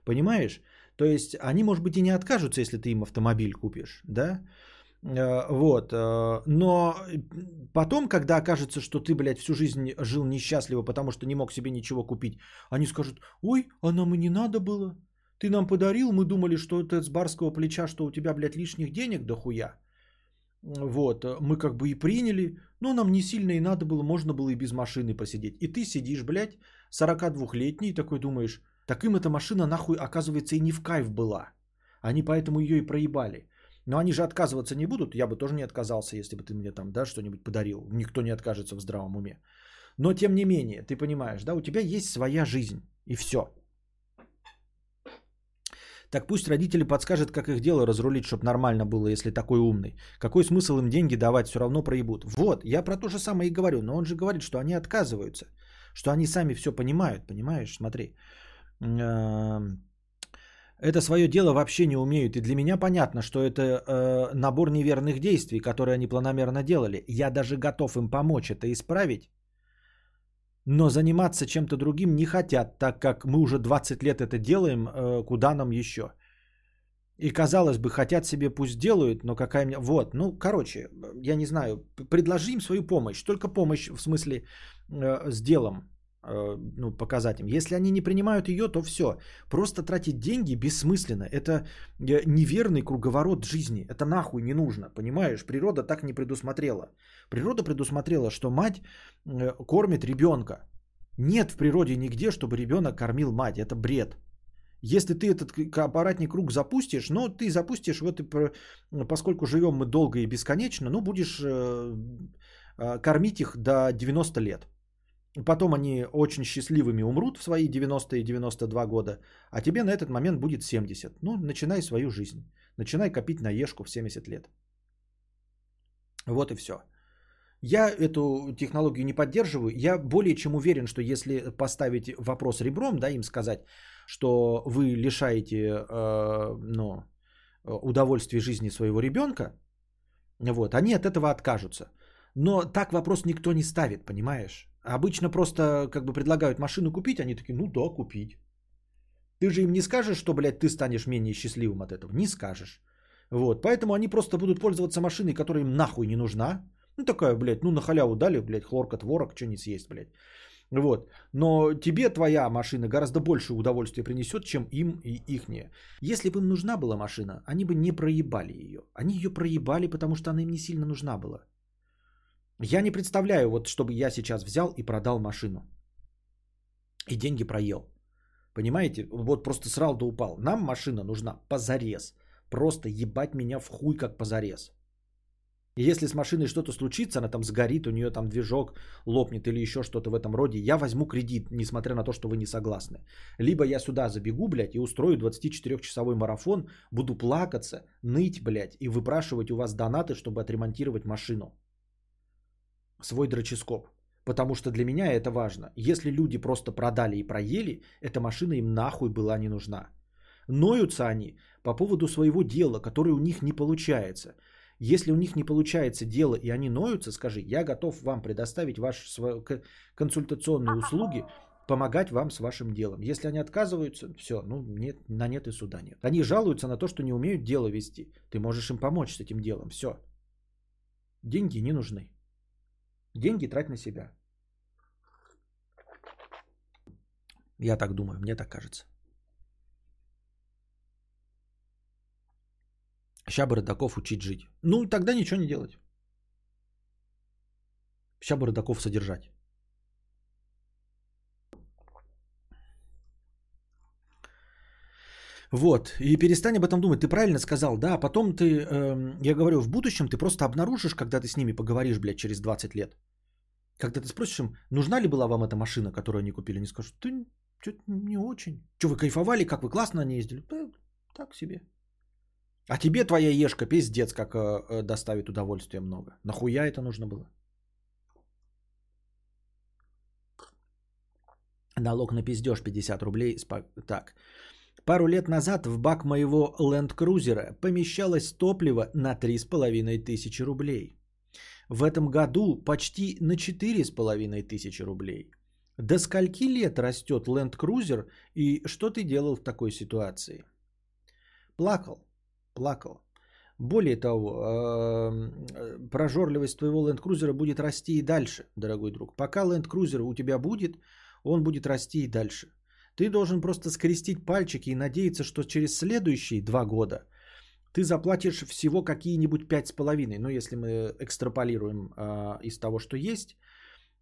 Понимаешь? То есть они, может быть, и не откажутся, если ты им автомобиль купишь, да? Э, вот. Э, но потом, когда окажется, что ты, блядь, всю жизнь жил несчастливо, потому что не мог себе ничего купить, они скажут, ой, а нам и не надо было. Ты нам подарил, мы думали, что это с барского плеча, что у тебя, блядь, лишних денег дохуя. Вот, мы как бы и приняли, но нам не сильно и надо было, можно было и без машины посидеть. И ты сидишь, блядь, 42-летний, такой думаешь, так им эта машина нахуй, оказывается, и не в кайф была. Они поэтому ее и проебали. Но они же отказываться не будут, я бы тоже не отказался, если бы ты мне там, да, что-нибудь подарил. Никто не откажется в здравом уме. Но тем не менее, ты понимаешь, да, у тебя есть своя жизнь, и все. Так пусть родители подскажут, как их дело разрулить, чтобы нормально было, если такой умный. Какой смысл им деньги давать, все равно проебут. Вот, я про то же самое и говорю, но он же говорит, что они отказываются, что они сами все понимают, понимаешь, смотри. Эм, это свое дело вообще не умеют. И для меня понятно, что это э, набор неверных действий, которые они планомерно делали. Я даже готов им помочь это исправить. Но заниматься чем-то другим не хотят, так как мы уже 20 лет это делаем, э, куда нам еще? И казалось бы, хотят себе пусть делают, но какая мне... Вот, ну, короче, я не знаю, предложи им свою помощь. Только помощь в смысле э, с делом ну, показать им. Если они не принимают ее, то все. Просто тратить деньги бессмысленно. Это э, неверный круговорот жизни. Это нахуй не нужно, понимаешь? Природа так не предусмотрела. Природа предусмотрела, что мать э, кормит ребенка. Нет в природе нигде, чтобы ребенок кормил мать. Это бред. Если ты этот аппаратный круг запустишь, ну, ты запустишь, вот, и, поскольку живем мы долго и бесконечно, ну, будешь э, э, кормить их до 90 лет. Потом они очень счастливыми умрут в свои 90 и 92 года, а тебе на этот момент будет 70. Ну, начинай свою жизнь. Начинай копить на ешку в 70 лет. Вот и все. Я эту технологию не поддерживаю. Я более чем уверен, что если поставить вопрос ребром, да, им сказать, что вы лишаете э, ну, удовольствия жизни своего ребенка, вот, они от этого откажутся. Но так вопрос никто не ставит, понимаешь? Обычно просто как бы предлагают машину купить, они такие, ну да, купить. Ты же им не скажешь, что, блядь, ты станешь менее счастливым от этого. Не скажешь. Вот, поэтому они просто будут пользоваться машиной, которая им нахуй не нужна. Ну такая, блядь, ну на халяву дали, блядь, хлорка, творог, что не съесть, блядь. Вот. Но тебе твоя машина гораздо больше удовольствия принесет, чем им и ихние. Если бы им нужна была машина, они бы не проебали ее. Они ее проебали, потому что она им не сильно нужна была. Я не представляю, вот чтобы я сейчас взял и продал машину. И деньги проел. Понимаете? Вот просто срал да упал. Нам машина нужна позарез. Просто ебать меня в хуй как позарез. И если с машиной что-то случится, она там сгорит, у нее там движок лопнет или еще что-то в этом роде, я возьму кредит, несмотря на то, что вы не согласны. Либо я сюда забегу, блядь, и устрою 24-часовой марафон, буду плакаться, ныть, блядь, и выпрашивать у вас донаты, чтобы отремонтировать машину. Свой дроческоп. Потому что для меня это важно. Если люди просто продали и проели, эта машина им нахуй была не нужна. Ноются они по поводу своего дела, которое у них не получается. Если у них не получается дело и они ноются, скажи, я готов вам предоставить ваши свои консультационные услуги, помогать вам с вашим делом. Если они отказываются, все, ну нет, на нет и суда нет. Они жалуются на то, что не умеют дело вести. Ты можешь им помочь с этим делом, все. Деньги не нужны. Деньги трать на себя. Я так думаю, мне так кажется. Ща бы родаков учить жить. Ну, тогда ничего не делать. Ща бы родаков содержать. Вот, и перестань об этом думать. Ты правильно сказал, да, потом ты, э, я говорю, в будущем ты просто обнаружишь, когда ты с ними поговоришь, блядь, через 20 лет. Когда ты спросишь им, нужна ли была вам эта машина, которую они купили, они скажут, ты что-то не очень. Что, вы кайфовали, как вы классно ней ездили? Да, так себе. А тебе твоя ешка пиздец, как э, э, доставит удовольствие много. Нахуя это нужно было? Налог на пиздеж 50 рублей. Так. Пару лет назад в бак моего Land Cruiser помещалось топливо на 3,5 тысячи рублей. В этом году почти на 4,5 тысячи рублей. До скольки лет растет Land Cruiser и что ты делал в такой ситуации? Плакал, плакал. Более того, эм, прожорливость твоего Land Cruiser будет расти и дальше, дорогой друг. Пока Land Cruiser у тебя будет, он будет расти и дальше. Ты должен просто скрестить пальчики и надеяться, что через следующие два года ты заплатишь всего какие-нибудь пять с половиной. Ну, если мы экстраполируем э, из того, что есть,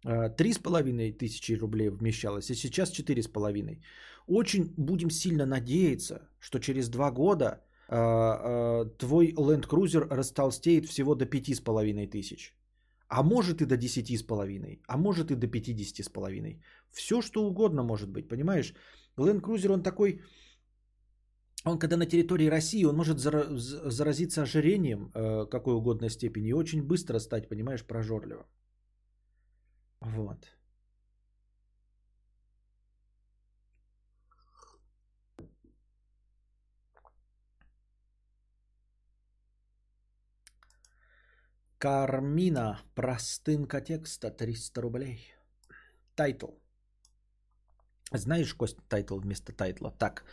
э, три с половиной тысячи рублей вмещалось, и сейчас четыре с половиной. Очень будем сильно надеяться, что через два года э, э, твой Land Cruiser растолстеет всего до пяти с половиной тысяч. А может и до 10 с половиной, а может и до 50 с половиной. Все что угодно может быть, понимаешь? Land Cruiser он такой, он когда на территории России, он может заразиться ожирением э, какой угодно степени и очень быстро стать, понимаешь, прожорливым. Вот. Кармина, простынка текста, 300 рублей. Title. Знаешь, Костя, title вместо title а? Так,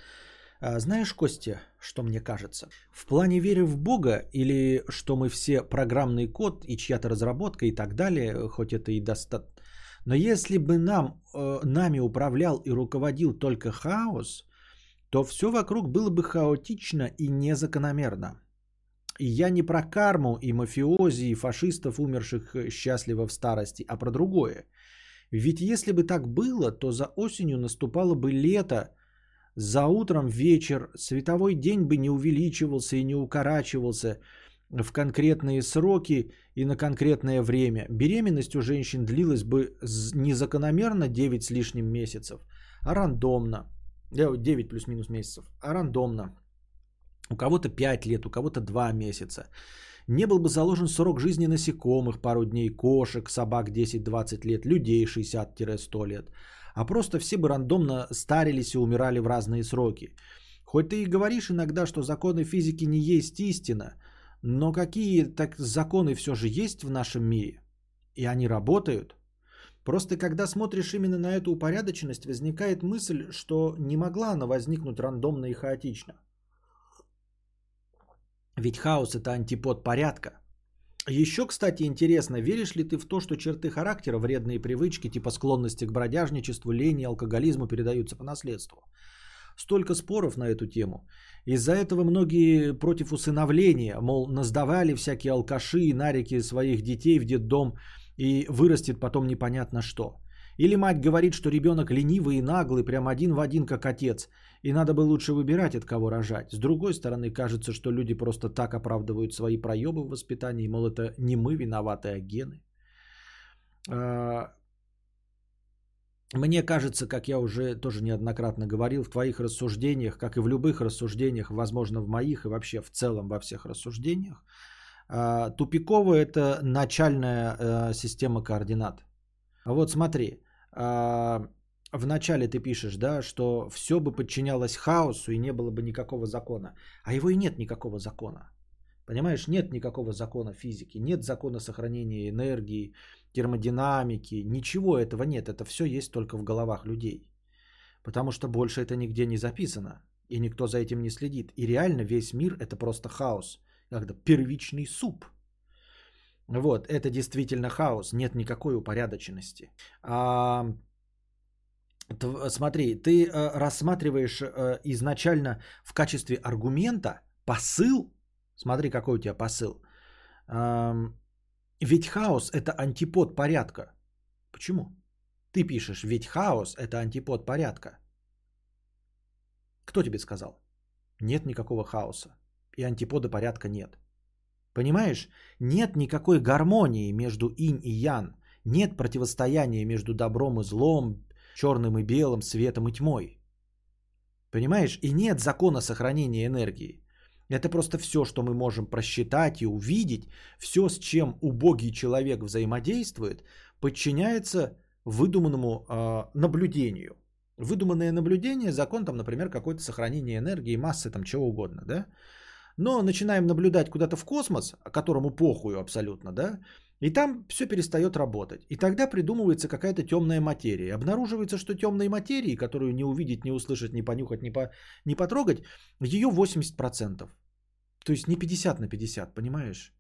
а, знаешь, Костя, что мне кажется? В плане веры в Бога или что мы все программный код и чья-то разработка и так далее, хоть это и достаточно. Но если бы нам, э, нами управлял и руководил только хаос, то все вокруг было бы хаотично и незакономерно. И я не про карму и мафиози, и фашистов, умерших э, счастливо в старости, а про другое. Ведь если бы так было, то за осенью наступало бы лето, за утром вечер, световой день бы не увеличивался и не укорачивался в конкретные сроки и на конкретное время. Беременность у женщин длилась бы не закономерно 9 с лишним месяцев, а рандомно. 9 э, плюс-минус месяцев, а рандомно. У кого-то 5 лет, у кого-то 2 месяца. Не был бы заложен срок жизни насекомых пару дней, кошек, собак 10-20 лет, людей 60-100 лет. А просто все бы рандомно старились и умирали в разные сроки. Хоть ты и говоришь иногда, что законы физики не есть истина, но какие так законы все же есть в нашем мире? И они работают? Просто когда смотришь именно на эту упорядоченность, возникает мысль, что не могла она возникнуть рандомно и хаотично – ведь хаос это антипод порядка. Еще, кстати, интересно, веришь ли ты в то, что черты характера, вредные привычки, типа склонности к бродяжничеству, лени, алкоголизму передаются по наследству? Столько споров на эту тему. Из-за этого многие против усыновления, мол, наздавали всякие алкаши и нарики своих детей в детдом и вырастет потом непонятно что. Или мать говорит, что ребенок ленивый и наглый, прям один в один, как отец, и надо бы лучше выбирать, от кого рожать. С другой стороны, кажется, что люди просто так оправдывают свои проебы в воспитании, мол, это не мы виноваты, а гены. А, мне кажется, как я уже тоже неоднократно говорил, в твоих рассуждениях, как и в любых рассуждениях, возможно, в моих и вообще в целом во всех рассуждениях, а, тупиково это начальная а, система координат. А вот смотри, а, в начале ты пишешь, да, что все бы подчинялось хаосу и не было бы никакого закона. А его и нет никакого закона. Понимаешь, нет никакого закона физики, нет закона сохранения энергии, термодинамики, ничего этого нет. Это все есть только в головах людей. Потому что больше это нигде не записано. И никто за этим не следит. И реально весь мир это просто хаос. Когда первичный суп. Вот, это действительно хаос. Нет никакой упорядоченности. А, т- смотри, ты э, рассматриваешь э, изначально в качестве аргумента посыл. Смотри, какой у тебя посыл. Ам, ведь хаос это антипод порядка. Почему? Ты пишешь, ведь хаос это антипод порядка. Кто тебе сказал? Нет никакого хаоса. И антипода порядка нет. Понимаешь? Нет никакой гармонии между инь и ян. Нет противостояния между добром и злом, черным и белым, светом и тьмой. Понимаешь? И нет закона сохранения энергии. Это просто все, что мы можем просчитать и увидеть. Все, с чем убогий человек взаимодействует, подчиняется выдуманному э, наблюдению. Выдуманное наблюдение, закон там, например, какое-то сохранение энергии, массы, там чего угодно, да? Но начинаем наблюдать куда-то в космос, которому похую абсолютно, да? И там все перестает работать. И тогда придумывается какая-то темная материя. Обнаруживается, что темной материи, которую не увидеть, не услышать, не понюхать, не, по, не потрогать, ее 80%. То есть не 50 на 50, понимаешь?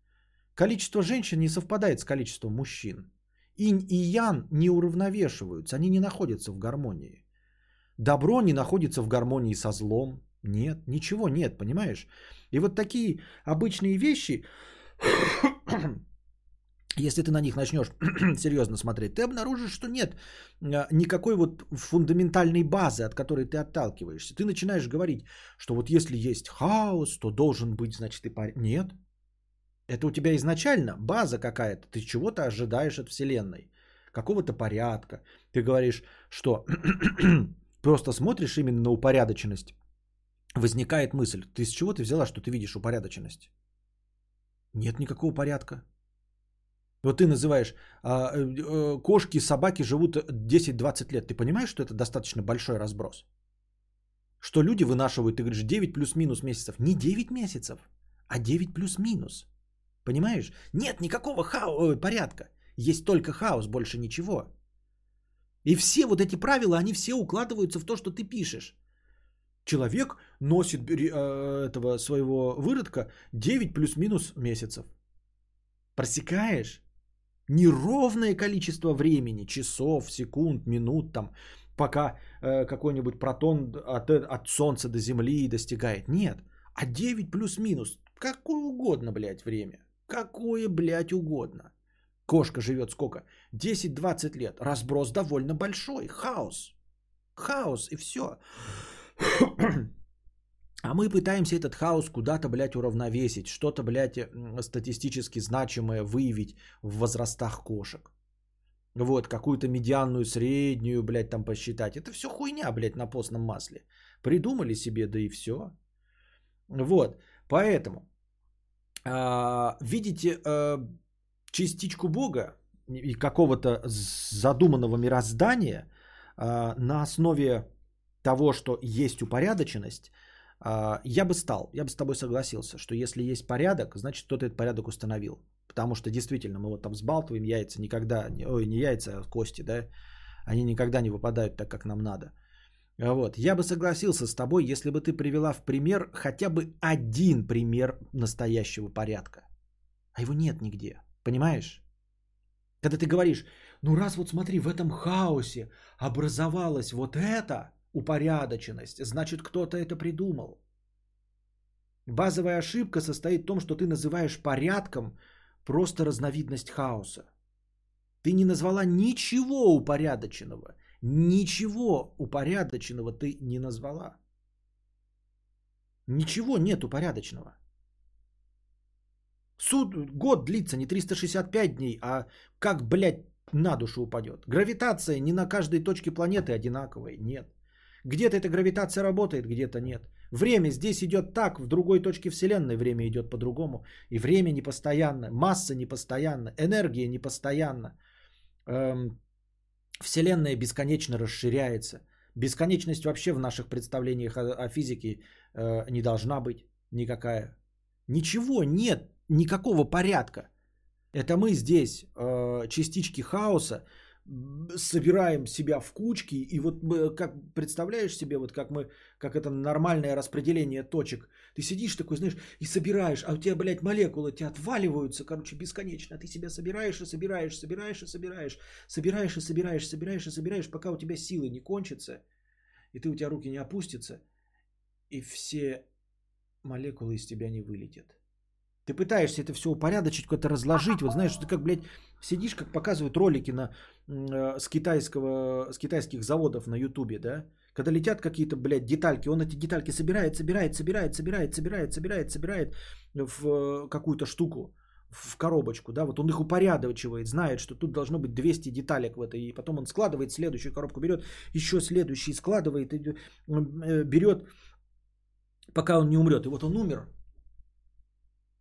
Количество женщин не совпадает с количеством мужчин. Инь и ян не уравновешиваются, они не находятся в гармонии. Добро не находится в гармонии со злом. Нет, ничего нет, понимаешь? И вот такие обычные вещи, [coughs] если ты на них начнешь [coughs] серьезно смотреть, ты обнаружишь, что нет а, никакой вот фундаментальной базы, от которой ты отталкиваешься. Ты начинаешь говорить, что вот если есть хаос, то должен быть, значит, и порядок. Нет. Это у тебя изначально база какая-то. Ты чего-то ожидаешь от Вселенной. Какого-то порядка. Ты говоришь, что [coughs] просто смотришь именно на упорядоченность. Возникает мысль, ты с чего ты взяла, что ты видишь упорядоченность? Нет никакого порядка. Вот ты называешь а, э, кошки, собаки живут 10-20 лет. Ты понимаешь, что это достаточно большой разброс? Что люди вынашивают, ты говоришь, 9 плюс-минус месяцев. Не 9 месяцев, а 9 плюс-минус. Понимаешь? Нет никакого хао- порядка. Есть только хаос, больше ничего. И все вот эти правила, они все укладываются в то, что ты пишешь. Человек носит э, этого своего выродка 9 плюс-минус месяцев. Просекаешь? неровное количество времени, часов, секунд, минут, там, пока э, какой-нибудь протон от, от Солнца до Земли достигает. Нет, а 9 плюс-минус, какое угодно, блядь, время. Какое, блядь, угодно. Кошка живет сколько? 10-20 лет. Разброс довольно большой. Хаос. Хаос и все. А мы пытаемся этот хаос куда-то, блядь, уравновесить, что-то, блядь, статистически значимое выявить в возрастах кошек. Вот, какую-то медианную, среднюю, блядь, там посчитать. Это все хуйня, блядь, на постном масле. Придумали себе, да и все. Вот, поэтому, а, видите а, частичку Бога и какого-то задуманного мироздания а, на основе того, что есть упорядоченность – а, я бы стал, я бы с тобой согласился, что если есть порядок, значит кто-то этот порядок установил. Потому что действительно мы вот там взбалтываем яйца никогда, ой, не яйца, а кости, да, они никогда не выпадают так, как нам надо. Вот. Я бы согласился с тобой, если бы ты привела в пример хотя бы один пример настоящего порядка. А его нет нигде. Понимаешь? Когда ты говоришь, ну раз вот смотри, в этом хаосе образовалось вот это, упорядоченность, значит кто-то это придумал. Базовая ошибка состоит в том, что ты называешь порядком просто разновидность хаоса. Ты не назвала ничего упорядоченного. Ничего упорядоченного ты не назвала. Ничего нет упорядоченного. Суд, год длится не 365 дней, а как, блядь, на душу упадет. Гравитация не на каждой точке планеты одинаковая, нет. Где-то эта гравитация работает, где-то нет. Время здесь идет так, в другой точке Вселенной время идет по-другому. И время непостоянно, масса непостоянна, энергия непостоянна. Эм, Вселенная бесконечно расширяется. Бесконечность вообще в наших представлениях о, о физике э, не должна быть никакая. Ничего нет, никакого порядка. Это мы здесь, э, частички хаоса, собираем себя в кучки, и вот мы, как представляешь себе, вот как мы, как это нормальное распределение точек, ты сидишь такой, знаешь, и собираешь, а у тебя, блядь, молекулы тебя отваливаются, короче, бесконечно, а ты себя собираешь и собираешь, собираешь и собираешь, собираешь и собираешь, собираешь и собираешь, пока у тебя силы не кончатся, и ты у тебя руки не опустятся, и все молекулы из тебя не вылетят. Ты пытаешься это все упорядочить, как-то разложить. Вот знаешь, ты как, блядь, сидишь, как показывают ролики на, э, с, китайского, с китайских заводов на ютубе, да? Когда летят какие-то, блядь, детальки, он эти детальки собирает, собирает, собирает, собирает, собирает, собирает, собирает в э, какую-то штуку, в коробочку, да, вот он их упорядочивает, знает, что тут должно быть 200 деталек в этой, и потом он складывает следующую коробку, берет еще следующий, складывает, э, берет, пока он не умрет. И вот он умер,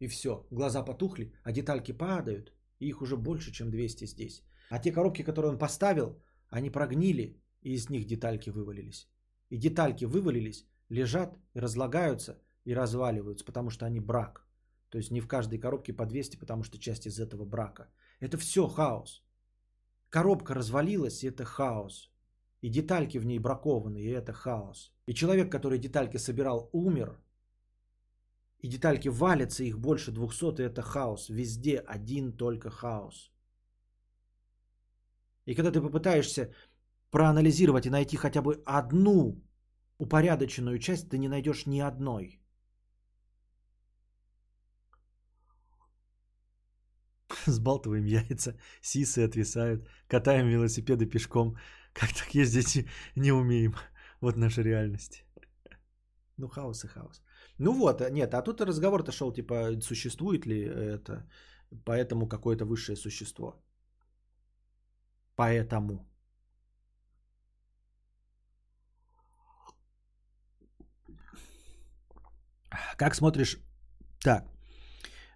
и все, глаза потухли, а детальки падают, и их уже больше, чем 200 здесь. А те коробки, которые он поставил, они прогнили, и из них детальки вывалились. И детальки вывалились, лежат, разлагаются и разваливаются, потому что они брак. То есть не в каждой коробке по 200, потому что часть из этого брака. Это все хаос. Коробка развалилась, и это хаос. И детальки в ней бракованы, и это хаос. И человек, который детальки собирал, умер, и детальки валятся, их больше 200, и это хаос. Везде один только хаос. И когда ты попытаешься проанализировать и найти хотя бы одну упорядоченную часть, ты не найдешь ни одной. [laughs] Сбалтываем яйца, сисы отвисают, катаем велосипеды пешком. Как так ездить [laughs] не умеем. Вот наша реальность. Ну, хаос и хаос. Ну вот, нет, а тут разговор-то шел, типа, существует ли это, поэтому какое-то высшее существо. Поэтому. Как смотришь? Так.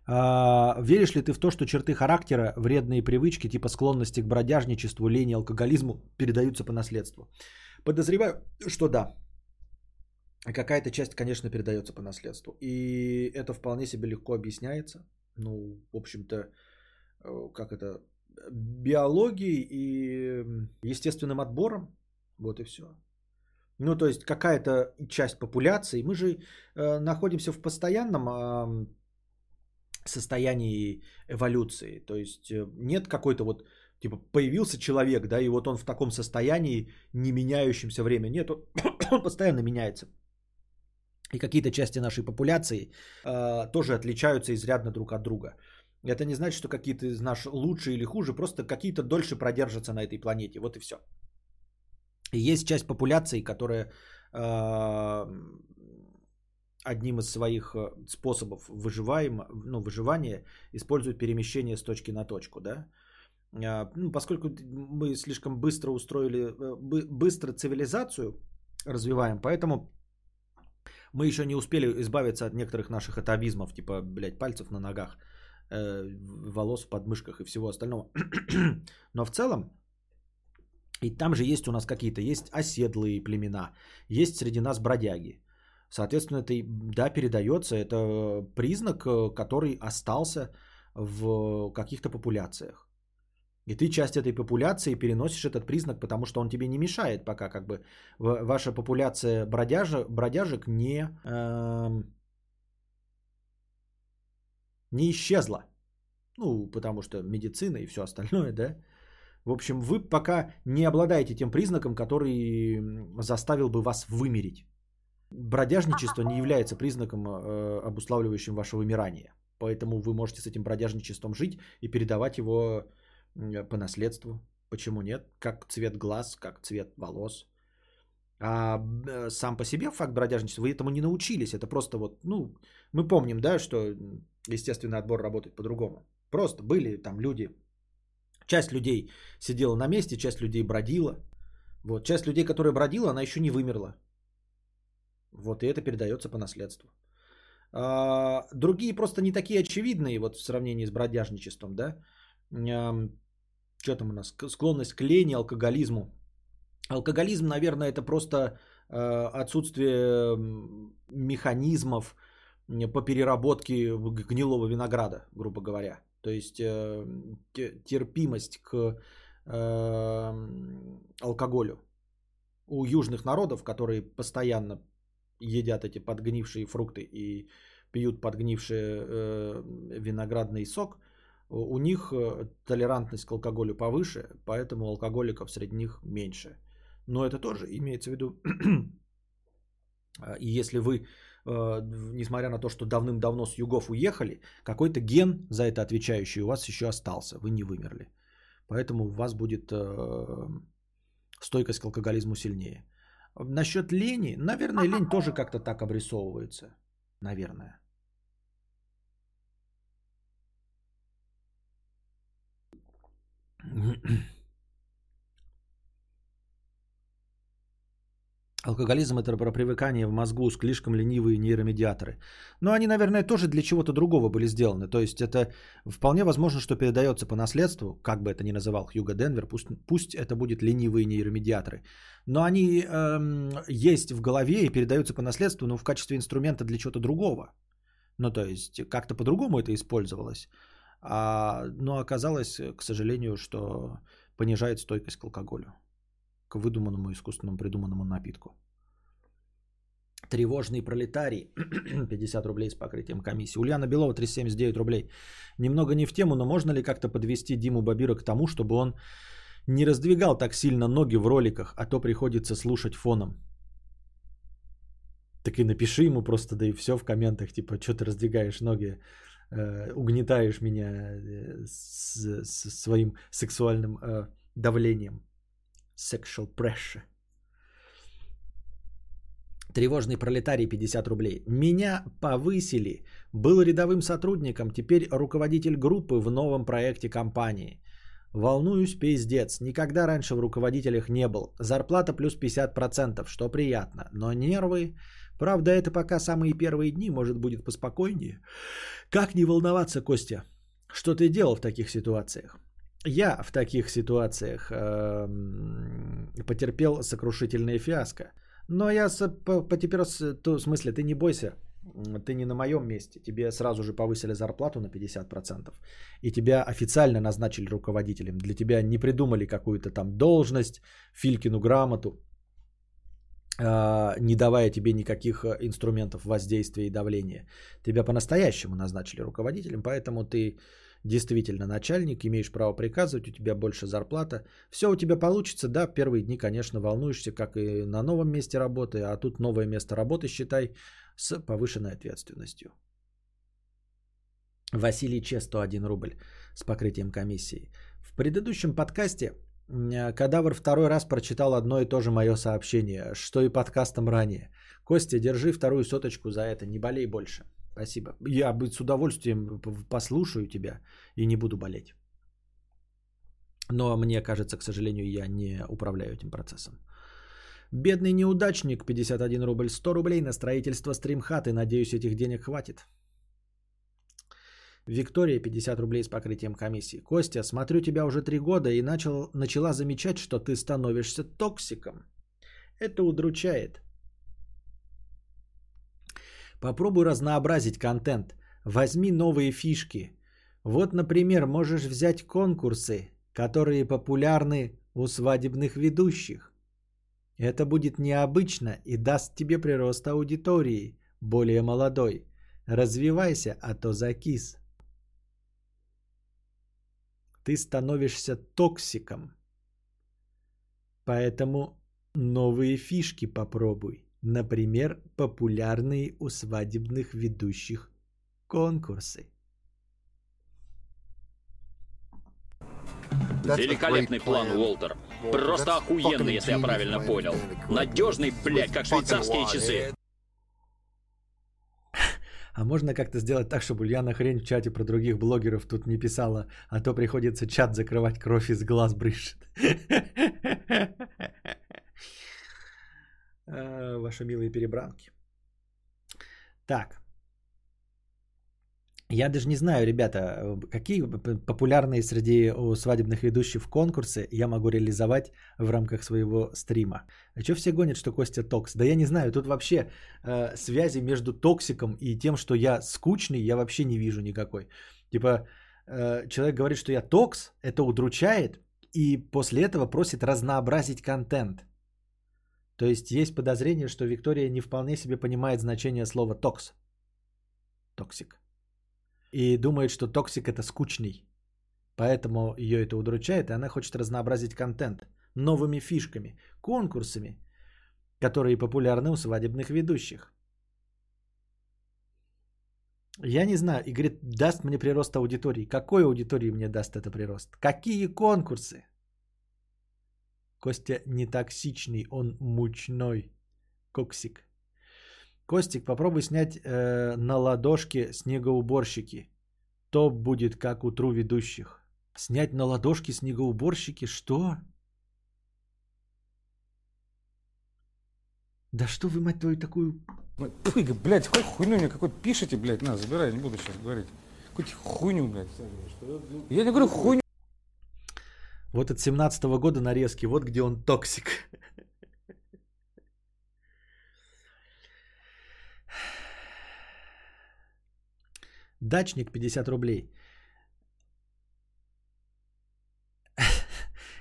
А, веришь ли ты в то, что черты характера, вредные привычки, типа склонности к бродяжничеству, лени, алкоголизму передаются по наследству? Подозреваю, что да. Какая-то часть, конечно, передается по наследству. И это вполне себе легко объясняется. Ну, в общем-то, э, как это, биологией и естественным отбором. Вот и все. Ну, то есть какая-то часть популяции. Мы же э, находимся в постоянном состоянии эволюции. То есть э, нет какой-то вот, типа, появился человек, да, и вот он в таком состоянии, не меняющемся время. Нет, он, он [coughs] постоянно меняется. И какие-то части нашей популяции э, тоже отличаются изрядно друг от друга. Это не значит, что какие-то из нас лучше или хуже, просто какие-то дольше продержатся на этой планете. Вот и все. И есть часть популяции, которая э, одним из своих э, способов выживаем, ну, выживания использует перемещение с точки на точку, да. Э, ну, поскольку мы слишком быстро устроили, э, бы, быстро цивилизацию развиваем, поэтому мы еще не успели избавиться от некоторых наших атовизмов, типа, блядь, пальцев на ногах, э, волос в подмышках и всего остального. [clears throat] Но в целом, и там же есть у нас какие-то, есть оседлые племена, есть среди нас бродяги. Соответственно, это, да, передается, это признак, э, который остался в каких-то популяциях. И ты часть этой популяции переносишь этот признак, потому что он тебе не мешает, пока как бы ваша популяция бродяжа, бродяжек не, э, не исчезла. Ну, потому что медицина и все остальное, да. В общем, вы пока не обладаете тем признаком, который заставил бы вас вымереть. Бродяжничество не является признаком, э, обуславливающим ваше вымирание. Поэтому вы можете с этим бродяжничеством жить и передавать его по наследству. Почему нет? Как цвет глаз, как цвет волос. А э, сам по себе факт бродяжничества, вы этому не научились. Это просто вот, ну, мы помним, да, что естественный отбор работает по-другому. Просто были там люди, часть людей сидела на месте, часть людей бродила. Вот, часть людей, которая бродила, она еще не вымерла. Вот, и это передается по наследству. А, другие просто не такие очевидные, вот в сравнении с бродяжничеством, да. Что там у нас? Склонность к лени, алкоголизму. Алкоголизм, наверное, это просто э, отсутствие механизмов по переработке гнилого винограда, грубо говоря. То есть э, те- терпимость к э, алкоголю у южных народов, которые постоянно едят эти подгнившие фрукты и пьют подгнивший э, виноградный сок, у них э, толерантность к алкоголю повыше, поэтому алкоголиков среди них меньше. Но это тоже имеется в виду, [clears throat] а, и если вы, э, несмотря на то, что давным-давно с югов уехали, какой-то ген за это отвечающий у вас еще остался, вы не вымерли. Поэтому у вас будет э, стойкость к алкоголизму сильнее. Насчет лени, наверное, лень тоже как-то так обрисовывается. Наверное. [clears throat] Алкоголизм это про привыкание в мозгу, слишком ленивые нейромедиаторы. Но они, наверное, тоже для чего-то другого были сделаны. То есть это вполне возможно, что передается по наследству, как бы это ни называл Хьюго Денвер, пусть, пусть это будет ленивые нейромедиаторы. Но они эм, есть в голове и передаются по наследству, но в качестве инструмента для чего-то другого. Ну, то есть как-то по-другому это использовалось. А, но оказалось, к сожалению, что понижает стойкость к алкоголю к выдуманному, искусственному, придуманному напитку. Тревожный пролетарий. [clears throat] 50 рублей с покрытием комиссии. Ульяна Белова 379 рублей. Немного не в тему, но можно ли как-то подвести Диму Бабира к тому, чтобы он не раздвигал так сильно ноги в роликах, а то приходится слушать фоном. Так и напиши ему просто, да и все в комментах, типа, что ты раздвигаешь ноги, э, угнетаешь меня э, с, с своим сексуальным э, давлением. Sexual pressure. Тревожный пролетарий 50 рублей. Меня повысили. Был рядовым сотрудником, теперь руководитель группы в новом проекте компании. Волнуюсь пиздец. Никогда раньше в руководителях не был. Зарплата плюс 50%, что приятно. Но нервы... Правда, это пока самые первые дни, может будет поспокойнее. Как не волноваться, Костя? Что ты делал в таких ситуациях? Я в таких ситуациях эм, потерпел сокрушительное фиаско. Но я по- потерпел, в смысле, ты не бойся, ты не на моем месте. Тебе сразу же повысили зарплату на 50%. И тебя официально назначили руководителем. Для тебя не придумали какую-то там должность, Филькину грамоту, э, не давая тебе никаких э, инструментов воздействия и давления. Тебя по-настоящему назначили руководителем, поэтому ты действительно начальник, имеешь право приказывать, у тебя больше зарплата. Все у тебя получится, да, первые дни, конечно, волнуешься, как и на новом месте работы, а тут новое место работы, считай, с повышенной ответственностью. Василий Че, 101 рубль с покрытием комиссии. В предыдущем подкасте Кадавр второй раз прочитал одно и то же мое сообщение, что и подкастом ранее. Костя, держи вторую соточку за это, не болей больше. Спасибо. Я бы с удовольствием послушаю тебя и не буду болеть. Но мне кажется, к сожалению, я не управляю этим процессом. Бедный неудачник, 51 рубль, 100 рублей на строительство стримхаты. Надеюсь, этих денег хватит. Виктория, 50 рублей с покрытием комиссии. Костя, смотрю тебя уже три года и начал, начала замечать, что ты становишься токсиком. Это удручает. Попробуй разнообразить контент. Возьми новые фишки. Вот, например, можешь взять конкурсы, которые популярны у свадебных ведущих. Это будет необычно и даст тебе прирост аудитории, более молодой. Развивайся, а то закис. Ты становишься токсиком. Поэтому новые фишки попробуй. Например, популярные у свадебных ведущих конкурсы. Великолепный план, Уолтер. Просто охуенный, если я правильно понял. Надежный, блядь, как швейцарские часы. А можно как-то сделать так, чтобы Ульяна хрень в чате про других блогеров тут не писала, а то приходится чат закрывать, кровь из глаз брызжет. [laughs] Э, Ваши милые перебранки. Так. Я даже не знаю, ребята, э, какие популярные среди свадебных ведущих конкурсы я могу реализовать в рамках своего стрима. А что все гонят, что Костя токс? Да я не знаю, тут вообще э, связи между токсиком и тем, что я скучный, я вообще не вижу никакой. Типа, э, человек говорит, что я токс, это удручает, и после этого просит разнообразить контент. То есть есть подозрение, что Виктория не вполне себе понимает значение слова токс. Токсик. И думает, что токсик это скучный. Поэтому ее это удручает, и она хочет разнообразить контент новыми фишками, конкурсами, которые популярны у свадебных ведущих. Я не знаю, и говорит, даст мне прирост аудитории. Какой аудитории мне даст это прирост? Какие конкурсы? Костя не токсичный, он мучной. Коксик. Костик, попробуй снять э, на ладошке снегоуборщики. То будет как у тру ведущих. Снять на ладошке снегоуборщики? Что? Да что вы, мать твою, такую... Фу, блядь, какой хуйню мне какой пишете, блядь, на, забирай, не буду сейчас говорить. Какую-то хуйню, блядь. Я не говорю хуйню. Вот от 17 года нарезки, вот где он токсик. Дачник 50 рублей. [laughs]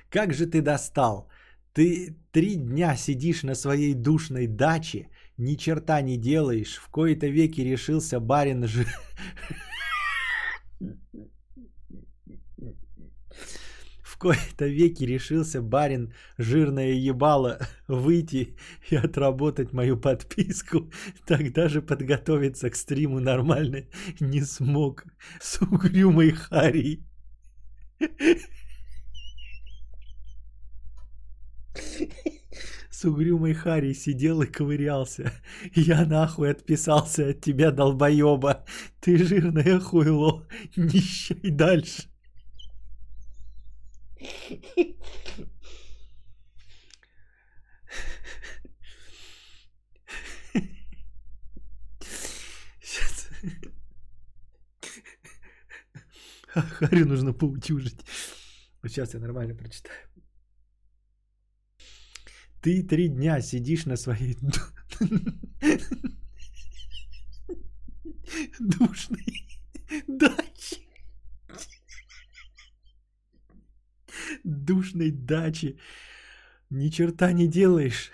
Как же ты достал? Ты три дня сидишь на своей душной даче, ни черта не делаешь, в кои-то веки решился барин ж... [laughs] кои-то веки решился барин жирное ебало [laughs] выйти и отработать мою подписку. [laughs] Тогда же подготовиться к стриму нормально [laughs] не смог. С угрюмой Харей. С угрюмой Харей сидел и ковырялся. Я нахуй отписался от тебя, долбоеба. Ты жирное хуйло. Нищай дальше. Харю нужно поутюжить. Сейчас я нормально прочитаю. Ты три дня сидишь на своей [laughs] душной [laughs] даче. Душной даче. Ни черта не делаешь.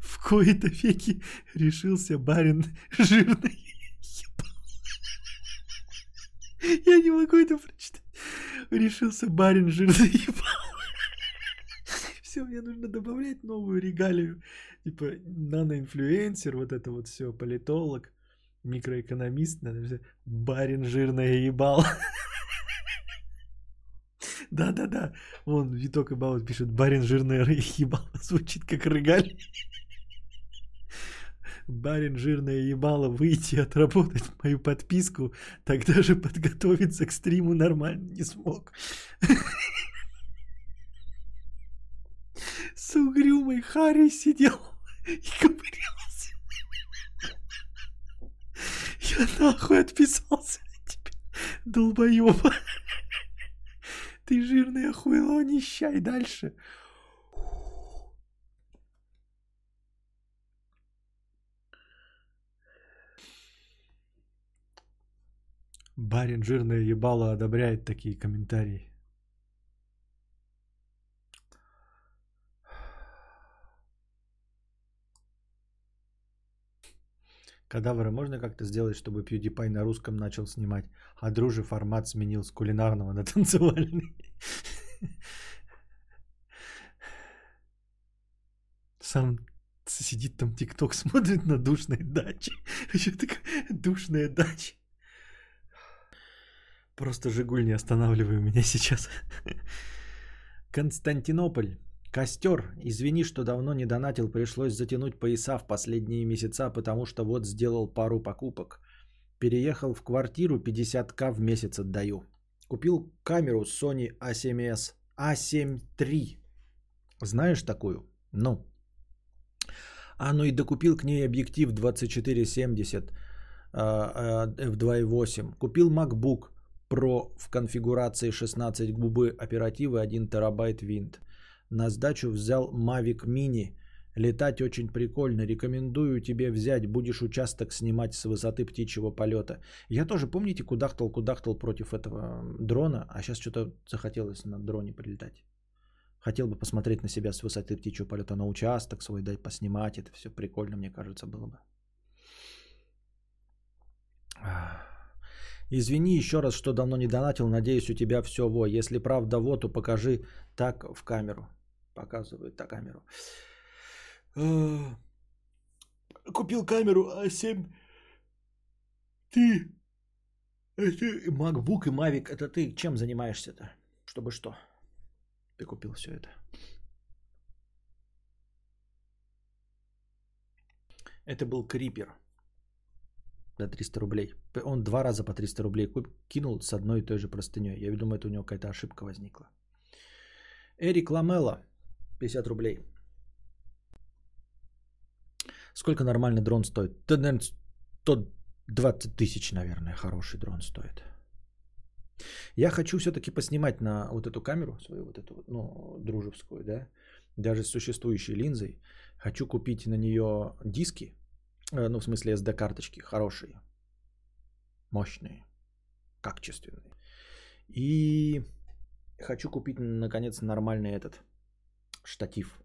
В кои-то веки решился барин жирный. Я не могу это прочитать. Решился барин жирный ебал. Все, мне нужно добавлять новую регалию. Типа наноинфлюенсер, вот это вот все, политолог, микроэкономист, надо взять. барин жирное ебал. Да-да-да, вон Виток Ибаут пишет, барин жирное ебало, [laughs] звучит как рыгаль. Барин жирное ебало, выйти и отработать мою подписку, тогда же подготовиться к стриму нормально не смог. С угрюмой Харри сидел и ковырялся. Я нахуй отписался от тебя, долбоеба. Ты жирное хуйло, нищай дальше. Барин жирное ебало одобряет такие комментарии. Кадавра можно как-то сделать, чтобы PewDiePie на русском начал снимать, а дружи формат сменил с кулинарного на танцевальный? Сам сидит там ТикТок, смотрит на душной даче. Еще такая душная дача. Просто Жигуль не останавливай меня сейчас. Константинополь. Костер. Извини, что давно не донатил, пришлось затянуть пояса в последние месяца, потому что вот сделал пару покупок. Переехал в квартиру, 50к в месяц отдаю. Купил камеру Sony A7S A7 III. Знаешь такую? Ну. А ну и докупил к ней объектив 2470 а, а, F2.8. Купил MacBook Pro в конфигурации 16 губы оперативы 1 терабайт винт. На сдачу взял Mavic Mini. Летать очень прикольно. Рекомендую тебе взять. Будешь участок снимать с высоты птичьего полета. Я тоже, помните, кудахтал-кудахтал против этого дрона, а сейчас что-то захотелось на дроне прилетать. Хотел бы посмотреть на себя с высоты птичьего полета, на участок свой дать, поснимать. Это все прикольно, мне кажется, было бы. Извини еще раз, что давно не донатил. Надеюсь, у тебя все во. Если правда во, то покажи так в камеру. Показывает так камеру. Э, купил камеру А7. Ты... Это MacBook и Mavic. Это ты чем занимаешься-то? Чтобы что? Ты купил все это. Это был Крипер. За 300 рублей. Он два раза по 300 рублей кинул с одной и той же простыней. Я думаю, это у него какая-то ошибка возникла. Эрик Ламела. 50 рублей. Сколько нормальный дрон стоит? Да, наверное, 120 тысяч, наверное, хороший дрон стоит. Я хочу все-таки поснимать на вот эту камеру, свою вот эту, ну, дружескую, да, даже с существующей линзой. Хочу купить на нее диски, э, ну, в смысле SD-карточки, хорошие, мощные, качественные. И хочу купить, наконец, нормальный этот штатив.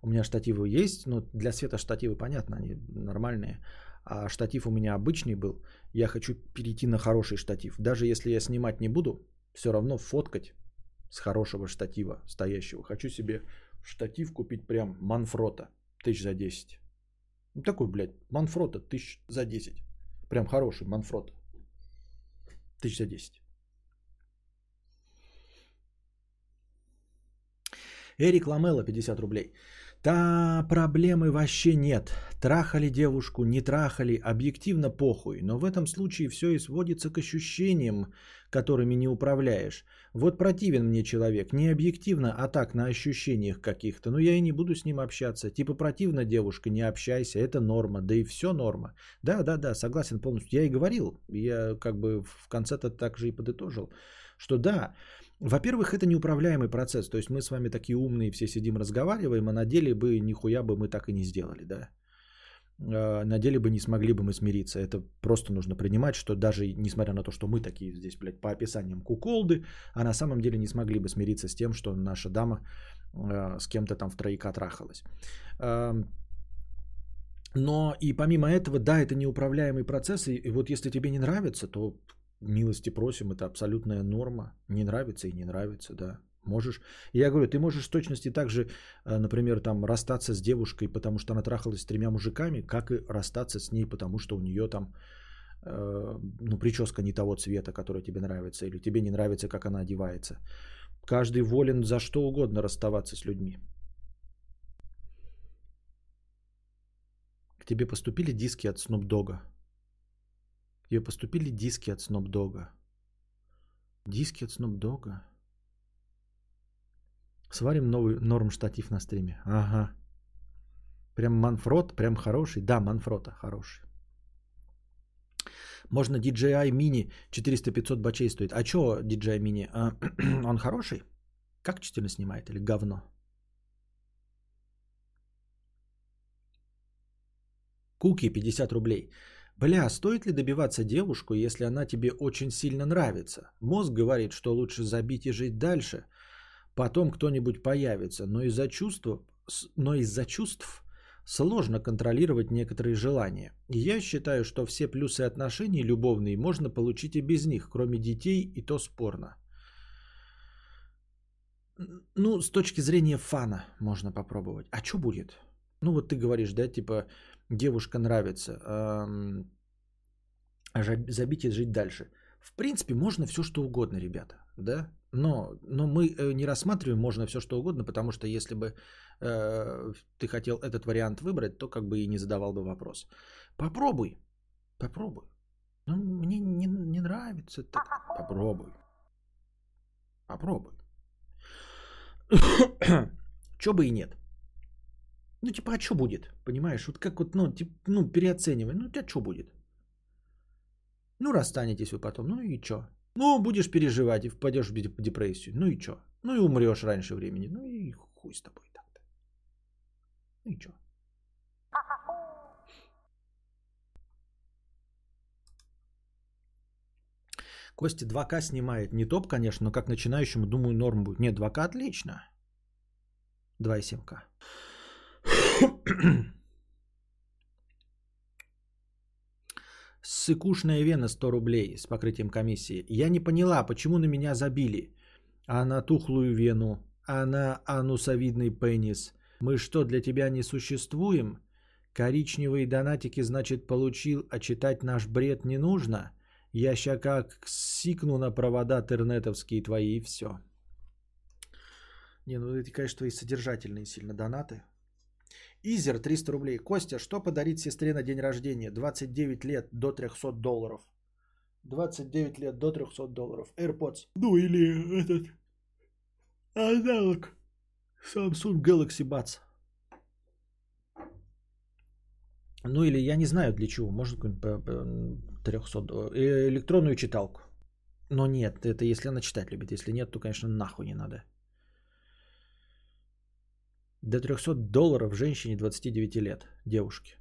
У меня штативы есть, но для света штативы, понятно, они нормальные а штатив у меня обычный был, я хочу перейти на хороший штатив. Даже если я снимать не буду, все равно фоткать с хорошего штатива стоящего. Хочу себе штатив купить прям Манфрота, тысяч за 10. Ну такой, блядь, Манфрота, тысяч за 10. Прям хороший Манфрот. Тысяч за 10. Эрик Ламела, 50 рублей. Да, проблемы вообще нет. Трахали девушку, не трахали, объективно похуй. Но в этом случае все и сводится к ощущениям, которыми не управляешь. Вот противен мне человек, не объективно, а так на ощущениях каких-то. Но я и не буду с ним общаться. Типа противно девушка, не общайся, это норма. Да и все норма. Да, да, да, согласен полностью. Я и говорил, я как бы в конце-то так же и подытожил, что да, во-первых, это неуправляемый процесс. То есть мы с вами такие умные все сидим, разговариваем, а на деле бы нихуя бы мы так и не сделали, да. А, на деле бы не смогли бы мы смириться. Это просто нужно принимать, что даже несмотря на то, что мы такие здесь, блядь, по описаниям куколды, а на самом деле не смогли бы смириться с тем, что наша дама а, с кем-то там в троика трахалась. Но и помимо этого, да, это неуправляемый процесс, и вот если тебе не нравится, то милости просим, это абсолютная норма. Не нравится и не нравится, да. Можешь, я говорю, ты можешь в точности так же, э, например, там расстаться с девушкой, потому что она трахалась с тремя мужиками, как и расстаться с ней, потому что у нее там, э, ну, прическа не того цвета, который тебе нравится, или тебе не нравится, как она одевается. Каждый волен за что угодно расставаться с людьми. К тебе поступили диски от Snoop Тебе поступили диски от Snoop Dogg. Диски от Snoop Dogg. Сварим новый норм штатив на стриме. Ага. Прям Манфрот, прям хороший. Да, Манфрота хороший. Можно DJI Mini 400-500 бачей стоит. А что DJI Mini? А, [clears throat] он хороший? Качественно снимает или говно? Куки 50 рублей. Бля, стоит ли добиваться девушку, если она тебе очень сильно нравится? Мозг говорит, что лучше забить и жить дальше. Потом кто-нибудь появится, но из-за чувства, но из-за чувств сложно контролировать некоторые желания. Я считаю, что все плюсы отношений любовные можно получить и без них, кроме детей, и то спорно. Ну, с точки зрения фана можно попробовать. А что будет? Ну, вот ты говоришь, да, типа, девушка нравится, забить и жить дальше. В принципе, можно все что угодно, ребята, да, но, но мы э, не рассматриваем можно все что угодно, потому что если бы э, ты хотел этот вариант выбрать, то как бы и не задавал бы вопрос. Попробуй, попробуй. Ну, мне не, не нравится так. Попробуй. Попробуй. [coughs] Чё бы и нет. Ну, типа, а что будет? Понимаешь? Вот как вот, ну, типа, ну, переоценивай. Ну, у тебя что будет? Ну, расстанетесь вы потом, ну и чё? Ну, будешь переживать и впадешь в деп- депрессию. Ну и чё? Ну и умрешь раньше времени. Ну и хуй с тобой так-то. Ну и чё? Костя 2К снимает. Не топ, конечно, но как начинающему, думаю, норм будет. Нет, 2К отлично. 2,7К. Сыкушная вена 100 рублей с покрытием комиссии. Я не поняла, почему на меня забили. А на тухлую вену, а на анусовидный пенис. Мы что, для тебя не существуем? Коричневые донатики, значит, получил, а читать наш бред не нужно? Я ща как сикну на провода тернетовские твои и все. Не, ну эти, конечно, твои содержательные сильно донаты. Изер 300 рублей. Костя, что подарить сестре на день рождения? 29 лет до 300 долларов. 29 лет до 300 долларов. AirPods. Ну или этот аналог Samsung Galaxy Buds. Ну или я не знаю для чего. Может по 300 долларов. Э, Электронную читалку. Но нет, это если она читать любит. Если нет, то, конечно, нахуй не надо. До 300 долларов женщине 29 лет, девушке.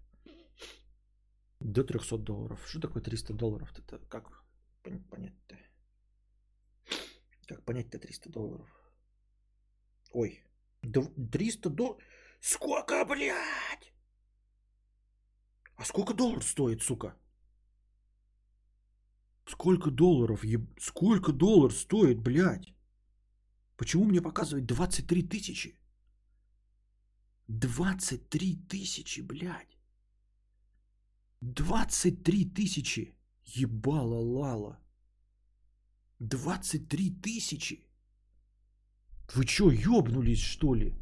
До 300 долларов. Что такое 300 долларов? Это как пон- понять-то? Как понять-то 300 долларов? Ой, дв- 300 долларов? Сколько, блядь? А сколько долларов стоит, сука? Сколько долларов? еб- Сколько доллар стоит, блядь? Почему мне показывает 23 тысячи? 23 тысячи, блядь. 23 тысячи. Ебала лала. 23 тысячи. Вы что, ёбнулись, что ли?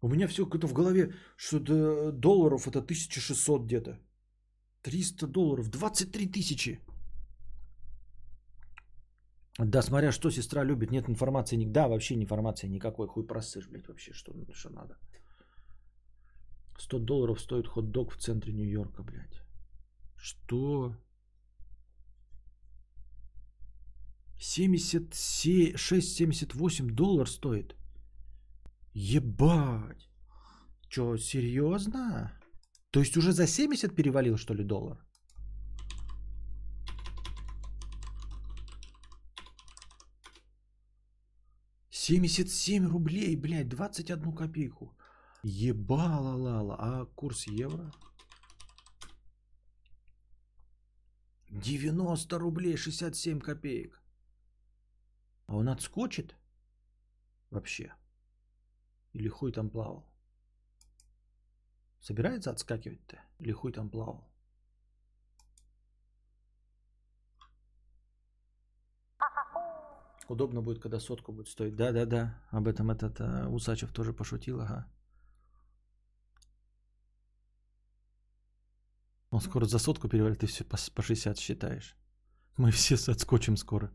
У меня все как-то в голове, что до долларов это 1600 где-то. 300 долларов, 23 тысячи. Да, смотря что сестра любит, нет информации. Да, вообще информации никакой. Хуй просышь, блядь, вообще, что, что надо. 100 долларов стоит хот-дог в центре Нью-Йорка, блядь. Что? 76-78 доллар стоит. Ебать. Че, серьезно? То есть уже за 70 перевалил, что ли, доллар? Семьдесят семь рублей, блядь, 21 копейку. Ебала лала. А курс евро? 90 рублей 67 копеек. А он отскочит? Вообще. Или хуй там плавал? Собирается отскакивать-то? Или хуй там плавал? Удобно будет, когда сотку будет стоить. Да-да-да, об этом этот а, Усачев тоже пошутил, ага. Он скоро за сотку перевалит, ты все по, по 60 считаешь. Мы все отскочим скоро.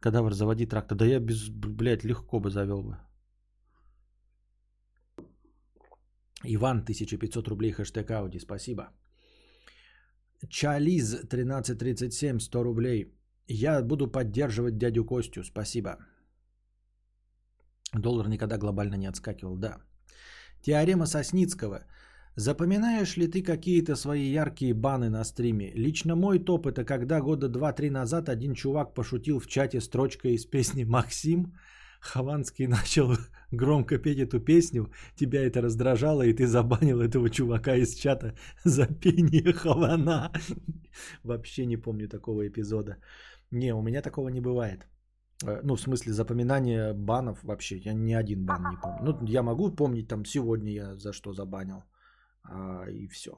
Кадавр, заводи трактор. Да я без, блядь, легко бы завел бы. Иван, 1500 рублей, хэштег Ауди, спасибо. Чализ, 1337, 100 рублей. Я буду поддерживать дядю Костю, спасибо. Доллар никогда глобально не отскакивал, да. Теорема Сосницкого. Запоминаешь ли ты какие-то свои яркие баны на стриме? Лично мой топ это когда года 2-3 назад один чувак пошутил в чате строчкой из песни «Максим». Хованский [laughs] начал громко петь эту песню, тебя это раздражало, и ты забанил этого чувака из чата за пение Хавана. [laughs] Вообще не помню такого эпизода. Не, у меня такого не бывает. Э, Ну, в смысле, запоминание банов вообще. Я ни один бан не помню. Ну, я могу помнить, там, сегодня я за что забанил. А, и все.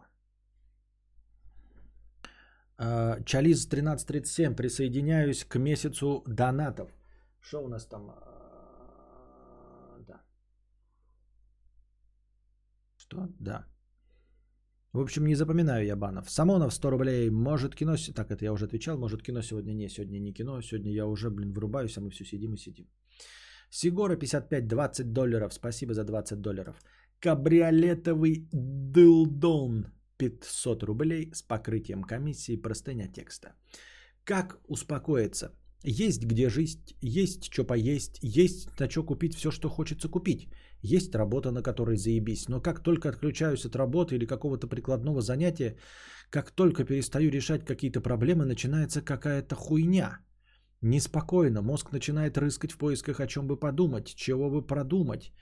А, Чализ 1337. Присоединяюсь к месяцу донатов. Что у нас там? А, Да. Что? Да. В общем, не запоминаю я банов. Самонов 100 рублей. Может кино... Так, это я уже отвечал. Может кино сегодня не. Сегодня не кино. Сегодня я уже, блин, врубаюсь, а мы все сидим и сидим. Сигора 55, 20 долларов. Спасибо за 20 долларов. Кабриолетовый дылдон. 500 рублей с покрытием комиссии простыня текста. Как успокоиться? Есть где жить, есть что поесть, есть на что купить все, что хочется купить. Есть работа, на которой заебись. Но как только отключаюсь от работы или какого-то прикладного занятия, как только перестаю решать какие-то проблемы, начинается какая-то хуйня. Неспокойно, мозг начинает рыскать в поисках о чем бы подумать, чего бы продумать.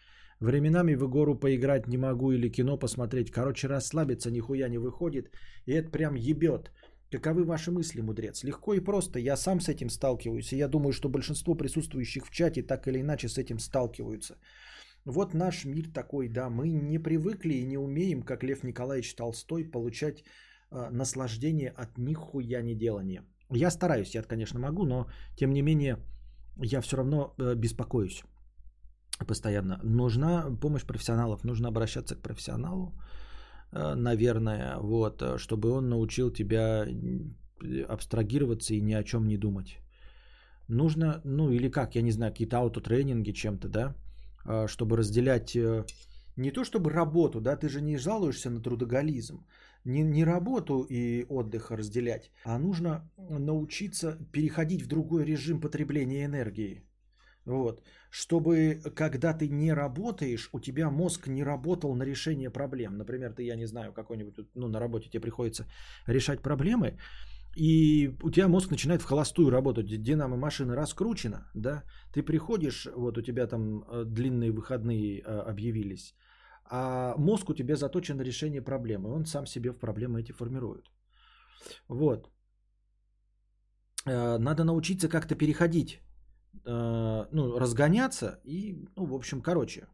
Временами в игру поиграть не могу или кино посмотреть. Короче, расслабиться нихуя не выходит. И это прям ебет. Каковы ваши мысли, мудрец? Легко и просто. Я сам с этим сталкиваюсь. И я думаю, что большинство присутствующих в чате так или иначе с этим сталкиваются. Вот наш мир такой, да. Мы не привыкли и не умеем, как Лев Николаевич Толстой, получать э, наслаждение от нихуя не делания. Я стараюсь, я, конечно, могу, но тем не менее я все равно э, беспокоюсь постоянно. Нужна помощь профессионалов, нужно обращаться к профессионалу, э, наверное, вот, э, чтобы он научил тебя абстрагироваться и ни о чем не думать. Нужно, ну или как, я не знаю, какие-то аутотренинги чем-то, да, э, чтобы разделять не то чтобы работу, да, ты же не жалуешься на трудоголизм, не, не работу и отдыха разделять, а нужно научиться переходить в другой режим потребления энергии. Вот. Чтобы, когда ты не работаешь, у тебя мозг не работал на решение проблем. Например, ты, я не знаю, какой-нибудь, ну, на работе тебе приходится решать проблемы, и у тебя мозг начинает в холостую работать, динамо машина раскручена, да, ты приходишь, вот у тебя там э, длинные выходные э, объявились, а мозг у тебя заточен на решение проблемы, он сам себе в проблемы эти формирует. Вот. Э, надо научиться как-то переходить Э, ну, разгоняться и, ну, в общем, короче,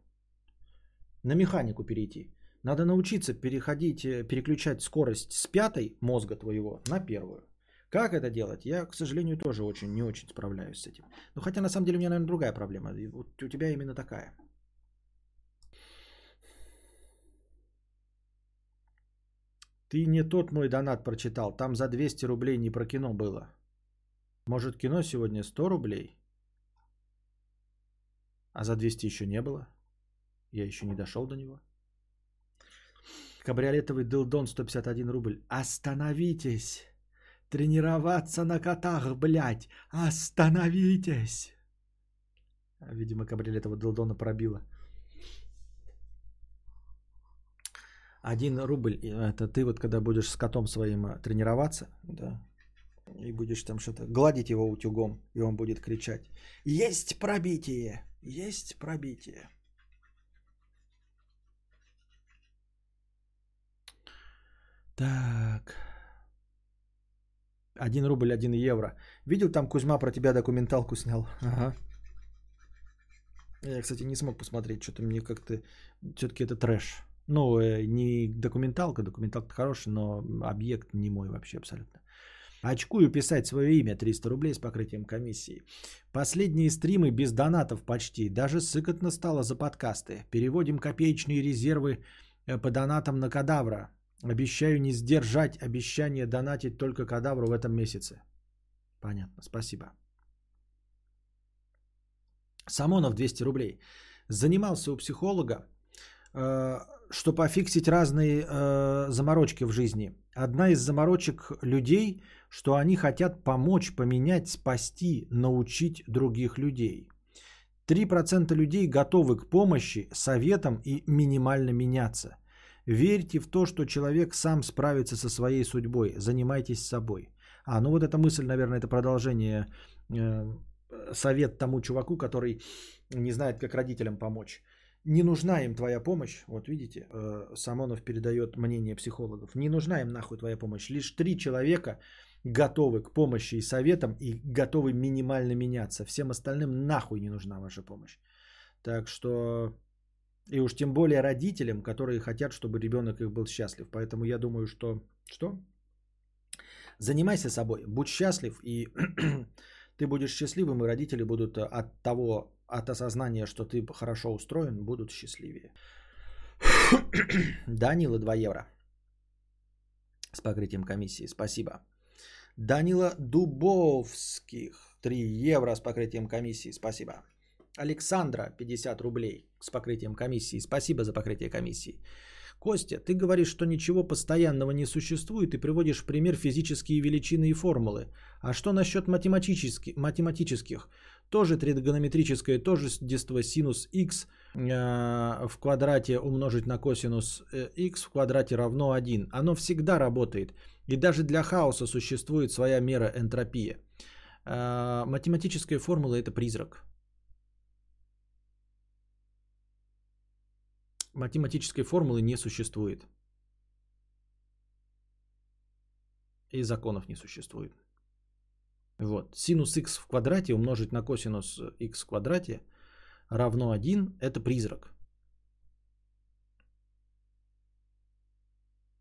на механику перейти. Надо научиться переходить, э, переключать скорость с пятой мозга твоего на первую. Как это делать? Я, к сожалению, тоже очень не очень справляюсь с этим. Но хотя на самом деле у меня, наверное, другая проблема. И вот у тебя именно такая. Ты не тот мой донат прочитал. Там за 200 рублей не про кино было. Может, кино сегодня 100 рублей? А за 200 еще не было. Я еще не дошел до него. Кабриолетовый дылдон 151 рубль. Остановитесь! Тренироваться на котах, блядь! Остановитесь! Видимо, кабриолетового дылдона пробило. Один рубль, это ты вот когда будешь с котом своим э, тренироваться, да, и будешь там что-то гладить его утюгом, и он будет кричать, есть пробитие, есть пробитие. Так. Один рубль, один евро. Видел, там Кузьма про тебя документалку снял? Ага. Я, кстати, не смог посмотреть, что-то мне как-то... Все-таки это трэш. Ну, э, не документалка, документалка хорошая, но объект не мой вообще абсолютно. Очкую писать свое имя 300 рублей с покрытием комиссии. Последние стримы без донатов почти. Даже сыкотно стало за подкасты. Переводим копеечные резервы э, по донатам на кадавра. Обещаю не сдержать обещание донатить только кадавру в этом месяце. Понятно, спасибо. Самонов 200 рублей. Занимался у психолога, э, чтобы пофиксить разные э, заморочки в жизни. Одна из заморочек людей, что они хотят помочь, поменять, спасти, научить других людей. 3% людей готовы к помощи, советам и минимально меняться. Верьте в то, что человек сам справится со своей судьбой. Занимайтесь собой. А, ну вот эта мысль, наверное, это продолжение э, совет тому чуваку, который не знает, как родителям помочь. Не нужна им твоя помощь. Вот видите, э, Самонов передает мнение психологов. Не нужна им нахуй твоя помощь. Лишь три человека готовы к помощи и советам и готовы минимально меняться. Всем остальным нахуй не нужна ваша помощь. Так что и уж тем более родителям, которые хотят, чтобы ребенок их был счастлив. Поэтому я думаю, что... Что? Занимайся собой, будь счастлив, и [clears throat] ты будешь счастливым, и родители будут от того от осознания, что ты хорошо устроен, будут счастливее. [coughs] Данила 2 евро с покрытием комиссии. Спасибо. Данила Дубовских 3 евро с покрытием комиссии. Спасибо. Александра 50 рублей с покрытием комиссии. Спасибо за покрытие комиссии. Костя, ты говоришь, что ничего постоянного не существует и приводишь в пример физические величины и формулы. А что насчет математических? математических? Тоже тригонометрическое тождество синус х э, в квадрате умножить на косинус х э, в квадрате равно 1. Оно всегда работает. И даже для хаоса существует своя мера энтропии. Э, математическая формула это призрак. Математической формулы не существует. И законов не существует. Вот. Синус х в квадрате умножить на косинус х в квадрате равно 1. Это призрак.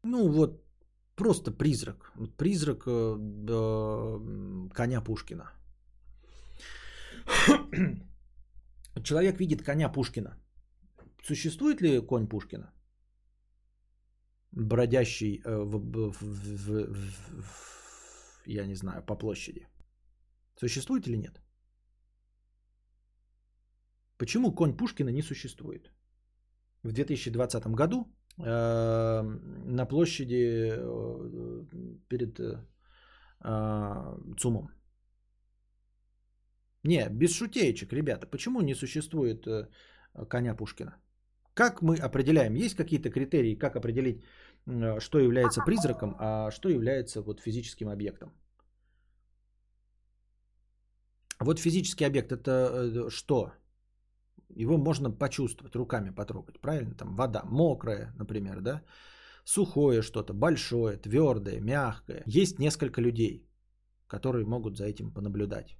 Ну вот, просто призрак. Призрак э, коня Пушкина. [coughs] Человек видит коня Пушкина. Существует ли конь Пушкина? Бродящий э, в, в, в, в, в, я не знаю, по площади. Существует или нет? Почему конь Пушкина не существует? В 2020 году э, на площади э, перед э, ЦУМом. Не, без шутеечек, ребята. Почему не существует э, коня Пушкина? Как мы определяем? Есть какие-то критерии, как определить, э, что является призраком, а что является вот физическим объектом? Вот физический объект это э, что? Его можно почувствовать, руками потрогать, правильно? Там вода мокрая, например, да? Сухое что-то, большое, твердое, мягкое. Есть несколько людей, которые могут за этим понаблюдать.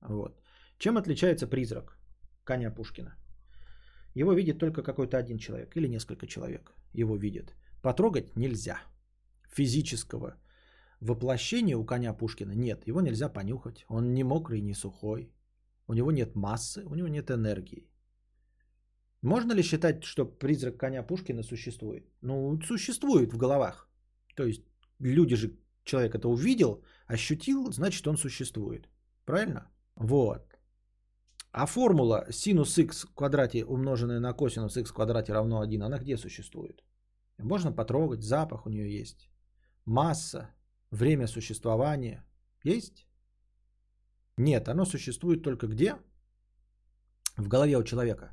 Вот. Чем отличается призрак коня Пушкина? Его видит только какой-то один человек или несколько человек его видят. Потрогать нельзя. Физического воплощения у коня Пушкина нет. Его нельзя понюхать. Он не мокрый, не сухой. У него нет массы, у него нет энергии. Можно ли считать, что призрак коня Пушкина существует? Ну, существует в головах. То есть люди же, человек это увидел, ощутил, значит он существует. Правильно? Вот. А формула синус х в квадрате умноженная на косинус х в квадрате равно 1, она где существует? Можно потрогать, запах у нее есть. Масса, время существования есть? Нет, оно существует только где? В голове у человека.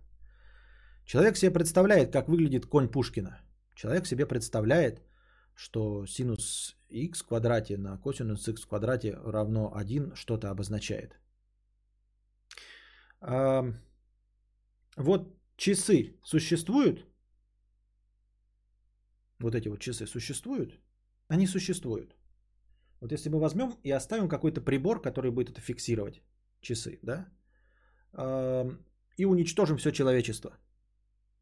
Человек себе представляет, как выглядит конь Пушкина. Человек себе представляет, что синус х в квадрате на косинус х в квадрате равно 1 что-то обозначает. А, вот часы существуют? Вот эти вот часы существуют? Они существуют. Вот если мы возьмем и оставим какой-то прибор, который будет это фиксировать, часы, да, и уничтожим все человечество.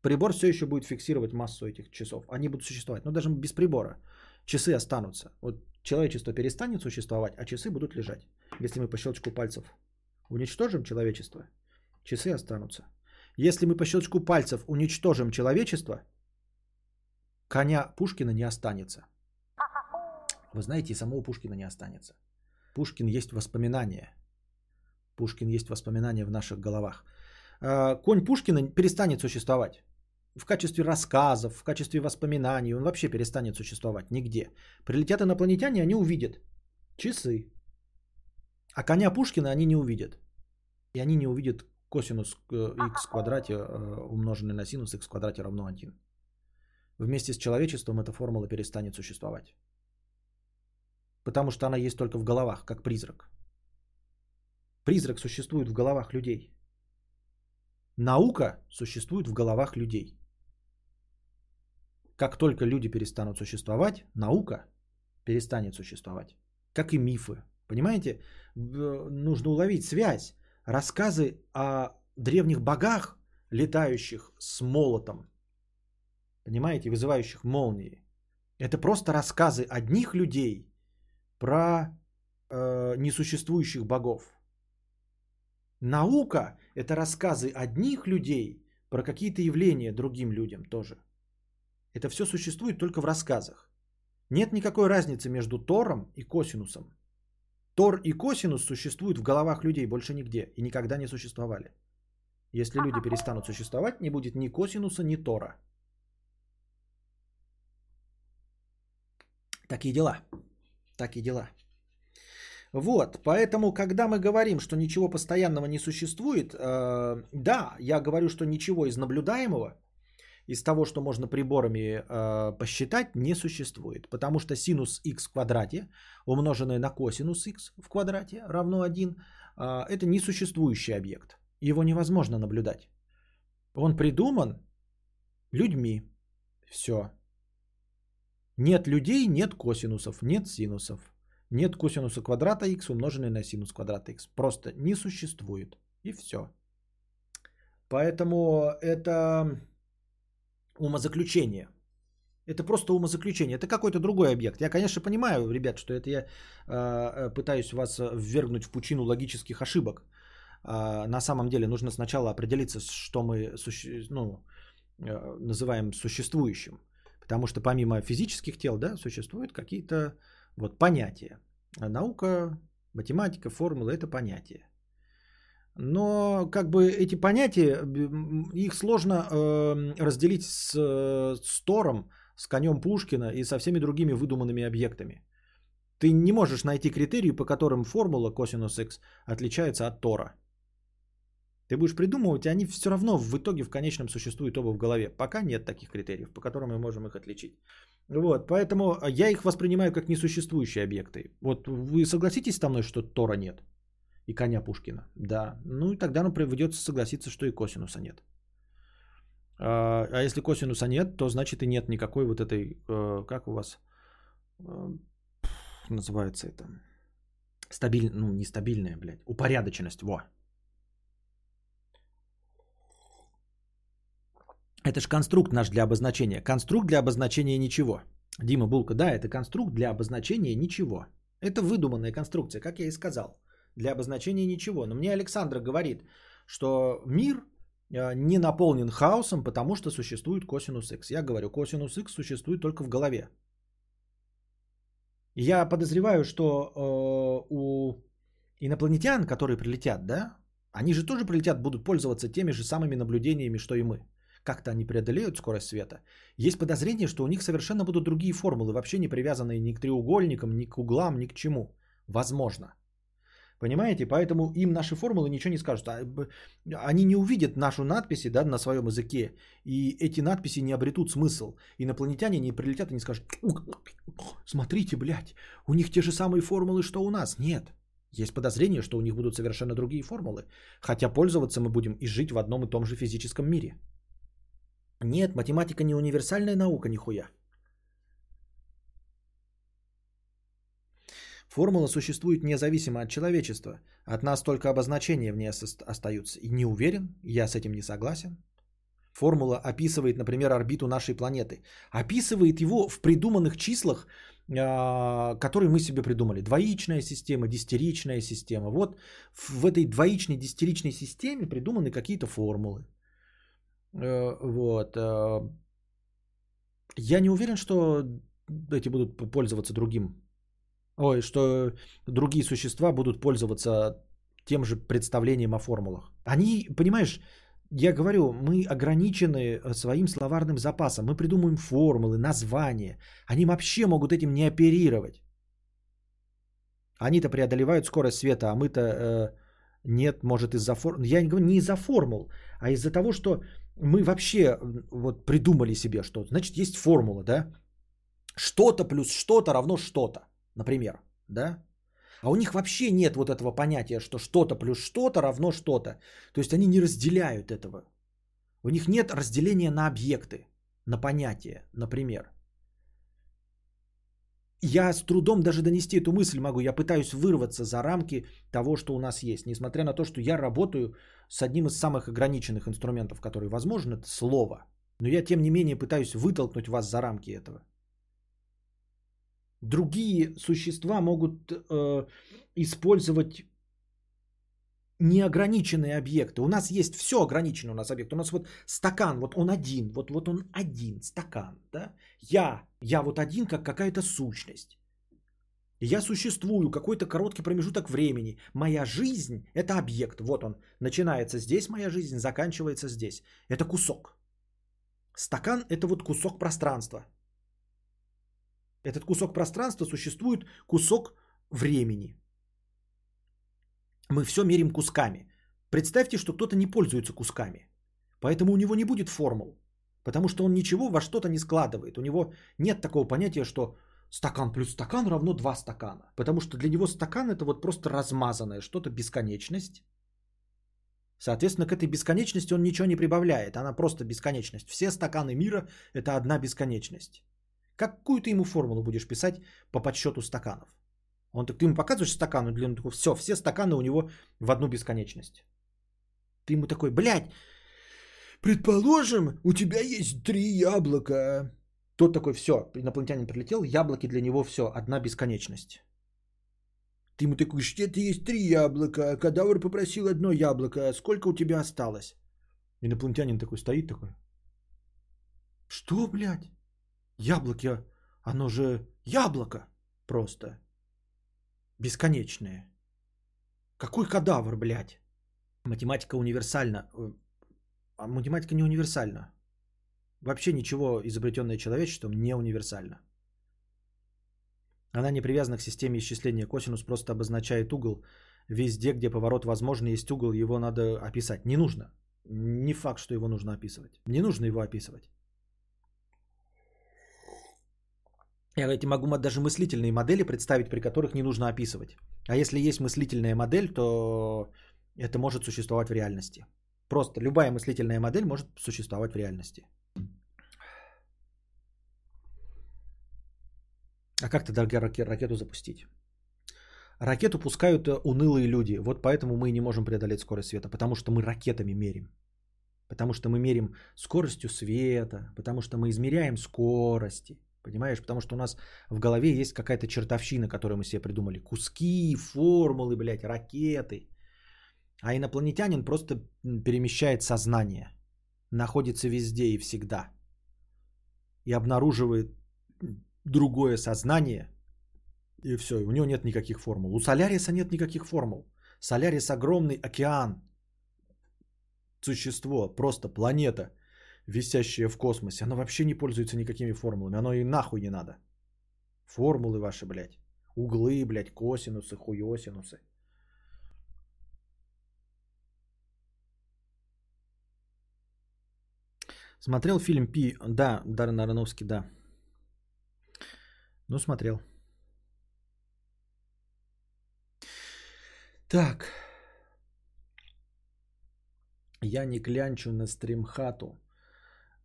Прибор все еще будет фиксировать массу этих часов. Они будут существовать, но даже без прибора. Часы останутся. Вот человечество перестанет существовать, а часы будут лежать. Если мы по щелчку пальцев уничтожим человечество, часы останутся. Если мы по щелчку пальцев уничтожим человечество, коня Пушкина не останется. Вы знаете, и самого Пушкина не останется. Пушкин есть воспоминание. Пушкин есть воспоминание в наших головах. А, конь Пушкина перестанет существовать. В качестве рассказов, в качестве воспоминаний он вообще перестанет существовать нигде. Прилетят инопланетяне, они увидят часы. А коня Пушкина они не увидят. И они не увидят косинус х в квадрате э, умноженный на синус х в квадрате равно 1. Вместе с человечеством эта формула перестанет существовать. Потому что она есть только в головах, как призрак. Призрак существует в головах людей. Наука существует в головах людей. Как только люди перестанут существовать, наука перестанет существовать. Как и мифы. Понимаете? Нужно уловить связь рассказы о древних богах, летающих с молотом, понимаете, вызывающих молнии. Это просто рассказы одних людей про э, несуществующих богов. Наука – это рассказы одних людей про какие-то явления другим людям тоже. Это все существует только в рассказах. Нет никакой разницы между Тором и Косинусом. Тор и косинус существуют в головах людей больше нигде и никогда не существовали. Если люди перестанут существовать, не будет ни косинуса, ни тора. Такие дела. Такие дела. Вот, поэтому, когда мы говорим, что ничего постоянного не существует, э, да, я говорю, что ничего из наблюдаемого, из того, что можно приборами э, посчитать, не существует. Потому что синус х в квадрате, умноженное на косинус х в квадрате, равно 1, э, это несуществующий объект. Его невозможно наблюдать. Он придуман людьми. Все. Нет людей, нет косинусов, нет синусов. Нет косинуса квадрата х умноженное на синус квадрата х. Просто не существует. И все. Поэтому это умозаключение. Это просто умозаключение. Это какой-то другой объект. Я, конечно, понимаю, ребят, что это я э, пытаюсь вас ввергнуть в пучину логических ошибок. Э, на самом деле нужно сначала определиться, что мы суще... ну, э, называем существующим. Потому что помимо физических тел, да, существуют какие-то вот понятия. Наука, математика, формулы – это понятия. Но как бы эти понятия, их сложно э, разделить с, с Тором, с конем Пушкина и со всеми другими выдуманными объектами. Ты не можешь найти критерии, по которым формула косинус х отличается от Тора. Ты будешь придумывать, и они все равно в итоге в конечном существуют оба в голове. Пока нет таких критериев, по которым мы можем их отличить. Вот, поэтому я их воспринимаю как несуществующие объекты. Вот вы согласитесь со мной, что Тора нет? И коня Пушкина? Да. Ну и тогда ну, придется согласиться, что и косинуса нет. А, а если косинуса нет, то значит и нет никакой вот этой, э, как у вас э, называется это, стабиль, ну не стабильная, блядь, упорядоченность, во, Это же конструкт наш для обозначения. Конструкт для обозначения ничего. Дима Булка, да, это конструкт для обозначения ничего. Это выдуманная конструкция, как я и сказал. Для обозначения ничего. Но мне Александра говорит, что мир э, не наполнен хаосом, потому что существует косинус х. Я говорю, косинус х существует только в голове. Я подозреваю, что э, у инопланетян, которые прилетят, да, они же тоже прилетят, будут пользоваться теми же самыми наблюдениями, что и мы как-то они преодолеют скорость света. Есть подозрение, что у них совершенно будут другие формулы, вообще не привязанные ни к треугольникам, ни к углам, ни к чему. Возможно. Понимаете? Поэтому им наши формулы ничего не скажут. А, они не увидят нашу надписи да, на своем языке, и эти надписи не обретут смысл. Инопланетяне не прилетят и не скажут, смотрите, блядь, у них те же самые формулы, что у нас. Нет. Есть подозрение, что у них будут совершенно другие формулы. Хотя пользоваться мы будем и жить в одном и том же физическом мире. Нет, математика не универсальная наука, нихуя. Формула существует независимо от человечества. От нас только обозначения в ней остаются. И не уверен, я с этим не согласен. Формула описывает, например, орбиту нашей планеты. Описывает его в придуманных числах, а, которые мы себе придумали. Двоичная система, дистеричная система. Вот в этой двоичной дистеричной системе придуманы какие-то формулы. Э, вот. Э, я не уверен, что эти будут пользоваться другим. Ой, что другие существа будут пользоваться тем же представлением о формулах. Они, понимаешь, я говорю, мы ограничены э, своим словарным запасом. Мы придумываем формулы, названия. Они вообще могут этим не оперировать. Они-то преодолевают скорость света, а мы-то э, нет, может из-за формул. Я не говорю не из-за формул, а из-за того, что мы вообще вот придумали себе, что значит есть формула, да? Что-то плюс что-то равно что-то, например, да? А у них вообще нет вот этого понятия, что что-то плюс что-то равно что-то. То есть они не разделяют этого. У них нет разделения на объекты, на понятия, например. Я с трудом даже донести эту мысль могу. Я пытаюсь вырваться за рамки того, что у нас есть. Несмотря на то, что я работаю с одним из самых ограниченных инструментов, который возможен, это слово. Но я, тем не менее, пытаюсь вытолкнуть вас за рамки этого. Другие существа могут э, использовать неограниченные объекты. У нас есть все ограничено у нас объект. У нас вот стакан, вот он один, вот, вот он один, стакан. Да? Я, я вот один, как какая-то сущность. Я существую какой-то короткий промежуток времени. Моя жизнь – это объект. Вот он. Начинается здесь моя жизнь, заканчивается здесь. Это кусок. Стакан – это вот кусок пространства. Этот кусок пространства существует кусок времени. Мы все мерим кусками. Представьте, что кто-то не пользуется кусками. Поэтому у него не будет формул. Потому что он ничего во что-то не складывает. У него нет такого понятия, что стакан плюс стакан равно два стакана. Потому что для него стакан это вот просто размазанное что-то, бесконечность. Соответственно, к этой бесконечности он ничего не прибавляет. Она просто бесконечность. Все стаканы мира это одна бесконечность. Какую ты ему формулу будешь писать по подсчету стаканов? Он так, ты ему показываешь стакан, он такой, все, все стаканы у него в одну бесконечность. Ты ему такой, блядь, предположим, у тебя есть три яблока. Тот такой, все, инопланетянин прилетел, яблоки для него все, одна бесконечность. Ты ему такой, что это есть три яблока, кадавр попросил одно яблоко, сколько у тебя осталось? Инопланетянин такой стоит такой. Что, блядь? Яблоки, оно же яблоко просто. Бесконечное. Какой кадавр, блядь? Математика универсальна. А математика не универсальна. Вообще ничего, изобретенное человечеством, не универсально. Она не привязана к системе исчисления. Косинус просто обозначает угол. Везде, где поворот возможен, есть угол, его надо описать. Не нужно. Не факт, что его нужно описывать. Не нужно его описывать. Я говорите, могу даже мыслительные модели представить, при которых не нужно описывать. А если есть мыслительная модель, то это может существовать в реальности. Просто любая мыслительная модель может существовать в реальности. А как тогда ракету запустить? Ракету пускают э, унылые люди. Вот поэтому мы не можем преодолеть скорость света. Потому что мы ракетами мерим. Потому что мы мерим скоростью света. Потому что мы измеряем скорости. Понимаешь? Потому что у нас в голове есть какая-то чертовщина, которую мы себе придумали. Куски, формулы, блядь, ракеты. А инопланетянин просто перемещает сознание. Находится везде и всегда. И обнаруживает другое сознание. И все, у него нет никаких формул. У Соляриса нет никаких формул. Солярис огромный океан. Существо, просто планета – висящее в космосе, оно вообще не пользуется никакими формулами. Оно и нахуй не надо. Формулы ваши, блядь. Углы, блядь, косинусы, хуесинусы. Смотрел фильм Пи? Да, Даррен Ароновский, да. Ну, смотрел. Так. Я не клянчу на стримхату.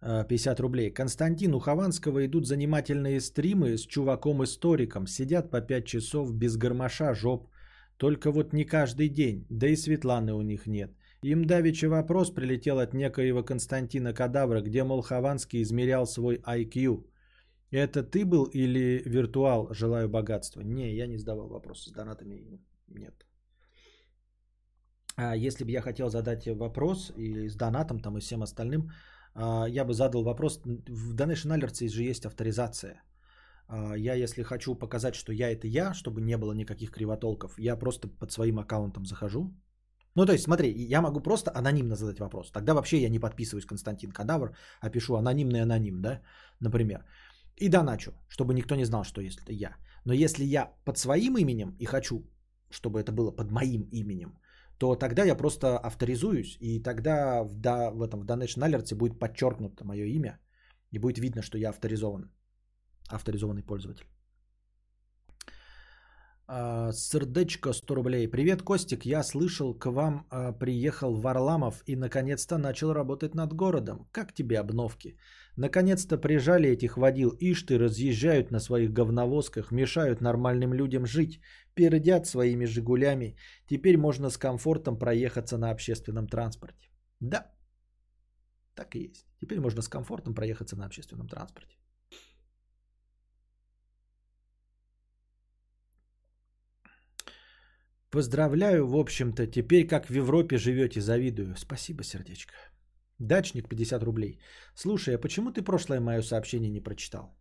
50 рублей. Константин, у Хованского идут занимательные стримы с чуваком-историком. Сидят по 5 часов без гармоша жоп. Только вот не каждый день. Да и Светланы у них нет. Им давеча вопрос прилетел от некоего Константина Кадавра, где, мол, Хованский измерял свой IQ. Это ты был или виртуал? Желаю богатства. Не, я не задавал вопрос. С донатами нет. А если бы я хотел задать вопрос и с донатом там и всем остальным, я бы задал вопрос. В Donation Alerts же есть авторизация. А, я, если хочу показать, что я это я, чтобы не было никаких кривотолков, я просто под своим аккаунтом захожу. Ну, то есть, смотри, я могу просто анонимно задать вопрос. Тогда вообще я не подписываюсь Константин Кадавр, а пишу анонимный аноним, да, например. И доначу, чтобы никто не знал, что это я. Но если я под своим именем и хочу, чтобы это было под моим именем, то тогда я просто авторизуюсь, и тогда в, да, в этом в Donation Alerts будет подчеркнуто мое имя, и будет видно, что я авторизован, авторизованный пользователь. А, сердечко 100 рублей. Привет, Костик. Я слышал, к вам а, приехал Варламов и наконец-то начал работать над городом. Как тебе обновки? Наконец-то прижали этих водил. Ишь ты, разъезжают на своих говновозках, мешают нормальным людям жить, пердят своими «Жигулями». Теперь можно с комфортом проехаться на общественном транспорте. Да, так и есть. Теперь можно с комфортом проехаться на общественном транспорте. Поздравляю, в общем-то. Теперь как в Европе живете, завидую. Спасибо, сердечко. Дачник 50 рублей. Слушай, а почему ты прошлое мое сообщение не прочитал?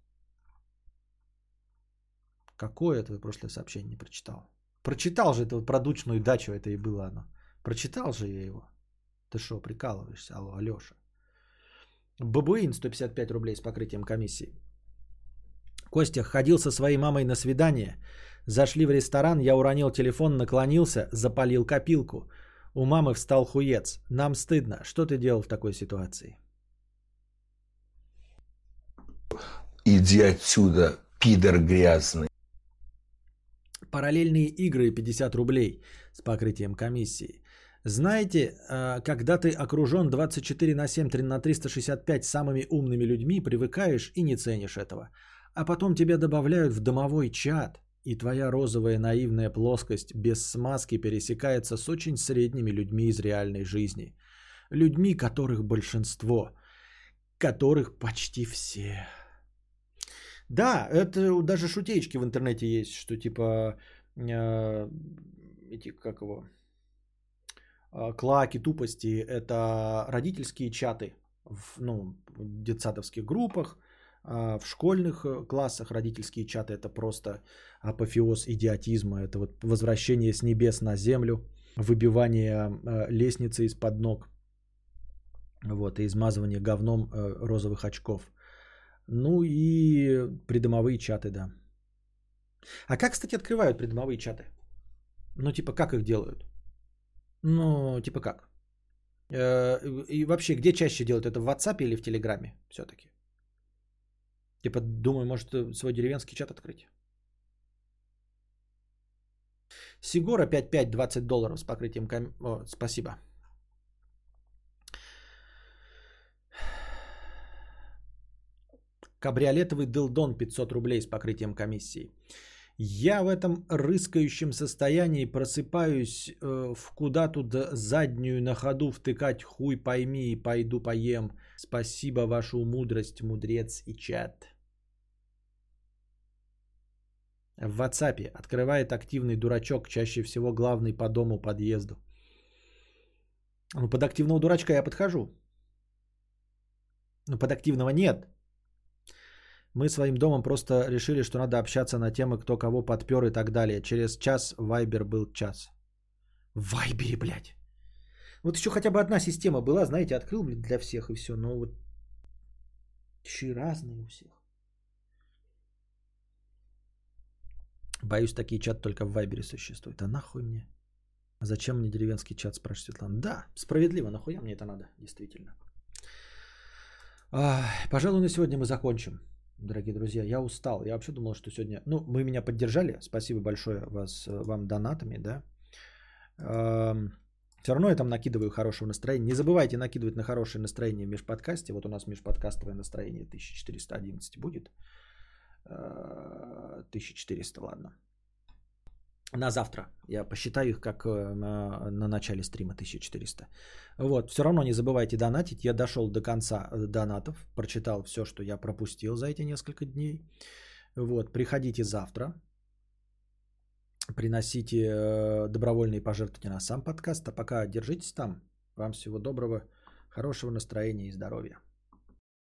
Какое твое прошлое сообщение не прочитал? Прочитал же это продучную дачу, это и было оно. Прочитал же я его. Ты что, прикалываешься? Алло, Алеша. Бабуин 155 рублей с покрытием комиссии. Костя ходил со своей мамой на свидание. Зашли в ресторан, я уронил телефон, наклонился, запалил копилку. У мамы встал хуец. Нам стыдно. Что ты делал в такой ситуации? Иди отсюда, пидор грязный. Параллельные игры 50 рублей с покрытием комиссии. Знаете, а, когда ты окружен 24 на 7 на 365 самыми умными людьми, привыкаешь и не ценишь этого. А потом тебя добавляют в домовой чат, и твоя розовая наивная плоскость без смазки пересекается с очень средними людьми из реальной жизни. Людьми, которых большинство, которых почти все. Да, это даже шутечки в интернете есть, что типа э, эти, как его, э, клаки тупости, это родительские чаты в ну, детсадовских группах, в школьных э, классах родительские чаты это просто апофеоз идиотизма, это вот возвращение с небес на землю, выбивание э, лестницы из-под ног, вот, и измазывание говном э, розовых очков – ну и придомовые чаты, да. А как, кстати, открывают придомовые чаты? Ну, типа, как их делают? Ну, типа как? И вообще, где чаще делают? Это в WhatsApp или в Телеграме все-таки? Типа, думаю, может свой деревенский чат открыть. Сигора 55 20 долларов с покрытием ком... О, спасибо. Кабриолетовый дылдон 500 рублей с покрытием комиссии. Я в этом рыскающем состоянии просыпаюсь э, в куда-то заднюю на ходу втыкать хуй пойми и пойду поем. Спасибо вашу мудрость, мудрец и чат. В WhatsApp открывает активный дурачок, чаще всего главный по дому подъезду. Ну, под активного дурачка я подхожу. Ну, под активного нет. Мы своим домом просто решили, что надо общаться на темы, кто кого подпер и так далее. Через час Вайбер был час. В Вайбере, блядь. Вот еще хотя бы одна система была, знаете, открыл, блин, для всех и все. Но вот еще и разные у всех. Боюсь, такие чаты только в Вайбере существуют. А нахуй мне? А зачем мне деревенский чат, спрашивает Светлана. Да, справедливо, нахуя мне это надо, действительно. А, пожалуй, на сегодня мы закончим дорогие друзья. Я устал. Я вообще думал, что сегодня... Ну, вы меня поддержали. Спасибо большое вас, э, вам донатами, да. Все равно я там накидываю хорошего настроения. Не забывайте накидывать на хорошее настроение в межподкасте. Вот у нас межподкастовое настроение 1411 будет. 1400, э, ладно на завтра. Я посчитаю их как э, на, на начале стрима 1400. Вот, все равно не забывайте донатить. Я дошел до конца э, донатов, прочитал все, что я пропустил за эти несколько дней. Вот, приходите завтра, приносите добровольные пожертвования на сам подкаст, а пока держитесь там. Вам всего доброго, хорошего настроения и здоровья.